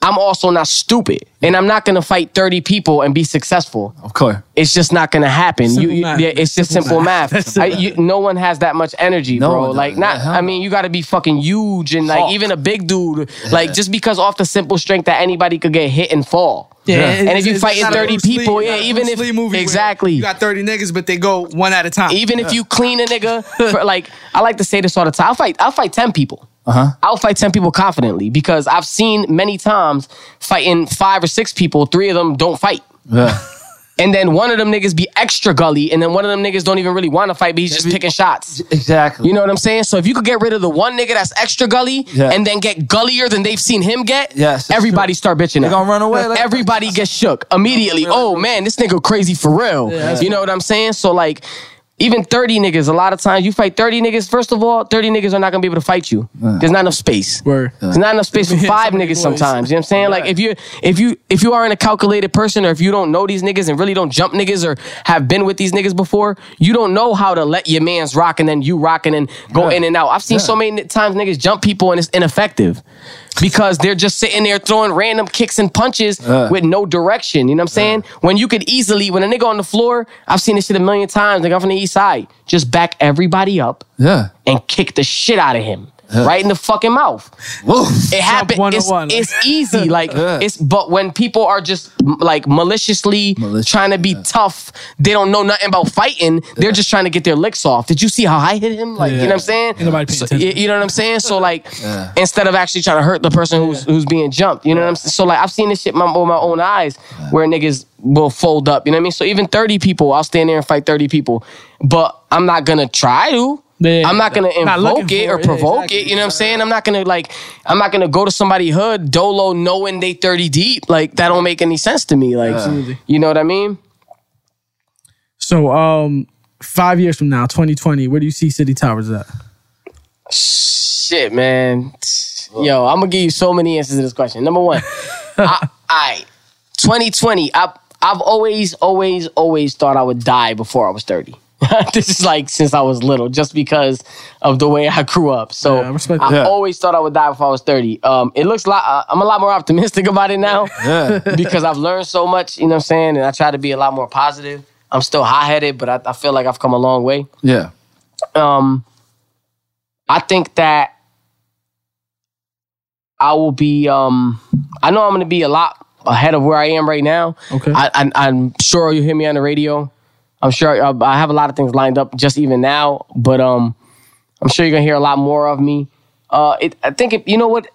I'm also not stupid, and I'm not gonna fight 30 people and be successful. Of course. It's just not gonna happen. You, you- yeah, it's just simple, math. That's I, you, no one has that much energy, No bro. Like not. Yeah, I mean, you got to be fucking huge and like Hulk. even a big dude. Like just because off the simple strength that anybody could get hit and fall. Yeah, Yeah. And if you it's fighting 30 Bruce Lee, people, yeah, even Bruce if- movie exactly. you got 30 niggas, but they go one at a time. Even if you clean a nigga, for, like I like to say this all the time. I'll fight. I'll fight 10 people. Uh huh. I'll fight 10 people confidently because I've seen many times fighting five or six people, three of them don't fight. Yeah. and then one of them niggas be extra gully, and then one of them niggas don't even really want to fight, but he's just picking shots. Exactly. You know what I'm saying? So if you could get rid of the one nigga that's extra gully Yeah. and then get gullier than they've seen him get, Yes, everybody true. start bitching. They out. gonna run away like- everybody gets shook immediately. Oh man, this nigga crazy for real. you know what I'm saying? So like. Even 30 niggas, a lot of times you fight 30 niggas, first of all, 30 niggas are not gonna be able to fight you. There's not enough space. Word. There's not enough space for five niggas boys. sometimes. You know what I'm saying? Like if you if you if you aren't a calculated person or if you don't know these niggas and really don't jump niggas or have been with these niggas before, you don't know how to let your man's rock and then you rock and then go in and out. I've seen so many times niggas jump people and it's ineffective. Because they're just sitting there throwing random kicks and punches uh. with no direction. You know what I'm saying? Uh. When you could easily, when a nigga on the floor, I've seen this shit a million times, nigga I'm from the east side, just back everybody up Yeah. and kick the shit out of him. Right in the fucking mouth. Whoa. It happened. It's, 101. it's easy. Like it's but when people are just m- like maliciously Malicious, trying to be tough, they don't know nothing about fighting. They're just trying to get their licks off. Did you see how I hit him? Like you know what I'm saying? Ain't nobody paying So- attention. you, you know what I'm saying? So like Yeah. instead of actually trying to hurt the person who's who's being jumped, you know what I'm saying? So like I've seen this shit my, with my own eyes where niggas will fold up. You know what I mean? So even 30 people, I'll stand there and fight 30 people, but I'm not gonna try to. Yeah, I'm not gonna not looking invoke it for or it. Yeah, provoke exactly. it. You know what I'm saying? I'm not gonna like. I'm not gonna go to somebody hood dolo knowing they 30 deep. Like that don't make any sense to me. Like Absolutely. you know what I mean? So, um, five years from now, 2020, where do you see City Towers at? Shit, man. Yo, I'm gonna give you so many answers to this question. Number one, I, I 2020. I I've always, always, always thought I would die before I was 30. this is like since I was little, just because of the way I grew up. So Yeah, I I. Always thought I would die before I was 30. Um, it looks like uh, I'm a lot more optimistic about it now Yeah. because I've learned so much. You know what I'm saying? And I try to be a lot more positive. I'm still high headed, but I, I feel like I've come a long way Yeah. um I think that I will be um I know I'm gonna be a lot ahead of where I am right now. Okay. I, I I'm sure you hear me on the radio. I'm sure uh, I have a lot of things lined up just even now, but um I'm sure you're gonna hear a lot more of me. Uh it I think it, you know what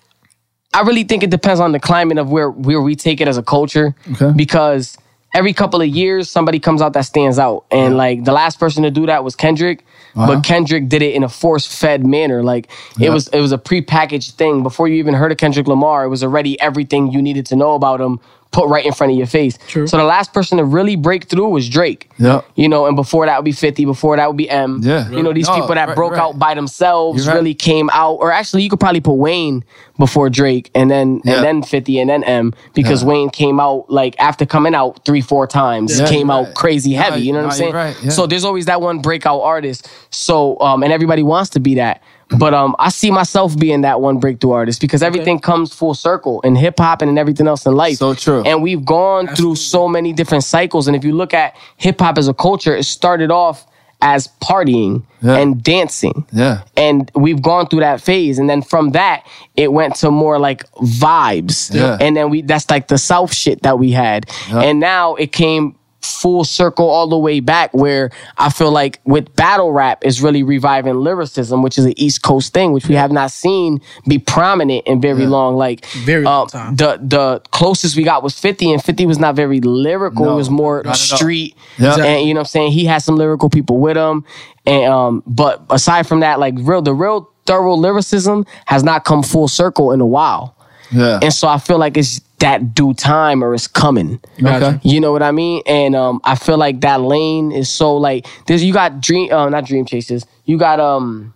I really think it depends on the climate of where where we take it as a culture. Okay. Because every couple of years somebody comes out that stands out. And like the last person to do that was Kendrick. But Kendrick did it in a force-fed manner. Like it was it was a prepackaged thing. Before you even heard of Kendrick Lamar, it was already everything you needed to know about him put right in front of your face. True. So the last person to really break through was Drake. Yep. You know, and before that would be 50, before that would be M. Yeah. You know, these No, people that right, broke right. out by themselves right. really came out. Or actually you could probably put Wayne before Drake and then Yeah. and then 50 and then M because Yeah. Wayne came out like after coming out three, four times, Yeah, came out right. crazy No, heavy. You know what I'm saying? right, yeah. So there's always that one breakout artist. So um and everybody wants to be that. But um I see myself being that one breakthrough artist because everything comes full circle in hip hop and in everything else in life. So true. And we've gone through so many different cycles. And if you look at hip hop as a culture, it started off as partying Yeah. and dancing. Yeah. And we've gone through that phase. And then from that, it went to more like vibes. Yeah. And then we that's like the South shit that we had. And now it came full circle all the way back where I feel like with battle rap is really reviving lyricism, which is an East Coast thing, which we have not seen be prominent in very long. Like Very long uh, time. the the closest we got was 50 and 50 was not very lyrical. No, it was more not at all. street. Yeah. And you know what I'm saying? He had some lyrical people with him. And um, but aside from that, like real the real thorough lyricism has not come full circle in a while. Yeah. And so I feel like it's that due time or it's coming. Okay. You know what I mean? And um, I feel like that lane is so like there's you got dream uh, not dream chasers. You got um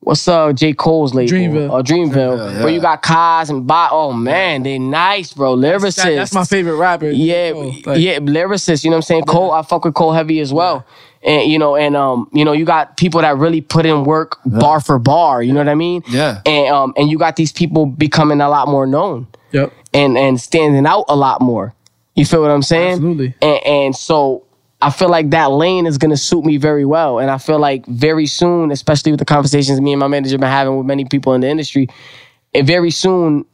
what's uh J. Cole's label? Dreamville. Uh, Dreamville. yeah. Where you got Cozz and Bot. Oh man, they nice, bro. Lyricists. That- that's my favorite rapper. Yeah, like- yeah, lyricists. You know what I'm saying? Cole, I fuck with Cole heavy as well. And you know, and um, you know, you got people that really put in work bar for bar. You know what I mean? Yeah. And um, and you got these people becoming a lot more known Yep. And and standing out a lot more. You feel what I'm saying? Absolutely. And, and so I feel like that lane is gonna suit me very well. And I feel like very soon, especially with the conversations me and my manager been having with many people in the industry, and very soon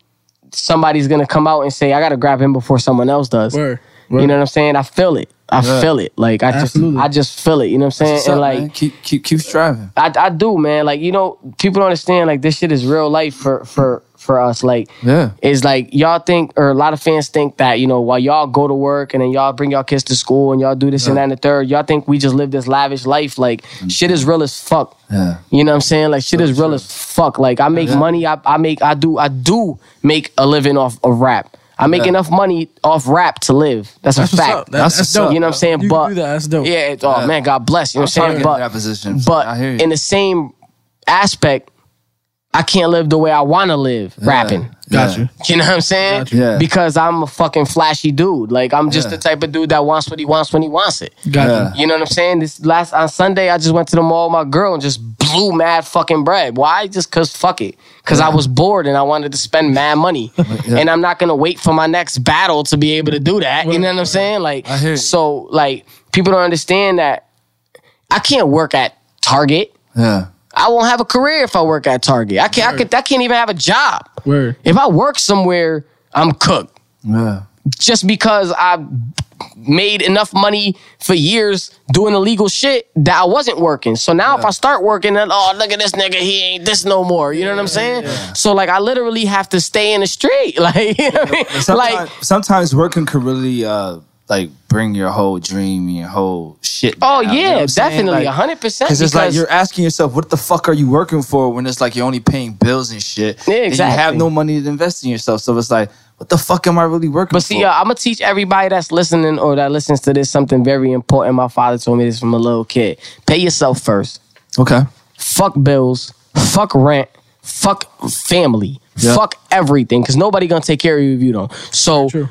somebody's gonna come out and say, I gotta grab him before someone else does. Word. You know what I'm saying? I feel it. I feel it. Like I Absolutely. just I just feel it. You know what I'm saying? What's and like man? keep keep keep striving. I, I do, man. Like you know, people don't understand. Like this shit is real life for for for us. Like Yeah. is like y'all think, or a lot of fans think that you know while y'all go to work and then y'all bring y'all kids to school and y'all do this and that and the third, y'all think we just live this lavish life. Like mm. shit is real as fuck. Yeah. You know what I'm saying? Like shit is real as fuck. Like I make money. I, I make I do I do make a living off of rap. I make Yeah. enough money off rap to live. That's, That's a fact. up. That- that's dope. You know what I'm saying? You but can do that. That's dope. yeah, it's, oh Yeah. man, God bless. You know what I'm saying? But that position. but I hear you. in the same aspect, I can't live the way I want to live rapping. Got you. You know what I'm saying? Gotcha. Yeah. Because I'm a fucking flashy dude. Like I'm just Yeah. the type of dude that wants what he wants when he wants it. Got Yeah. you. You know what I'm saying? This last on Sunday, I just went to the mall with my girl and just blew mad fucking bread. Why? Just cause fuck it. Cause I was bored and I wanted to spend mad money. And I'm not gonna wait for my next battle to be able to do that. You know what I'm saying? Like I hear you. so like people don't understand that I can't work at Target. yeah. I won't have a career if I work at Target. I can't I, could, I can't even have a job. Word. If I work somewhere, I'm cooked Yeah. just because I made enough money for years doing illegal shit that I wasn't working. So now if I start working, then oh look at this nigga, he ain't this no more. You know what I'm saying? So like I literally have to stay in the street. Like you know what I mean? Sometimes, like sometimes working could really uh like bring your whole dream and your whole shit. oh down, you know yeah, what definitely, Like, hundred percent. Cause it's like you're asking yourself, what the fuck are you working for when it's like you're only paying bills and shit. Yeah, And you have no money to invest in yourself. So it's like, what the fuck am I really working But for? see, uh, I'm gonna teach everybody that's listening or that listens to this something very important. My father told me this from a little kid. Pay yourself first. okay. fuck bills, fuck rent, fuck family, Yeah. fuck everything. Because nobody gonna take care of you if you don't. So True.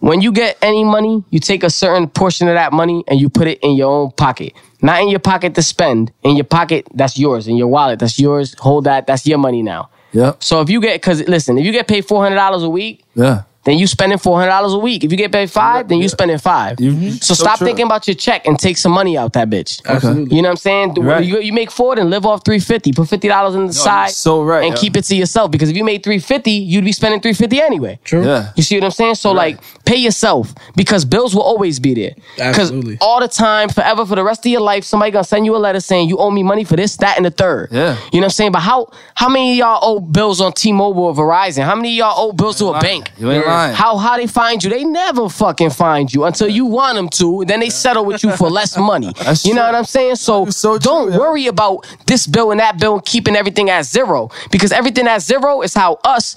When you get any money, you take a certain portion of that money and you put it in your own pocket. Not in your pocket to spend. In your pocket, that's yours. In your wallet, that's yours. Hold that. That's your money now. Yeah. So if you get, because listen, if you get paid four hundred dollars a week, Yeah. Then you spending four hundred dollars a week. If you get paid five, then you spending 5 Mhm. So, So stop true. thinking about your check and take some money out that bitch. Absolutely. You know what I'm saying? Right. You, you make four, then live off three fifty. Put fifty dollars on the side, so right, and yeah. keep it to yourself. Because if you made three fifty, you'd be spending three fifty anyway. True. Yeah. You see what I'm saying? So like, pay yourself because bills will always be there. Because Absolutely. all the time, forever, for the rest of your life, somebody gonna send you a letter saying you owe me money for this, that, and the third. Yeah. You know what I'm saying? But how how many of y'all owe bills on T-Mobile or Verizon? How many of y'all owe bills to a bank? You ain't lying. How how they find you? They never fucking find you until you want them to. Then they settle with you for less money. That's you know true. what I'm saying? So, so true, don't yeah. worry about this bill and that bill and keeping everything at zero because everything at zero is how us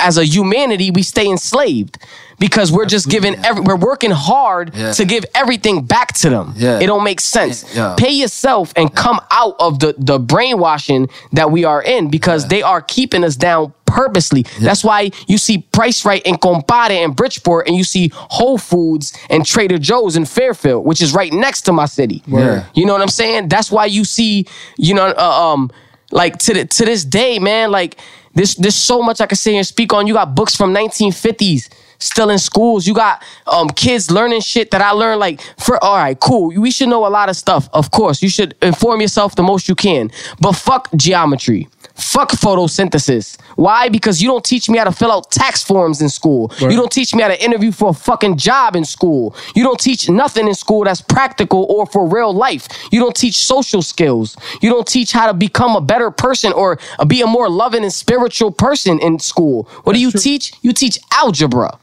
as a humanity we stay enslaved because we're just giving every we're working hard Yeah. to give everything back to them. Yeah. It don't make sense. Yeah. Pay yourself and come out of the the brainwashing that we are in because they are keeping us down purposely. That's why you see Price Rite and Compare in Bridgeport and you see Whole Foods and Trader Joe's in Fairfield, which is right next to my city. You know what I'm saying? That's why you see, you know, uh, um, like to the, to this day, man, like this, there's so much I can say and speak on. You got books from 1950s still in schools. You got um kids learning shit that I learned. Like, for all right, cool. We should know a lot of stuff. Of course, you should inform yourself the most you can. But fuck geometry. Fuck photosynthesis. Why? Because you don't teach me how to fill out tax forms in school. You don't teach me how to interview for a fucking job in school. You don't teach nothing in school that's practical or for real life. You don't teach social skills. You don't teach how to become a better person or be a more loving and spiritual person in school. What do you teach? You teach algebra.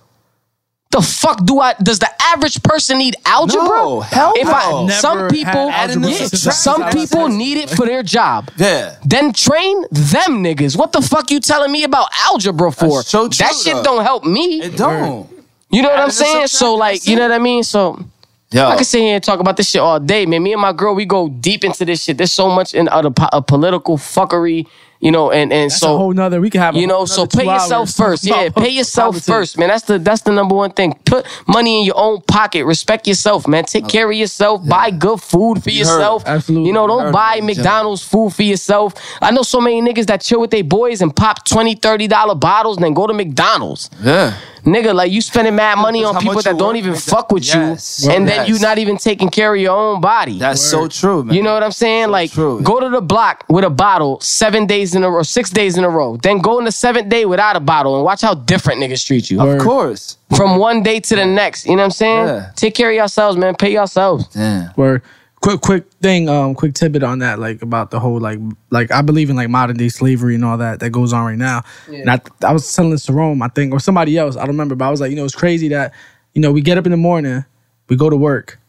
The fuck do I? Does the average person need algebra? No, hell if no. I, Never some people, algebra yeah, since some people need it for their job. Yeah. Then train them niggas. What the fuck you telling me about algebra for? So true, that shit though. don't help me. It don't. you know what I'm saying? So like, you know what I mean? So Yo. I can sit here and talk about this shit all day, man. Me and my girl, we go deep into this shit. There's so much in other po- uh, political fuckery, you know, and and That's so a whole nother. We can have. a you know, so pay yourself first. Yeah, pay yourself politics. first, man. That's the that's the number one thing. Put money in your own pocket. Respect yourself, man. Take care of yourself. Buy good food for You yourself. it. Absolutely. You know, don't heard buy it, McDonald's food for yourself. I know so many niggas that chill with their boys and pop 20 30 dollar bottles and then go to McDonald's. Yeah. Nigga, like you spending mad money on people that that don't even fuck with Yes. you, and then you not even taking care of your own body. That's so true, man. You know what I'm saying? like, true. go to the block with a bottle seven days in a row, six days in a row. Then go in the seventh day without a bottle and watch how different niggas treat you. Of course. From one day to the next. You know what I'm saying? Yeah. Take care of yourselves, man. Pay yourselves. Damn. Where quick quick thing, um, quick tidbit on that, like about the whole like like I believe in like modern day slavery and all that that goes on right now. And I I was telling this to Rome, I think, or somebody else, I don't remember, but I was like, you know, it's crazy that you know we get up in the morning, we go to work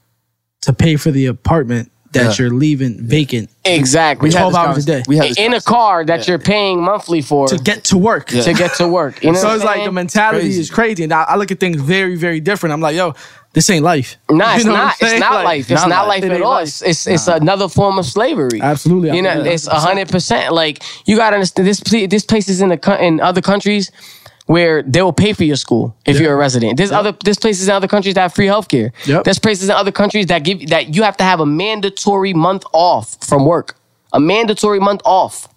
to pay for the apartment that Yeah. you're leaving vacant Exactly. We had 12 hours a day. We had this in a car that you're paying monthly for to get to work. to get to work. You know So it's I'm like the mentality Crazy. is crazy, and I, I look at things very, very different. I'm like, yo, this ain't life. Nah, it's You know not. It's not Like, life. It's not not, life. life It at all. life. It's it's, it's another form of slavery. Absolutely. You know, Yeah. it's hundred percent. Like you gotta understand this. This place is in the in other countries where they will pay for your school if you're a resident. There's other there's places in other countries that have free healthcare. Yep. There's places in other countries that give that you have to have a mandatory month off from work. A mandatory month off.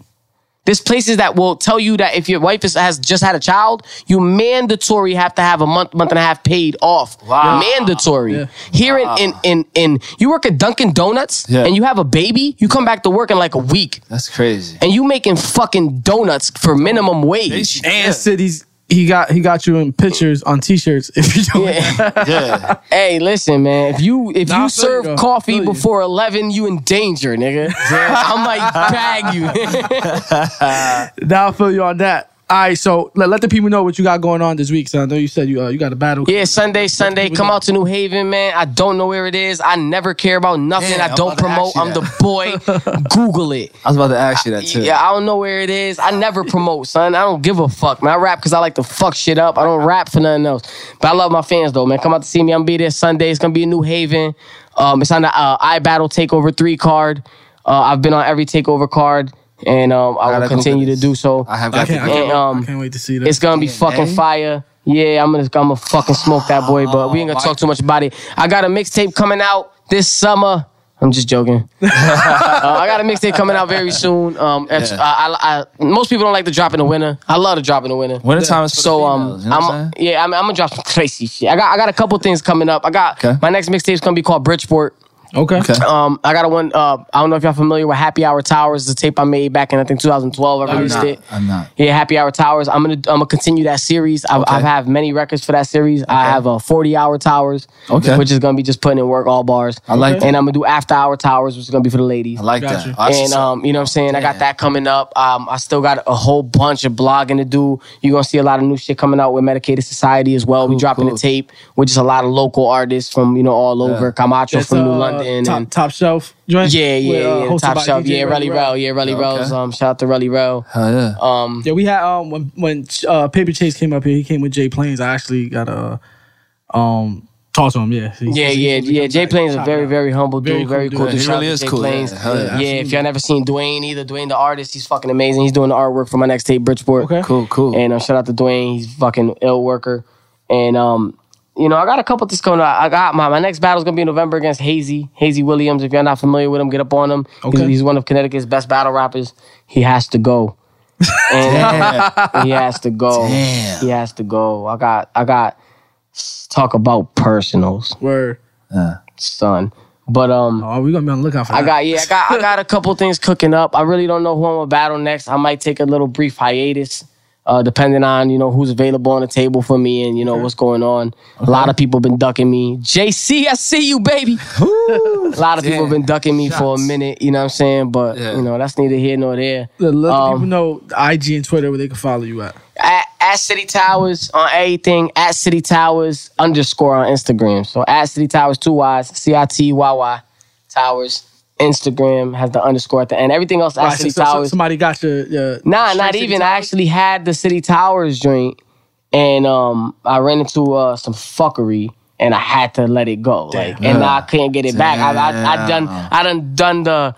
There's places that will tell you that if your wife is, has just had a child, you mandatory have to have a month, month and a half paid off. Wow. Mandatory. Yeah. Here in, in in in you work at Dunkin' Donuts Yeah. and you have a baby, you come back to work in like a week. That's crazy. And you making fucking donuts for minimum wage. and cities. He got he got you in pictures on t-shirts if you do it. Yeah. Hey, listen, man. If you if Nah, you feel you, serve though. Coffee you. before eleven, you in danger, nigga. I might bag you. Now I feel you on that. All right, so let, let the people know what you got going on this week. So I know you said you uh, you got a battle. Yeah, Sunday, Sunday. Come out to New Haven, man. I don't know where it is. I never care about nothing. Damn, I don't about to ask promote. I'm that. the boy. Google it. I was about to ask you that too. Yeah, I don't know where it is. I never promote, son. I don't give a fuck, man. I rap because I like to fuck shit up. I don't rap for nothing else. But I love my fans though, man. Come out to see me. I'm gonna be there Sunday. It's gonna be in New Haven. Um, it's on the uh, Battle Takeover Three card. Uh, I've been on every Takeover card, and um, I gotta will continue to do so. I have I can't, I to can't, wait- um, I can't wait to see that. It's gonna be fucking fire. Yeah, I'm gonna I'm gonna fucking smoke that boy, but we ain't gonna talk too much about it. I got a mixtape coming out this summer. I'm just joking. uh, I got a mixtape coming out very soon. Um, Yeah. I, I, I, most people don't like to drop in the winter. I love to drop in the winter. Wintertime is for So the um, you know I'm I'm yeah, I'm, I'm gonna drop some crazy shit. I got I got a couple things coming up. I got Okay. my next mixtape's gonna be called Bridgeport. Okay. Okay. Um, I got a one. Uh, I don't know if y'all familiar with Happy Hour Towers. The tape I made back in I think 2012. I I'm released not. it. I'm not. Yeah, Happy Hour Towers. I'm gonna I'm gonna continue that series. I, Okay. I have many records for that series. I have a 40 Hour Towers, Okay. which is gonna be just putting in work all bars. I like that. And I'm gonna do After Hour Towers, which is gonna be for the ladies. I like Got you. that. That's and um, you know what I'm saying? I got that coming up. Um, I still got a whole bunch of blogging to do. You're gonna see a lot of new shit coming out with Medicated Society as well. we dropping cool. a tape with just a lot of local artists from you know all over Camacho It's, from New uh, London top, and top shelf joint. yeah, yeah, with, uh, yeah. Top shelf, DJ yeah, Relly Rel. Rel, yeah, Relly Okay. Rel's. Um, shout out to Relly Rel. Hell yeah. Um, Yeah, we had um when when uh, Paper Chase came up here, he came with Jay Plains. I actually got a um talk to him. Yeah, He- Yeah, he- yeah, he- yeah. Jay Plains is a very, very humble Very dude. cool Very cool Yeah, dude. he really is Jay cool. Plains. Yeah, hell yeah. Yeah, if y'all never seen Dwayne either, Dwayne the artist, he's fucking amazing. He's doing the artwork for my next tape, Bridgeport. Okay. Cool, cool. And um, shout out to Dwayne. He's fucking ill worker. And um, you know, I got a couple things coming out. I got my my next battle's gonna be in November against Hazy. Hazy Williams. If you're not familiar with him, get up on him. He's- Okay. He's, one of Connecticut's best battle rappers. He has to go. He has to go. Damn. He has to go. I got I got talk about personals, Word. son. But um Oh, we gonna be on the lookout for that. I got yeah, I got I got a couple things cooking up. I really don't know who I'm gonna battle next. I might take a little brief hiatus, uh, depending on you know who's available on the table for me and you know what's going on. A lot of people been ducking me. JC, I see you, baby. a lot of people Damn. been ducking me for a minute. You know what I'm saying? But Yeah. you know that's neither here nor there. Let, let the Um, people know the IG and Twitter where they can follow you at. at, at City Towers on everything. At City Towers underscore on Instagram. So at City Towers two Y's C I T Y Y Towers. Instagram has the underscore at the end. Everything else at Right, so- City so- so Towers. somebody got your, your Nah, not City even. I actually had the City Towers joint, and um, I ran into uh, some fuckery, and I had to let it go. Like, and I couldn't get it back. I, I, I done, I done done the.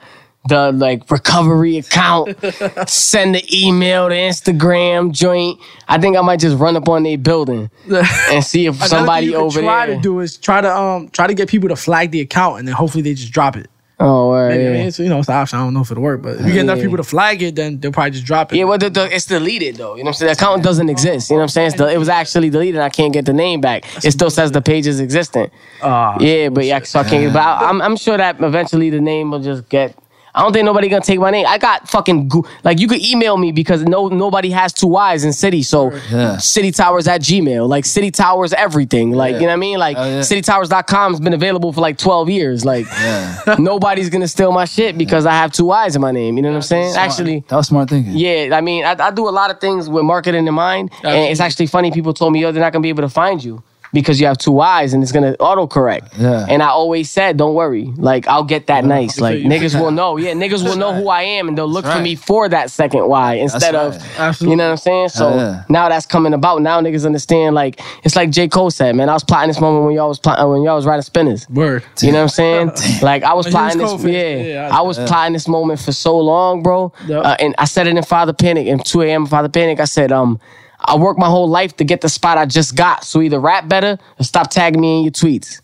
The like recovery account, send the email, the Instagram joint. I think I might just run up on their building and see if somebody thing you could over try there. to do is try to um try to get people to flag the account and then hopefully they just drop it. Oh, word, Maybe, I mean, it's, you know, it's an option. I don't know if it'll work, but if you get enough Yeah. people to flag it, then they'll probably just drop it. Yeah, well, the, the, it's deleted though. You know what I'm saying? The account doesn't exist. You know what I'm saying? It's the, it was actually deleted. I can't get the name back. It still says the page is existent. Ah, yeah, but yeah, so I can't. But I, I'm, I'm sure that eventually the name will just get. I don't think nobody gonna take my name. I got fucking go- like you could email me because no nobody has two Y's in city. So Yeah. City Towers at Gmail, like City Towers everything. Like you know what I mean? Like Oh, yeah. CityTowers.com has been available for like 12 years. Like Yeah. nobody's gonna steal my shit because I have two Y's in my name. You know what I'm saying? Actually. that was smart thinking. Yeah, I mean, I, I do a lot of things with marketing in mind, and it's actually funny. People told me, "Yo, they're not gonna be able to find you because you have two eyes, and it's gonna autocorrect." Yeah. And I always said, "Don't worry, like I'll get that nice. Like niggas will know. Yeah, niggas will know who I am, and they'll look for right. me for that second Y instead right. of, Absolutely. you know what I'm saying? So yeah. now that's coming about. Now niggas understand. Like it's like J Cole said, man. I was plotting this moment when y'all was plotting when y'all was riding spinners. Word. You know what I'm saying? like I was When you was plotting this. Cole Yeah, yeah, I- I was plotting this moment for so long, bro. Yep. Uh, and I said it in Father Panik in 2 a.m. Father Panik. I said, um, I worked my whole life to get the spot I just got. So either rap better or stop tagging me in your tweets.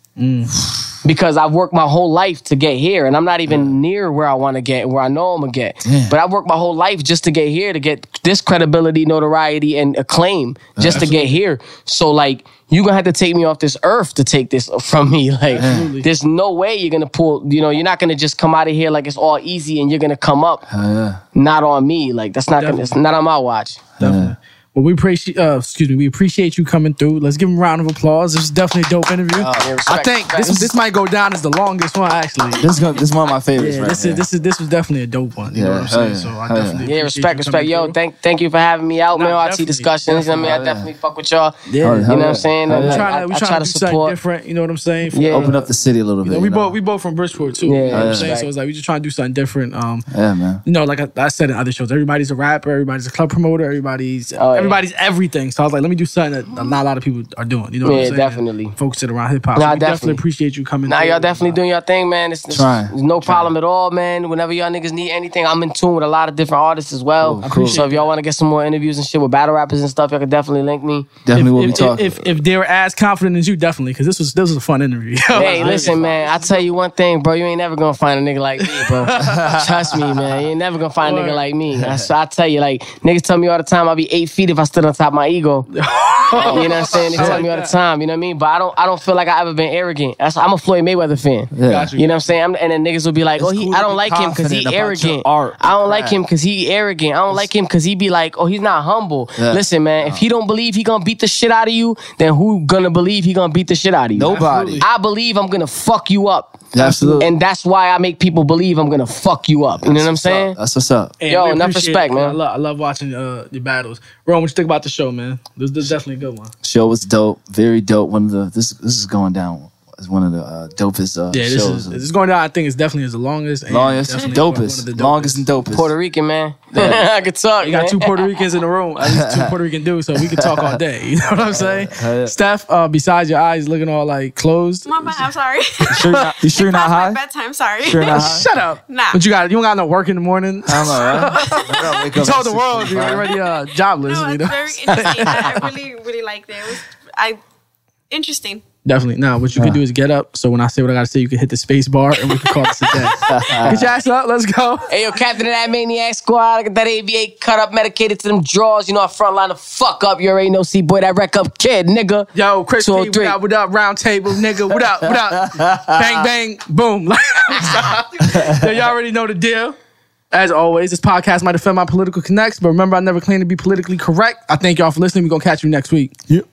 Because I've worked my whole life to get here, and I'm not even near where I want to get, where I know I'm gonna get. But I've worked my whole life just to get here, to get this credibility, notoriety, and acclaim, just to get here. So like, you're gonna have to take me off this earth to take this from me. Like, there's no way you're gonna pull. You know, you're not gonna just come out of here like it's all easy, and you're gonna come up yeah. not on me. Like that's not gonna. It's not on my watch. Definitely. Well, we appreciate, uh, excuse me, we appreciate you coming through. Let's give him a round of applause. This is definitely a dope interview. yeah, I think respect. this this might go down as the longest one actually. This is gonna, this is one of my favorites. Yeah, right this here. is this is this was definitely a dope one. You know Yeah, what I'm saying? yeah, So I hell definitely Yeah, appreciate respect, you respect. coming Yo, through. thank thank you for having me out, Nah, man. RT definitely, discussions. I mean, I definitely. definitely fuck with y'all. Yeah. Oh, You know what. I'm saying? Hell And we yeah. I- trying to we I trying try to to do something support. different. You know what I'm saying? For, Yeah. uh, Open up the city a little bit. know, we both we both from Bridgeport too. Yeah, you know what I'm saying? So it's like we just trying to do something different. Um, Yeah, man. you know, like I, I said in other shows, everybody's a rapper, everybody's a club promoter, everybody's Oh, yeah. Everybody's everything. So I was like, let me do something that not a lot of people are doing. You know what Yeah, I'm saying? definitely. And Focus around hip hop. Nah, so definitely. definitely. appreciate you coming. Nah, y'all definitely doing your thing, man. It's, it's, Trying. it's no problem at all, man. Whenever y'all niggas need anything, I'm in tune with a lot of different artists as well. Cool, cool. So if y'all want to get some more interviews and shit with battle rappers and stuff, y'all can definitely link me. Definitely If, will be talking. if, if they were as confident as you, definitely, because this was this was a fun interview. Hey, listen, man. I tell you one thing, bro. You ain't never gonna find a nigga like me, bro. Trust me, man. You ain't never gonna find a nigga like me. I, so I tell you, like niggas tell me all the time, I'll be eight feet if I stood on top of my ego. you know what I'm saying? They tell me all the time. You know what I mean? But I don't. I don't feel like I ever been arrogant. That's, I'm a Floyd Mayweather fan. yeah. Got You know what I'm saying? I'm, and then niggas will be like, It's "Oh, he, cool I don't like him because he confident about your arrogant. art I don't like him because he arrogant. I don't like him because he be like, oh, he's not humble. Yeah. Listen, man, if he don't believe he gonna beat the shit out of you, then who gonna believe he gonna beat the shit out of you? Nobody. I believe I'm gonna fuck you up. Absolutely. And that's why I make people believe I'm gonna fuck you up. You know what I'm saying? That's what's up. And Yo, enough respect, it, man. I love, I love watching uh, your battles. Ron, what you think about the show, man? This, this is definitely a good one. Show was dope. Very dope. One of the this this is going down as one of the uh, dopest uh, Yeah, this shows. is this is going down. I think it's definitely is the longest, and longest, definitely one of dopest, longest and dopest. Puerto Rican man. I could talk. You got two Puerto Ricans in the room. At least two Puerto Rican dudes, so we can talk all day. You know what I'm saying? Hell yeah. Steph, uh, besides your eyes looking all like closed. My bad. I'm sorry. Sure, you're not, you sure you're not Past my high? bedtime. Sorry. Sure you're not high? Shut up. Nah. But you got you don't got no work in the morning. I don't know, right? I You up told the world you're already uh, jobless. No, you it's know? very interesting. I, I really, really liked it. It was, I, interesting. Definitely. Now, what you can do is get up. So when I say what I gotta say, you can hit the space bar and we can call this a day. Get your ass up. Let's go. Hey, yo, captain of that maniac squad. I got that AVA cut up, medicated to them draws. You know, I front line the fuck up. You already know, see, boy, that wreck up kid, nigga. Yo, Chris oh P, what 203. up, what up, round table, nigga, what up, what up? bang, bang, boom. Yo, y'all already know the deal. As always, this podcast might offend my political connects, but remember, I never claim to be politically correct. I thank y'all for listening. We're going to catch you next week. Yep.